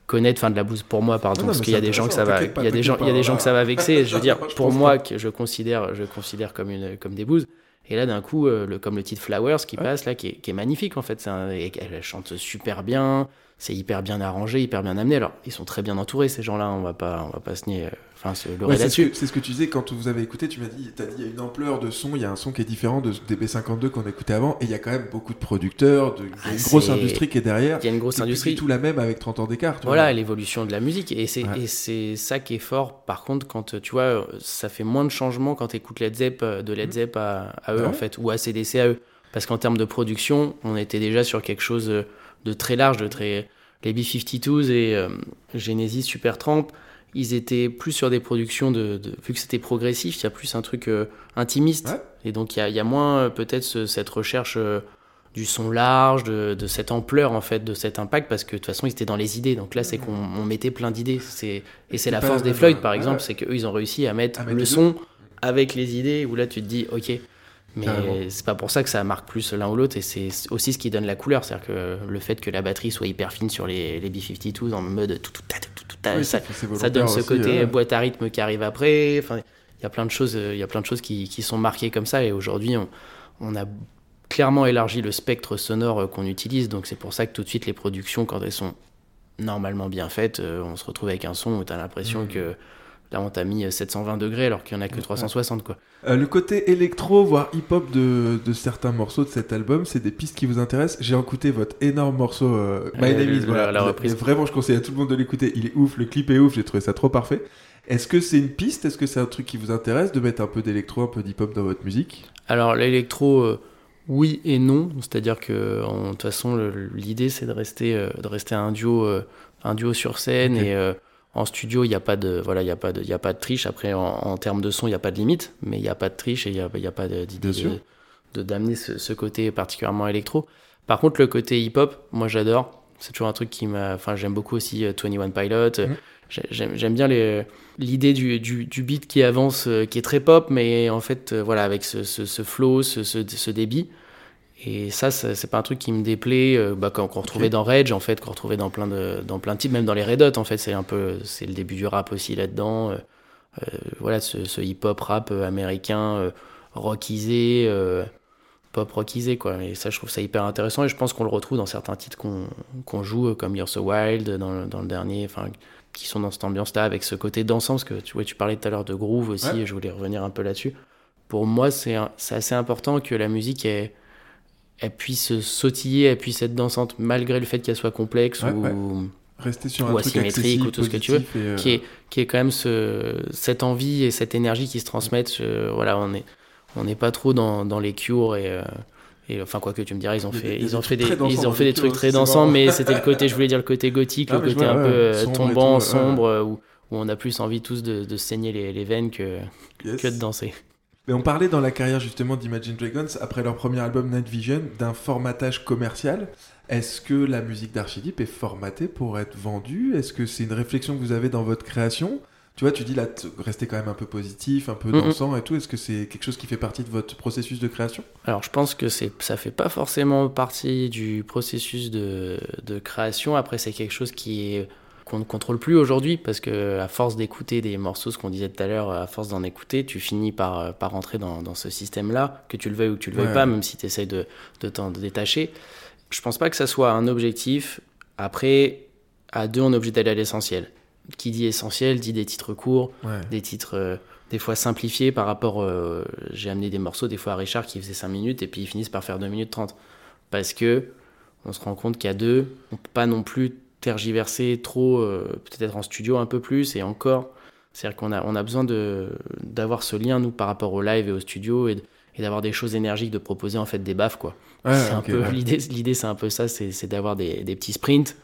Speaker 7: connaître, enfin de la bouse pour moi pardon,
Speaker 5: Non, non,
Speaker 7: parce qu'il y a des gens que ça va, il y a des gens, il y a des gens que ça va vexer. Je veux dire
Speaker 5: Je
Speaker 7: pour moi que je considère, je considère comme une comme des bouses. Et là, d'un coup, euh, le, comme le titre Flowers qui
Speaker 5: Ouais.
Speaker 7: passe, là, qui est, qui est magnifique, en fait. Un- elle chante super bien, c'est hyper bien arrangé, hyper bien amené. Alors, ils sont très bien entourés, ces gens-là, on va pas, on va pas se nier, euh, enfin, se leurrer
Speaker 5: Ouais, c'est ce,
Speaker 7: là-dessus.
Speaker 5: que- c'est ce que tu disais quand vous avez écouté. Tu m'as dit, t'as dit, il y a une ampleur de son. Il y a un son qui est différent de, des B52 qu'on écoutait avant. Et il y a quand même beaucoup de producteurs, de, il y a
Speaker 7: Ah,
Speaker 5: une grosse industrie qui est derrière.
Speaker 7: Il y a une grosse industrie.
Speaker 5: du tout la même avec 30 ans d'écart. tu
Speaker 7: Voilà, l'évolution de la musique. Et c'est
Speaker 5: Ouais.
Speaker 7: et c'est ça qui est fort. Par contre, quand tu vois, ça fait moins de changements quand tu écoutes Led Zepp, euh, de Led Zepp à, à eux,
Speaker 5: Ah ouais
Speaker 7: en fait, ou à CDC à eux. Parce qu'en termes de production, on était déjà sur quelque chose euh, de très large, de très. Les B-52s et euh, Genesis Supertramp, ils étaient plus sur des productions de. de- vu que c'était progressif, il y a plus un truc euh, intimiste.
Speaker 5: Ouais.
Speaker 7: Et donc, il y a, il y a moins euh, peut-être ce- cette recherche. du son large, de, de cette ampleur en fait, de cet impact, parce que de toute façon ils étaient dans les idées. Donc là c'est qu'on on mettait plein d'idées. C'est et c'est la force des Floyd par exemple,
Speaker 5: ouais.
Speaker 7: c'est qu'eux ils ont réussi à mettre
Speaker 5: À mettre
Speaker 7: le son avec les idées. Où là tu te dis ok, mais c'est pas pour ça que ça marque plus l'un ou l'autre et c'est aussi ce qui donne la couleur, c'est-à-dire que le fait que la batterie soit hyper fine sur les, les B52 en mode tout tout tout tout
Speaker 5: Oui,
Speaker 7: ça, ça donne ce
Speaker 5: aussi,
Speaker 7: côté
Speaker 5: euh,
Speaker 7: boîte à rythme qui arrive après. Enfin, il y a plein de choses, euh, il y a plein de choses qui, qui sont marquées comme ça. Et aujourd'hui, on, on a clairement élargi le spectre sonore euh, qu'on utilise. Donc c'est pour ça que tout de suite les productions, quand elles sont normalement bien faites, euh, on se retrouve avec un son où t'as l'impression
Speaker 5: Mhm.
Speaker 7: que là on t'a mis 720 degrés alors qu'il y en a que 360 quoi.
Speaker 5: Euh, le côté électro, voire hip-hop de, de certains morceaux de cet album, c'est des pistes qui vous intéressent. J'ai écouté votre énorme morceau euh, My
Speaker 7: Euh,
Speaker 5: Name Is.
Speaker 7: la-
Speaker 5: Voilà.
Speaker 7: la reprise.
Speaker 5: Vraiment, je conseille à tout le monde de l'écouter. Il est ouf, le clip est ouf, j'ai trouvé ça trop parfait. Est-ce que c'est une piste? Est-ce que c'est un truc qui vous intéresse de mettre un peu d'électro, un peu d'hip-hop dans votre musique?
Speaker 7: Alors l'électro, euh, oui et non. C'est-à-dire que de toute façon l'idée c'est de rester euh, de rester un duo euh, un duo sur scène et euh, en studio il n'y a pas de voilà il y a pas de il y a pas de triche. Après en, en termes de son il n'y a pas de limite, mais il n'y a pas de triche et il n'y a, y a pas d'idée de d'amener ce, ce côté particulièrement électro. Par contre le côté hip-hop, moi j'adore. C'est toujours un truc qui m'a. Enfin j'aime beaucoup aussi euh, 21 Pilot.
Speaker 5: Mhm.
Speaker 7: J'ai- J'aime bien l'idée du, du, du beat qui avance, euh, qui est très pop, mais en fait, euh, voilà, avec ce, ce, ce flow, ce, ce débit. Et ça, c'est pas un truc qui me déplaît, euh, bah, qu'on retrouvait dans Rage, en fait, qu'on retrouvait dans plein de, dans plein de types, même dans les Red Hot, en fait, c'est un peu, c'est le début du rap aussi là-dedans. euh, euh, voilà, ce, ce hip-hop rap américain, rockisé, pop rockisé, quoi. Et ça, je trouve ça hyper intéressant, et je pense qu'on le retrouve dans certains titres qu'on qu'on joue, comme You're So Wild, dans, le- dans le dernier, enfin, qui sont dans cette ambiance-là, avec ce côté dansant, parce que tu, vois, tu parlais tout à l'heure de groove aussi,
Speaker 5: Ouais.
Speaker 7: et je voulais revenir un peu là-dessus. Pour moi, c'est assez important que la musique, elle, elle puisse sautiller, elle puisse être dansante, malgré le fait qu'elle soit complexe
Speaker 5: Ouais,
Speaker 7: ou,
Speaker 5: ouais. Rester sur
Speaker 7: Ou
Speaker 5: un truc
Speaker 7: asymétrique, ou tout ce que tu veux,
Speaker 5: positif et, euh,
Speaker 7: qui est, qui est quand même ce, cette envie et cette énergie qui se transmettent. Je- voilà, on est, on n'est pas trop dans, dans les cures et, euh, et enfin quoi que tu me diras, ils ont fait, ils ont fait
Speaker 5: trucs
Speaker 7: des,
Speaker 5: très dansants
Speaker 7: ils ont fait des trucs très dansants, mais c'était le côté, je voulais dire le côté gothique,
Speaker 5: Ah,
Speaker 7: le
Speaker 5: je
Speaker 7: côté
Speaker 5: vois,
Speaker 7: un peu euh,
Speaker 5: sombre
Speaker 7: tombant,
Speaker 5: tout,
Speaker 7: sombre, euh, où, où on a plus envie tous de, de saigner les, les veines que,
Speaker 5: yes.
Speaker 7: que de danser.
Speaker 5: Mais on parlait dans la carrière justement d'Imagine Dragons, après leur premier album Night Vision, d'un formatage commercial. Est-ce que la musique d'Archidip est formatée pour être vendue? Est-ce que c'est une réflexion que vous avez dans votre création? Tu vois, tu dis là, rester quand même un peu positif, un peu dansant et tout. Est-ce que c'est quelque chose qui fait partie de votre processus de création?
Speaker 7: Alors je pense que ça fait pas forcément partie du processus de, de création. Après c'est quelque chose qui est qu'on ne contrôle plus aujourd'hui parce que à force d'écouter des morceaux, ce qu'on disait tout à l'heure, à force d'en écouter, tu finis par, par rentrer dans, dans ce système-là, que tu le veuilles ou que tu le veuilles
Speaker 5: Ouais.
Speaker 7: pas, même si tu essayes de, de t'en détacher. Je pense pas que ça soit un objectif. Après, à deux, on est obligé d'aller à l'essentiel. Qui dit essentiel dit des titres courts,
Speaker 5: Ouais.
Speaker 7: des titres euh, des fois simplifiés par rapport. euh, J'ai amené des morceaux des fois à Richard qui faisait 5 minutes et puis ils finissent par faire 2 minutes 30. Parce que on se rend compte qu'à deux, on peut pas non plus tergiverser trop, euh, peut-être en studio un peu plus et encore. C'est-à-dire qu'on a, on a besoin de- d'avoir ce lien, nous, par rapport au live et au studio et, d'avoir des choses énergiques, de proposer en fait des baffes, quoi.
Speaker 5: Ouais,
Speaker 7: c'est un peu
Speaker 5: ouais.
Speaker 7: l'idée. L'idée, c'est un peu ça, c'est d'avoir des, des petits sprints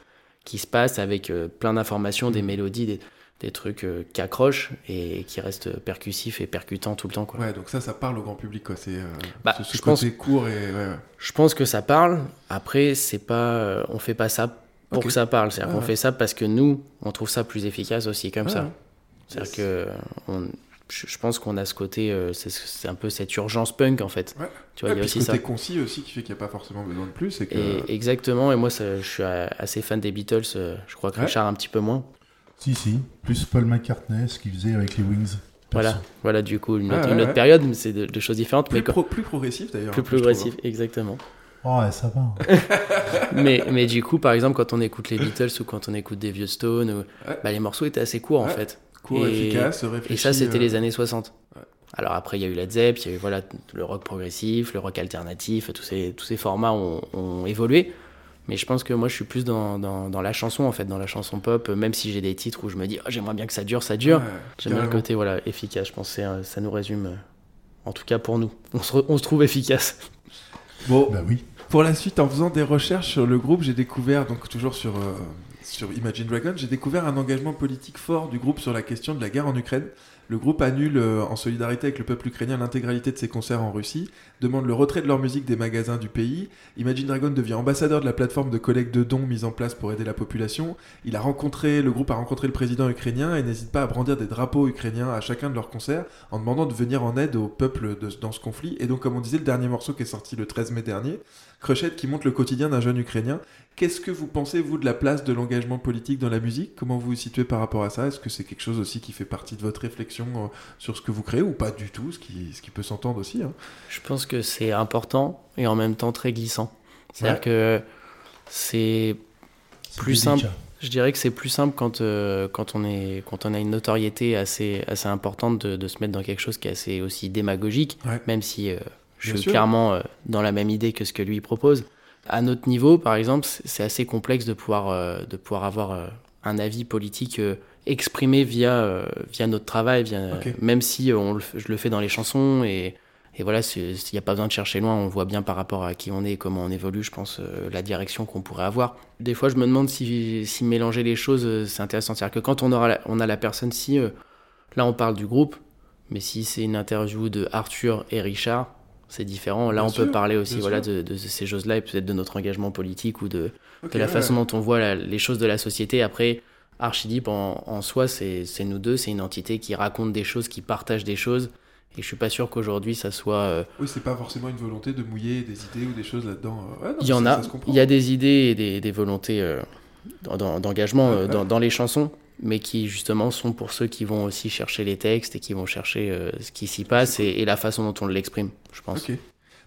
Speaker 7: qui se passent avec euh, plein d'informations,
Speaker 5: Mm.
Speaker 7: des mélodies, des, des trucs euh, qui accrochent et qui restent percussifs et percutants tout le temps. Quoi.
Speaker 5: Ouais, donc ça, ça parle au grand public, quoi. C'est euh,
Speaker 7: Bah,
Speaker 5: ce, ce
Speaker 7: je pense-
Speaker 5: court et ouais.
Speaker 7: Je pense que ça parle. Après, c'est pas, on fait pas ça pour que ça parle. C'est-à-dire
Speaker 5: Ouais,
Speaker 7: qu'on
Speaker 5: ouais.
Speaker 7: fait ça parce que nous, on trouve ça plus efficace aussi comme
Speaker 5: Ouais,
Speaker 7: ça.
Speaker 5: ouais.
Speaker 7: C'est-à-dire
Speaker 5: Yes.
Speaker 7: que on- je pense qu'on a ce côté, euh, c'est un peu cette urgence punk en fait.
Speaker 5: Ouais.
Speaker 7: Tu vois,
Speaker 5: Ouais,
Speaker 7: il y a aussi
Speaker 5: ce
Speaker 7: ça.
Speaker 5: côté concis aussi qui fait qu'il n'y a pas forcément besoin de plus. Et que...
Speaker 7: Et, exactement, et moi ça, je suis assez fan des Beatles, euh, je crois que
Speaker 5: Ouais.
Speaker 7: Richard un petit peu moins.
Speaker 6: Si, si. Plus Paul McCartney, ce qu'il faisait avec les Wings.
Speaker 7: Voilà, voilà du coup une
Speaker 5: Ah,
Speaker 7: autre,
Speaker 5: ouais,
Speaker 7: une autre
Speaker 5: ouais.
Speaker 7: période, mais c'est de, de choses différentes,
Speaker 5: Plus,
Speaker 7: mais quand-
Speaker 5: pro- plus progressif d'ailleurs.
Speaker 7: plus progressif,
Speaker 5: hein.
Speaker 7: exactement.
Speaker 6: Oh, ouais, ça va.
Speaker 7: mais, mais du coup, par exemple, quand on écoute les Beatles ou quand on écoute des vieux Stones, ou-
Speaker 5: Ouais.
Speaker 7: bah, les morceaux étaient assez courts en fait.
Speaker 5: Court,
Speaker 7: Et-
Speaker 5: efficace,
Speaker 7: Et ça, c'était
Speaker 5: euh,
Speaker 7: les années 60.
Speaker 5: Ouais.
Speaker 7: Alors après, il y a eu Led Zepp, il y a eu voilà, le rock progressif, le rock alternatif, tous ces, tous ces formats ont, ont évolué. Mais je pense que moi, je suis plus dans, dans, dans la chanson, en fait, dans la chanson pop, même si j'ai des titres où je me dis, oh, j'aimerais bien que ça dure, ça dure.
Speaker 5: ouais,
Speaker 7: J'aime bien le côté voilà, efficace, je pense que euh, ça nous résume, euh, en tout cas pour nous. On se, re- on se trouve efficace.
Speaker 5: Bon,
Speaker 6: Bah oui.
Speaker 5: Pour la suite, en faisant des recherches sur le groupe, j'ai découvert, donc toujours sur, euh, sur Imagine Dragon, j'ai découvert un engagement politique fort du groupe sur la question de la guerre en Ukraine. Le groupe annule, euh, en solidarité avec le peuple ukrainien, l'intégralité de ses concerts en Russie, demande le retrait de leur musique des magasins du pays. Imagine Dragon devient ambassadeur de la plateforme de collecte de dons mise en place pour aider la population. Il a rencontré, le groupe a rencontré le président ukrainien et n'hésite pas à brandir des drapeaux ukrainiens à chacun de leurs concerts en demandant de venir en aide au peuple de- dans ce conflit. Et donc, comme on disait, le dernier morceau qui est sorti le 13 mai dernier, Crushette qui montre le quotidien d'un jeune Ukrainien. Qu'est-ce que vous pensez, vous, de la place de l'engagement politique dans la musique? Comment vous vous situez par rapport à ça? Est-ce que c'est quelque chose aussi qui fait partie de votre réflexion euh, sur ce que vous créez ou pas du tout Ce qui, ce qui peut s'entendre aussi. hein?
Speaker 7: Je pense que c'est important et en même temps très glissant. C'est-à-dire
Speaker 5: Ouais.
Speaker 7: que c'est plus simple. Je dirais que c'est plus simple quand, euh, quand, on est, quand on a une notoriété assez, assez importante de, de se mettre dans quelque chose qui est assez aussi démagogique,
Speaker 5: Ouais.
Speaker 7: même si euh, je suis clairement euh, dans la même idée que ce que lui propose. À notre niveau, par exemple, c'est assez complexe de pouvoir, euh, de pouvoir avoir euh, un avis politique exprimé via, via notre travail, via, même si on le je le fais dans les chansons et, et voilà, il n'y a pas besoin de chercher loin, on voit bien par rapport à qui on est et comment on évolue, je pense, euh, la direction qu'on pourrait avoir. Des fois, je me demande si, si mélanger les choses, euh, c'est intéressant. C'est-à-dire que quand on, aura la- on a la personne, si euh, là on parle du groupe, mais si c'est une interview de Arthur et Richard, c'est différent. Là,
Speaker 5: Bien
Speaker 7: on
Speaker 5: sûr,
Speaker 7: peut parler aussi voilà, de, de ces choses-là et peut-être de notre engagement politique ou de, la
Speaker 5: ouais.
Speaker 7: façon dont on voit la- les choses de la société. Après, Archidip en, en soi, c'est nous deux, c'est une entité qui raconte des choses, qui partage des choses. Et je suis pas sûr qu'aujourd'hui ça soit. euh,
Speaker 5: Oui, c'est pas forcément une volonté de mouiller des idées ou des choses là-dedans. euh, ouais,
Speaker 7: il y en
Speaker 5: ça-
Speaker 7: a, il y a des idées et des, des volontés euh, d'engagement
Speaker 5: Ouais,
Speaker 7: euh, dans les chansons, mais qui justement sont pour ceux qui vont aussi chercher les textes et qui vont chercher euh, ce qui s'y passe et, et la façon dont on l'exprime, je pense.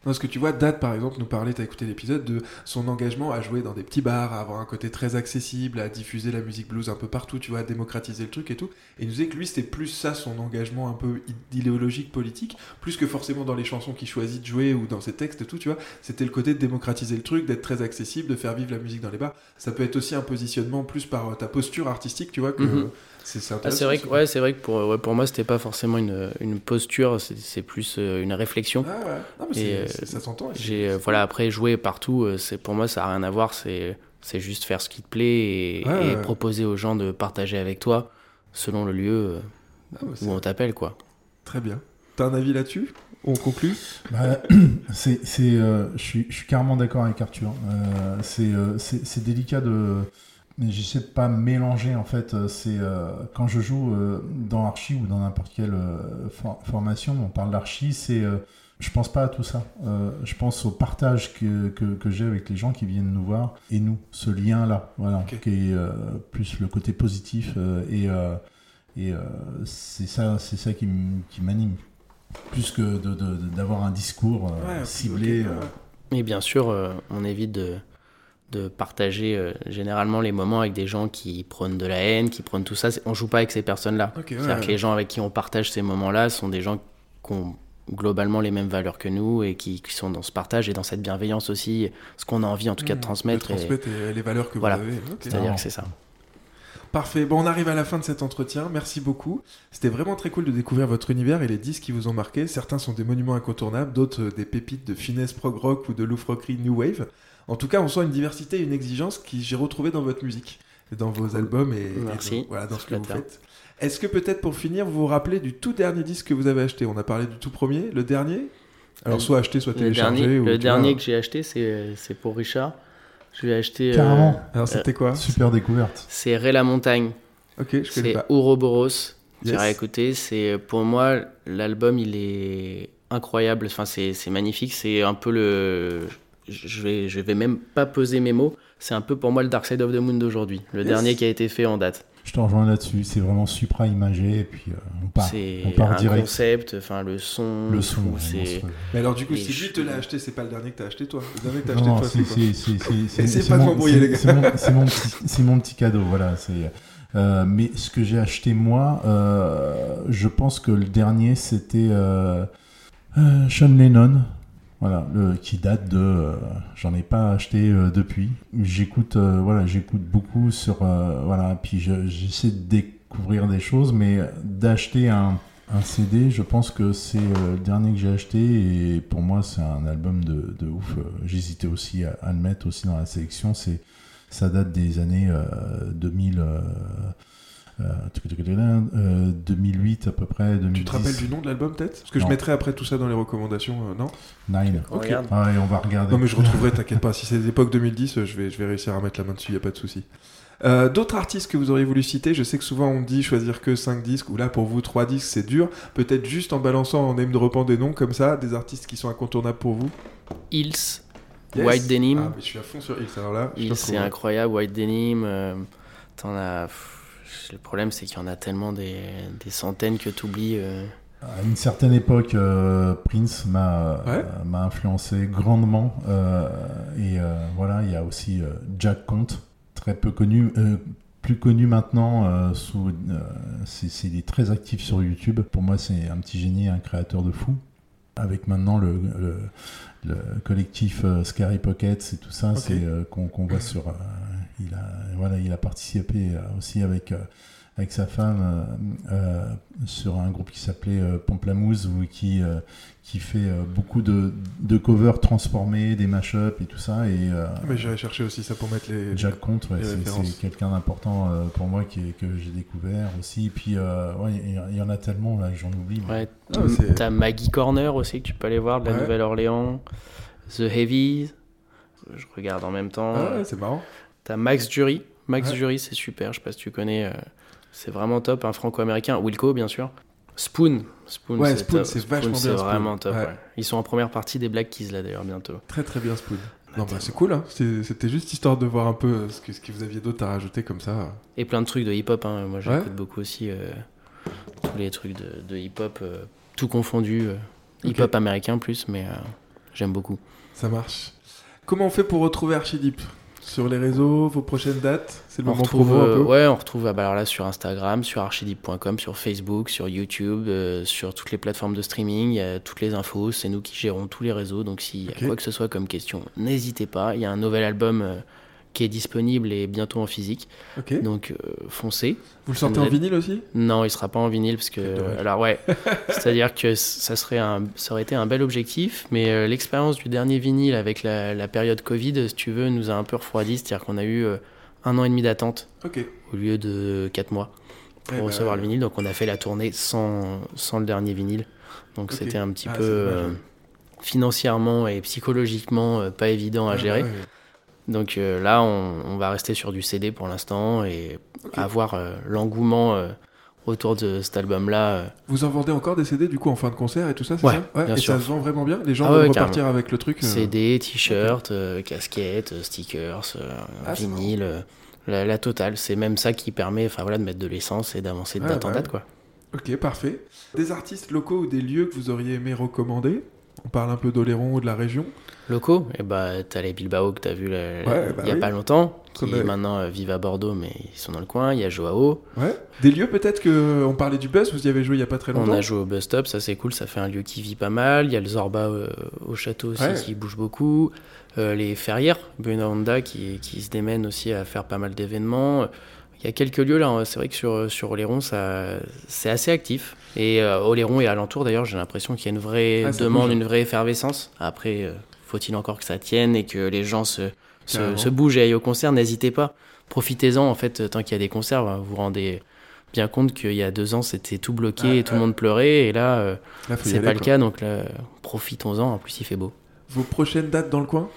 Speaker 5: Parce que tu vois, Dad, par exemple, nous parlait, t'as écouté l'épisode, de son engagement à jouer dans des petits bars, à avoir un côté très accessible, à diffuser la musique blues un peu partout, tu vois, à démocratiser le truc et tout. Et il nous disait que lui, c'était plus ça, son engagement un peu idéologique, politique, plus que forcément dans les chansons qu'il choisit de jouer ou dans ses textes et tout, tu vois. C'était le côté de démocratiser le truc, d'être très accessible, de faire vivre la musique dans les bars. Ça peut être aussi un positionnement plus par euh, ta posture artistique, tu vois, que
Speaker 7: Mhm.
Speaker 5: c'est c'est
Speaker 7: Ah,
Speaker 5: intéressant.
Speaker 7: c'est vrai que ouais, c'est vrai que pour ouais, pour moi c'était pas forcément une, une posture, c'est c'est plus euh, une réflexion.
Speaker 5: Ah ouais, non, mais
Speaker 7: Et, euh,
Speaker 5: ça s'entend.
Speaker 7: J'ai voilà après jouer partout, euh, c'est pour moi ça a rien à voir, c'est c'est juste faire ce qui te plaît et,
Speaker 5: Ouais,
Speaker 7: et
Speaker 5: ouais.
Speaker 7: proposer aux gens de partager avec toi selon le lieu
Speaker 5: Ah,
Speaker 7: où on t'appelle quoi.
Speaker 5: Très bien. T'as un avis là-dessus On conclut?
Speaker 6: Bah, c'est, c'est, euh, je suis, je suis carrément d'accord avec Arthur. Euh, c'est, euh, c'est, c'est délicat de. Mais j'essaie de pas mélanger en fait. euh, C'est euh, quand je joue euh, dans Archie ou dans n'importe quelle euh, for- formation, on parle d'Archie, c'est. euh, je pense pas à tout ça. Euh, je pense au partage que, que, que j'ai avec les gens qui viennent nous voir et nous, ce lien-là, voilà,
Speaker 5: Ok.
Speaker 6: qui est euh, plus le côté positif euh, et euh, et euh, c'est ça, c'est ça qui, m'anime plus que de- de- de- d'avoir un discours euh,
Speaker 5: Ouais,
Speaker 6: ciblé.
Speaker 5: ouais,
Speaker 6: euh.
Speaker 7: Et bien sûr, euh, on évite de, de partager euh, généralement les moments avec des gens qui prônent de la haine, qui prônent tout ça. On joue pas avec ces personnes-là.
Speaker 5: Ouais,
Speaker 7: C'est-à-dire
Speaker 5: ouais.
Speaker 7: que les gens avec qui on partage ces moments-là sont des gens qui ont globalement les mêmes valeurs que nous et qui, qui sont dans ce partage et dans cette bienveillance aussi, ce qu'on a envie en tout cas de
Speaker 5: Mmh,
Speaker 7: transmettre.
Speaker 5: de
Speaker 7: et-
Speaker 5: transmettre et les valeurs que
Speaker 7: Voilà.
Speaker 5: vous avez.
Speaker 7: C'est-à-dire que c'est ça.
Speaker 5: Parfait. Bon, on arrive à la fin de cet entretien. Merci beaucoup. C'était vraiment très cool de découvrir votre univers et les disques qui vous ont marqué. Certains sont des monuments incontournables, d'autres euh, des pépites de finesse prog rock ou de loufroquerie new wave. En tout cas, on sent une diversité et une exigence qui j'ai retrouvé dans votre musique, et dans vos albums et, et
Speaker 7: Merci.
Speaker 5: dans, voilà, dans ce que
Speaker 7: C'est
Speaker 5: vous faites. Est-ce que peut-être pour finir, vous vous rappelez du tout dernier disque que vous avez acheté? On a parlé du tout premier, le dernier? Alors soit acheté, soit
Speaker 7: Le
Speaker 5: téléchargé.
Speaker 7: dernier,
Speaker 5: ou,
Speaker 7: le dernier
Speaker 5: vois.
Speaker 7: que j'ai acheté, c'est c'est pour Richard. Je lui ai acheté. euh,
Speaker 6: Carrément.
Speaker 5: Alors c'était quoi?
Speaker 6: Super découverte.
Speaker 7: c'est Ré la Montagne.
Speaker 5: Ok, je connais
Speaker 7: C'est
Speaker 5: pas.
Speaker 7: Ouroboros. Tu
Speaker 5: Yes.
Speaker 7: iras écouter. C'est pour moi l'album, il est incroyable. Enfin, c'est c'est magnifique. C'est un peu le. Je vais, je vais même pas peser mes mots. C'est un peu pour moi le Dark Side of the Moon d'aujourd'hui, le
Speaker 5: Yes.
Speaker 7: dernier qui a été fait en date.
Speaker 6: Je te rejoins là-dessus. C'est vraiment supra imagé et puis euh, on part,
Speaker 7: C'est
Speaker 6: on part
Speaker 7: un
Speaker 6: direct.
Speaker 7: concept, enfin le son,
Speaker 6: Le son,
Speaker 7: c'est.
Speaker 5: Mais alors, du coup,
Speaker 7: Et
Speaker 5: si lui
Speaker 7: je-
Speaker 5: te l'a acheté, c'est pas le dernier que t'as acheté toi. Le dernier que t'as acheté
Speaker 6: non,
Speaker 5: toi,
Speaker 6: c'est
Speaker 5: c'est quoi
Speaker 6: c'est- c'est- c'est- c'est-
Speaker 5: Essayez
Speaker 6: c'est
Speaker 5: pas de
Speaker 6: mon-
Speaker 5: m'embrouiller, les gars.
Speaker 6: c'est- C'est mon, c'est mon petit, c'est mon petit cadeau, voilà. C'est. euh, mais ce que j'ai acheté moi, euh, je pense que le dernier c'était euh, euh, Sean Lennon, voilà, qui date de. euh, J'en ai pas acheté euh, depuis. J'écoute, euh, voilà, beaucoup sur, voilà, puis je- j'essaie de découvrir des choses, mais d'acheter un un CD, je pense que c'est le dernier que j'ai acheté et pour moi c'est un album de, de ouf. J'hésitais aussi à, à le mettre aussi dans la sélection. C'est ça date des années euh, 2000, euh, euh, euh, 2008 à peu près. 2010.
Speaker 5: Tu te rappelles du nom de l'album peut-être? Parce que je mettrai après tout ça dans les recommandations, euh, non?
Speaker 6: Nine.
Speaker 7: On regarde.
Speaker 6: Ah, et on va regarder.
Speaker 5: Non mais je retrouverai, t'inquiète pas. Si c'est l'époque 2010, euh, je vais, je vais réussir à mettre la main dessus, y a pas de souci. Euh, D'autres artistes que vous auriez voulu citer, je sais que souvent on dit choisir que 5 disques, ou là pour vous 3 disques c'est dur. Peut-être juste en balançant en name droppant des noms comme ça, des artistes qui sont incontournables pour vous?
Speaker 7: Hills,
Speaker 5: Yes.
Speaker 7: White Denim.
Speaker 5: Ah, mais je suis à fond sur Hills alors là.
Speaker 7: Hills, c'est incroyable. White Denim, euh, t'en as. Le problème, c'est qu'il y en a tellement des, des centaines que t'oublies. euh.
Speaker 6: À une certaine époque, euh, Prince m'a
Speaker 5: Ouais.
Speaker 6: euh, m'a influencé grandement. euh, et euh, voilà, il y a aussi euh, Jack Conte, très peu connu, euh, plus connu maintenant. euh, sous, euh, c'est il est très actif sur YouTube. Pour moi, c'est un petit génie, un créateur de fou. Avec maintenant le, le, le collectif euh, Scary Pockets et tout ça, c'est euh, qu'on qu'on voit sur. Il a voilà, il a participé euh, aussi avec. euh, avec sa femme euh, sur un groupe qui s'appelait Pamplamousse ou qui, euh, qui fait beaucoup de, de covers transformés, des mashups et tout ça. Et euh,
Speaker 5: Mais j'irai chercher aussi ça pour mettre les.
Speaker 6: Jack ouais,
Speaker 5: les
Speaker 6: c'est- quelqu'un d'important pour moi qui que j'ai découvert aussi. Et puis, euh, ouais, il y, il y en a tellement, là, que j'en oublie.
Speaker 7: Ouais,
Speaker 5: Ah,
Speaker 7: T'as Maggie Corner aussi que tu peux aller voir de la
Speaker 5: Ouais.
Speaker 7: Nouvelle-Orléans. The Heavies. Je regarde en même temps.
Speaker 5: Ah ouais, c'est marrant.
Speaker 7: T'as Max Jury. Max
Speaker 5: Ouais.
Speaker 7: Jury, c'est super. Je sais pas si tu connais. euh, c'est vraiment top. Un franco-américain. Wilco, bien sûr. Spoon. Spoon,
Speaker 5: Ouais,
Speaker 7: c'est
Speaker 5: Spoon, c'est vachement
Speaker 7: c'est
Speaker 5: bien, Spoon.
Speaker 7: vraiment top.
Speaker 5: Ouais.
Speaker 7: ouais. Ils sont en première partie des Black Keys là d'ailleurs bientôt.
Speaker 5: Très très bien Spoon. Non bah c'est cool, hein. C'est- c'était juste histoire de voir un peu euh, ce que, ce que vous aviez d'autre à rajouter comme ça.
Speaker 7: Et plein de trucs de hip-hop. hein. Moi, j'écoute beaucoup aussi euh, tous les trucs de, de hip-hop, euh, tout confondu. hip-hop américain plus, mais j'aime beaucoup.
Speaker 5: Ça marche. Comment on fait pour retrouver Archidip Sur les réseaux, vos prochaines dates C'est le
Speaker 7: On
Speaker 5: moment
Speaker 7: retrouve,
Speaker 5: promo un
Speaker 7: euh,
Speaker 5: peu
Speaker 7: ouais, on retrouve ah bah alors là sur Instagram, sur archidip.com, sur Facebook, sur YouTube, euh, sur toutes les plateformes de streaming, il y a toutes les infos, c'est nous qui gérons tous les réseaux, donc s'il y a quoi que ce soit comme question, n'hésitez pas, il y a un nouvel album euh, qui est disponible et bientôt en physique, donc euh, foncez.
Speaker 5: Vous le sortez en vinyle aussi?
Speaker 7: Non, il sera pas en vinyle parce que alors ouais, c'est-à-dire que ça serait un ça aurait été un bel objectif, mais euh, l'expérience du dernier vinyle avec la, la période Covid, si tu veux, nous a un peu refroidi, c'est-à-dire qu'on a eu euh, un an et demi d'attente au lieu de 4 mois pour
Speaker 5: Eh ben,
Speaker 7: recevoir le vinyle. Donc on a fait la tournée sans, sans le dernier vinyle. Donc c'était un petit
Speaker 5: Ah,
Speaker 7: peu euh, financièrement et psychologiquement euh, pas évident à
Speaker 5: Ouais,
Speaker 7: gérer.
Speaker 5: ouais, ouais.
Speaker 7: Donc euh, là on, on va rester sur du CD pour l'instant et avoir euh, l'engouement euh, autour de cet album-là.
Speaker 5: Vous en vendez encore des CD du coup en fin de concert et tout ça, c'est
Speaker 7: Ouais,
Speaker 5: ça?
Speaker 7: Bien
Speaker 5: Et
Speaker 7: sûr.
Speaker 5: ça se vend vraiment bien? Les gens
Speaker 7: Ah ouais,
Speaker 5: repartir avec le truc
Speaker 7: CD, t-shirt, euh, casquette, stickers,
Speaker 5: Ah,
Speaker 7: vinyle, la, la totale. C'est même ça qui permet voilà, de mettre de l'essence et d'avancer de
Speaker 5: Ouais,
Speaker 7: date en date.
Speaker 5: ouais.
Speaker 7: Quoi.
Speaker 5: Ok, parfait. Des artistes locaux ou des lieux que vous auriez aimé recommander? On parle un peu d'Oléron ou de la région
Speaker 7: Locaux, et bah, t'as les Bilbao que t'as vu
Speaker 5: Ouais, bah
Speaker 7: il y a
Speaker 5: oui.
Speaker 7: pas longtemps, qui maintenant euh, vivent à Bordeaux, mais ils sont dans le coin. Il y a Joao.
Speaker 5: Ouais. Des lieux peut-être que on parlait du buzz, vous y avez joué il y a pas très longtemps
Speaker 7: On a joué au Bus Stop, ça c'est cool, ça fait un lieu qui vit pas mal. Il y a le Zorba euh, au château aussi
Speaker 5: Ouais.
Speaker 7: qui bouge beaucoup. Euh, les Ferrières, Bruno Honda qui, qui se démène aussi à faire pas mal d'événements. Il y a quelques lieux là, c'est vrai que sur, sur Oléron, c'est assez actif. Et euh, Oléron et alentour d'ailleurs, j'ai l'impression qu'il y a une vraie
Speaker 5: Ah,
Speaker 7: demande,
Speaker 5: bouge.
Speaker 7: une vraie effervescence. Après, euh, faut-il encore que ça tienne et que les gens se, se, bougent et aillent au concert, n'hésitez pas. Profitez-en en fait, tant qu'il y a des concerts, vous vous rendez bien compte qu'il y a deux ans c'était tout bloqué et tout le monde pleurait et là euh,
Speaker 5: Là,
Speaker 7: c'est
Speaker 5: aller,
Speaker 7: pas le
Speaker 5: quoi.
Speaker 7: cas donc là profitons-en en plus il fait beau
Speaker 5: Vos prochaines dates dans le coin?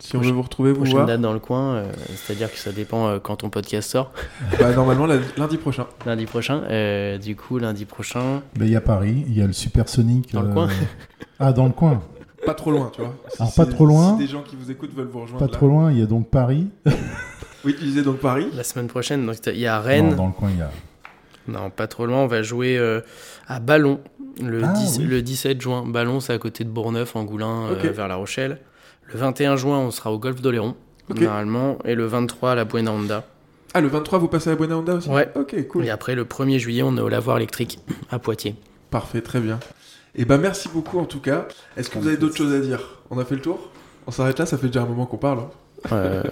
Speaker 5: Si on veut vous retrouver, vous voir
Speaker 7: date dans le coin euh, c'est à dire que ça dépend euh, quand ton podcast sort
Speaker 5: bah, Normalement, lundi prochain.
Speaker 7: lundi prochain Euh, du coup lundi prochain
Speaker 6: Il y a Paris, il y a le Supersonic.
Speaker 7: Dans le coin
Speaker 6: Ah, dans le coin.
Speaker 5: Pas trop loin, tu vois. Si-
Speaker 6: Alors, pas
Speaker 5: si-
Speaker 6: trop loin.
Speaker 5: Si des gens qui vous écoutent veulent vous rejoindre.
Speaker 6: Pas
Speaker 5: là.
Speaker 6: trop loin, il y a donc Paris.
Speaker 5: Oui, tu disais donc Paris.
Speaker 7: la semaine prochaine. Donc il y a Rennes.
Speaker 6: dans le coin, il y a.
Speaker 7: Non, pas trop loin. On va jouer euh, à Ballon le,
Speaker 6: Ah,
Speaker 7: 10
Speaker 6: oui.
Speaker 7: le 17 juin. Ballon, c'est à côté de Bourneuf, en Goulin, euh,
Speaker 5: Ok.
Speaker 7: vers La Rochelle. Le 21 juin, on sera au Golfe d'Oléron,
Speaker 5: Ok.
Speaker 7: normalement. Et le 23 à la Buena Honda.
Speaker 5: Ah, le 23, vous passez à Buena Honda aussi
Speaker 7: Ouais.
Speaker 5: Ok, cool.
Speaker 7: Et après, le 1er juillet, on est au lavoir électrique à Poitiers.
Speaker 5: Parfait, très bien. Et ben merci beaucoup en tout cas. Est-ce que vous avez d'autres choses à dire? On a fait le tour? On s'arrête là, ça fait déjà un moment qu'on parle. hein.
Speaker 7: Euh,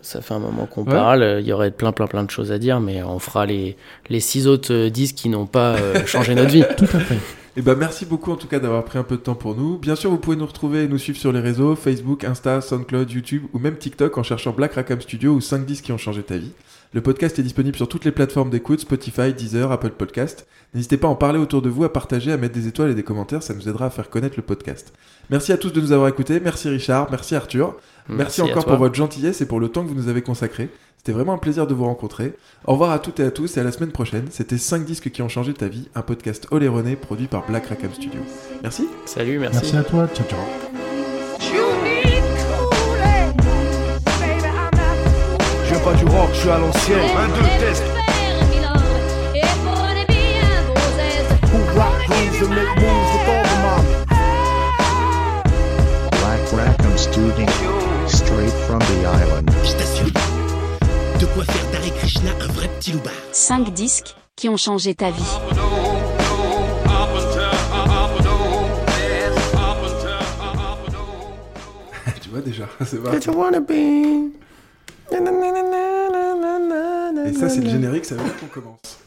Speaker 7: ça fait un moment qu'on
Speaker 5: Ouais.
Speaker 7: parle. Il y aurait plein, plein, plein de choses à dire, mais on fera les, les six autres euh, disques qui n'ont pas euh, changé notre vie.
Speaker 6: Tout à fait.
Speaker 5: Et ben merci beaucoup en tout cas d'avoir pris un peu de temps pour nous. Bien sûr, vous pouvez nous retrouver et nous suivre sur les réseaux Facebook, Insta, SoundCloud, YouTube ou même TikTok en cherchant Black Rackham Studio ou 5 disques qui ont changé ta vie. Le podcast est disponible sur toutes les plateformes d'écoute, Spotify, Deezer, Apple Podcast. N'hésitez pas à en parler autour de vous, à partager, à mettre des étoiles et des commentaires, ça nous aidera à faire connaître le podcast. Merci à tous de nous avoir écoutés, merci Richard, merci Arthur, merci, encore pour votre gentillesse et pour le temps que vous nous avez consacré. C'était vraiment un plaisir de vous rencontrer. Au revoir à toutes et à tous et à la semaine prochaine. C'était 5 disques qui ont changé ta vie, un podcast oléroné produit par Black Rackham Studio. Merci.
Speaker 7: Salut,
Speaker 6: Merci à toi. Ciao, ciao.
Speaker 1: Je viens pas du rock, je suis à l'ancienne. Un, deux, test. Who rock grooves and make moves with all the mommy.
Speaker 2: Black Rackham Studio. Straight from the island.
Speaker 3: De quoi faire d'Hare Krishna un vrai petit loupard.
Speaker 4: 5 disques qui ont changé ta vie.
Speaker 5: Tu vois déjà, c'est pas. Et ça, c'est le générique, ça veut dire qu'on commence.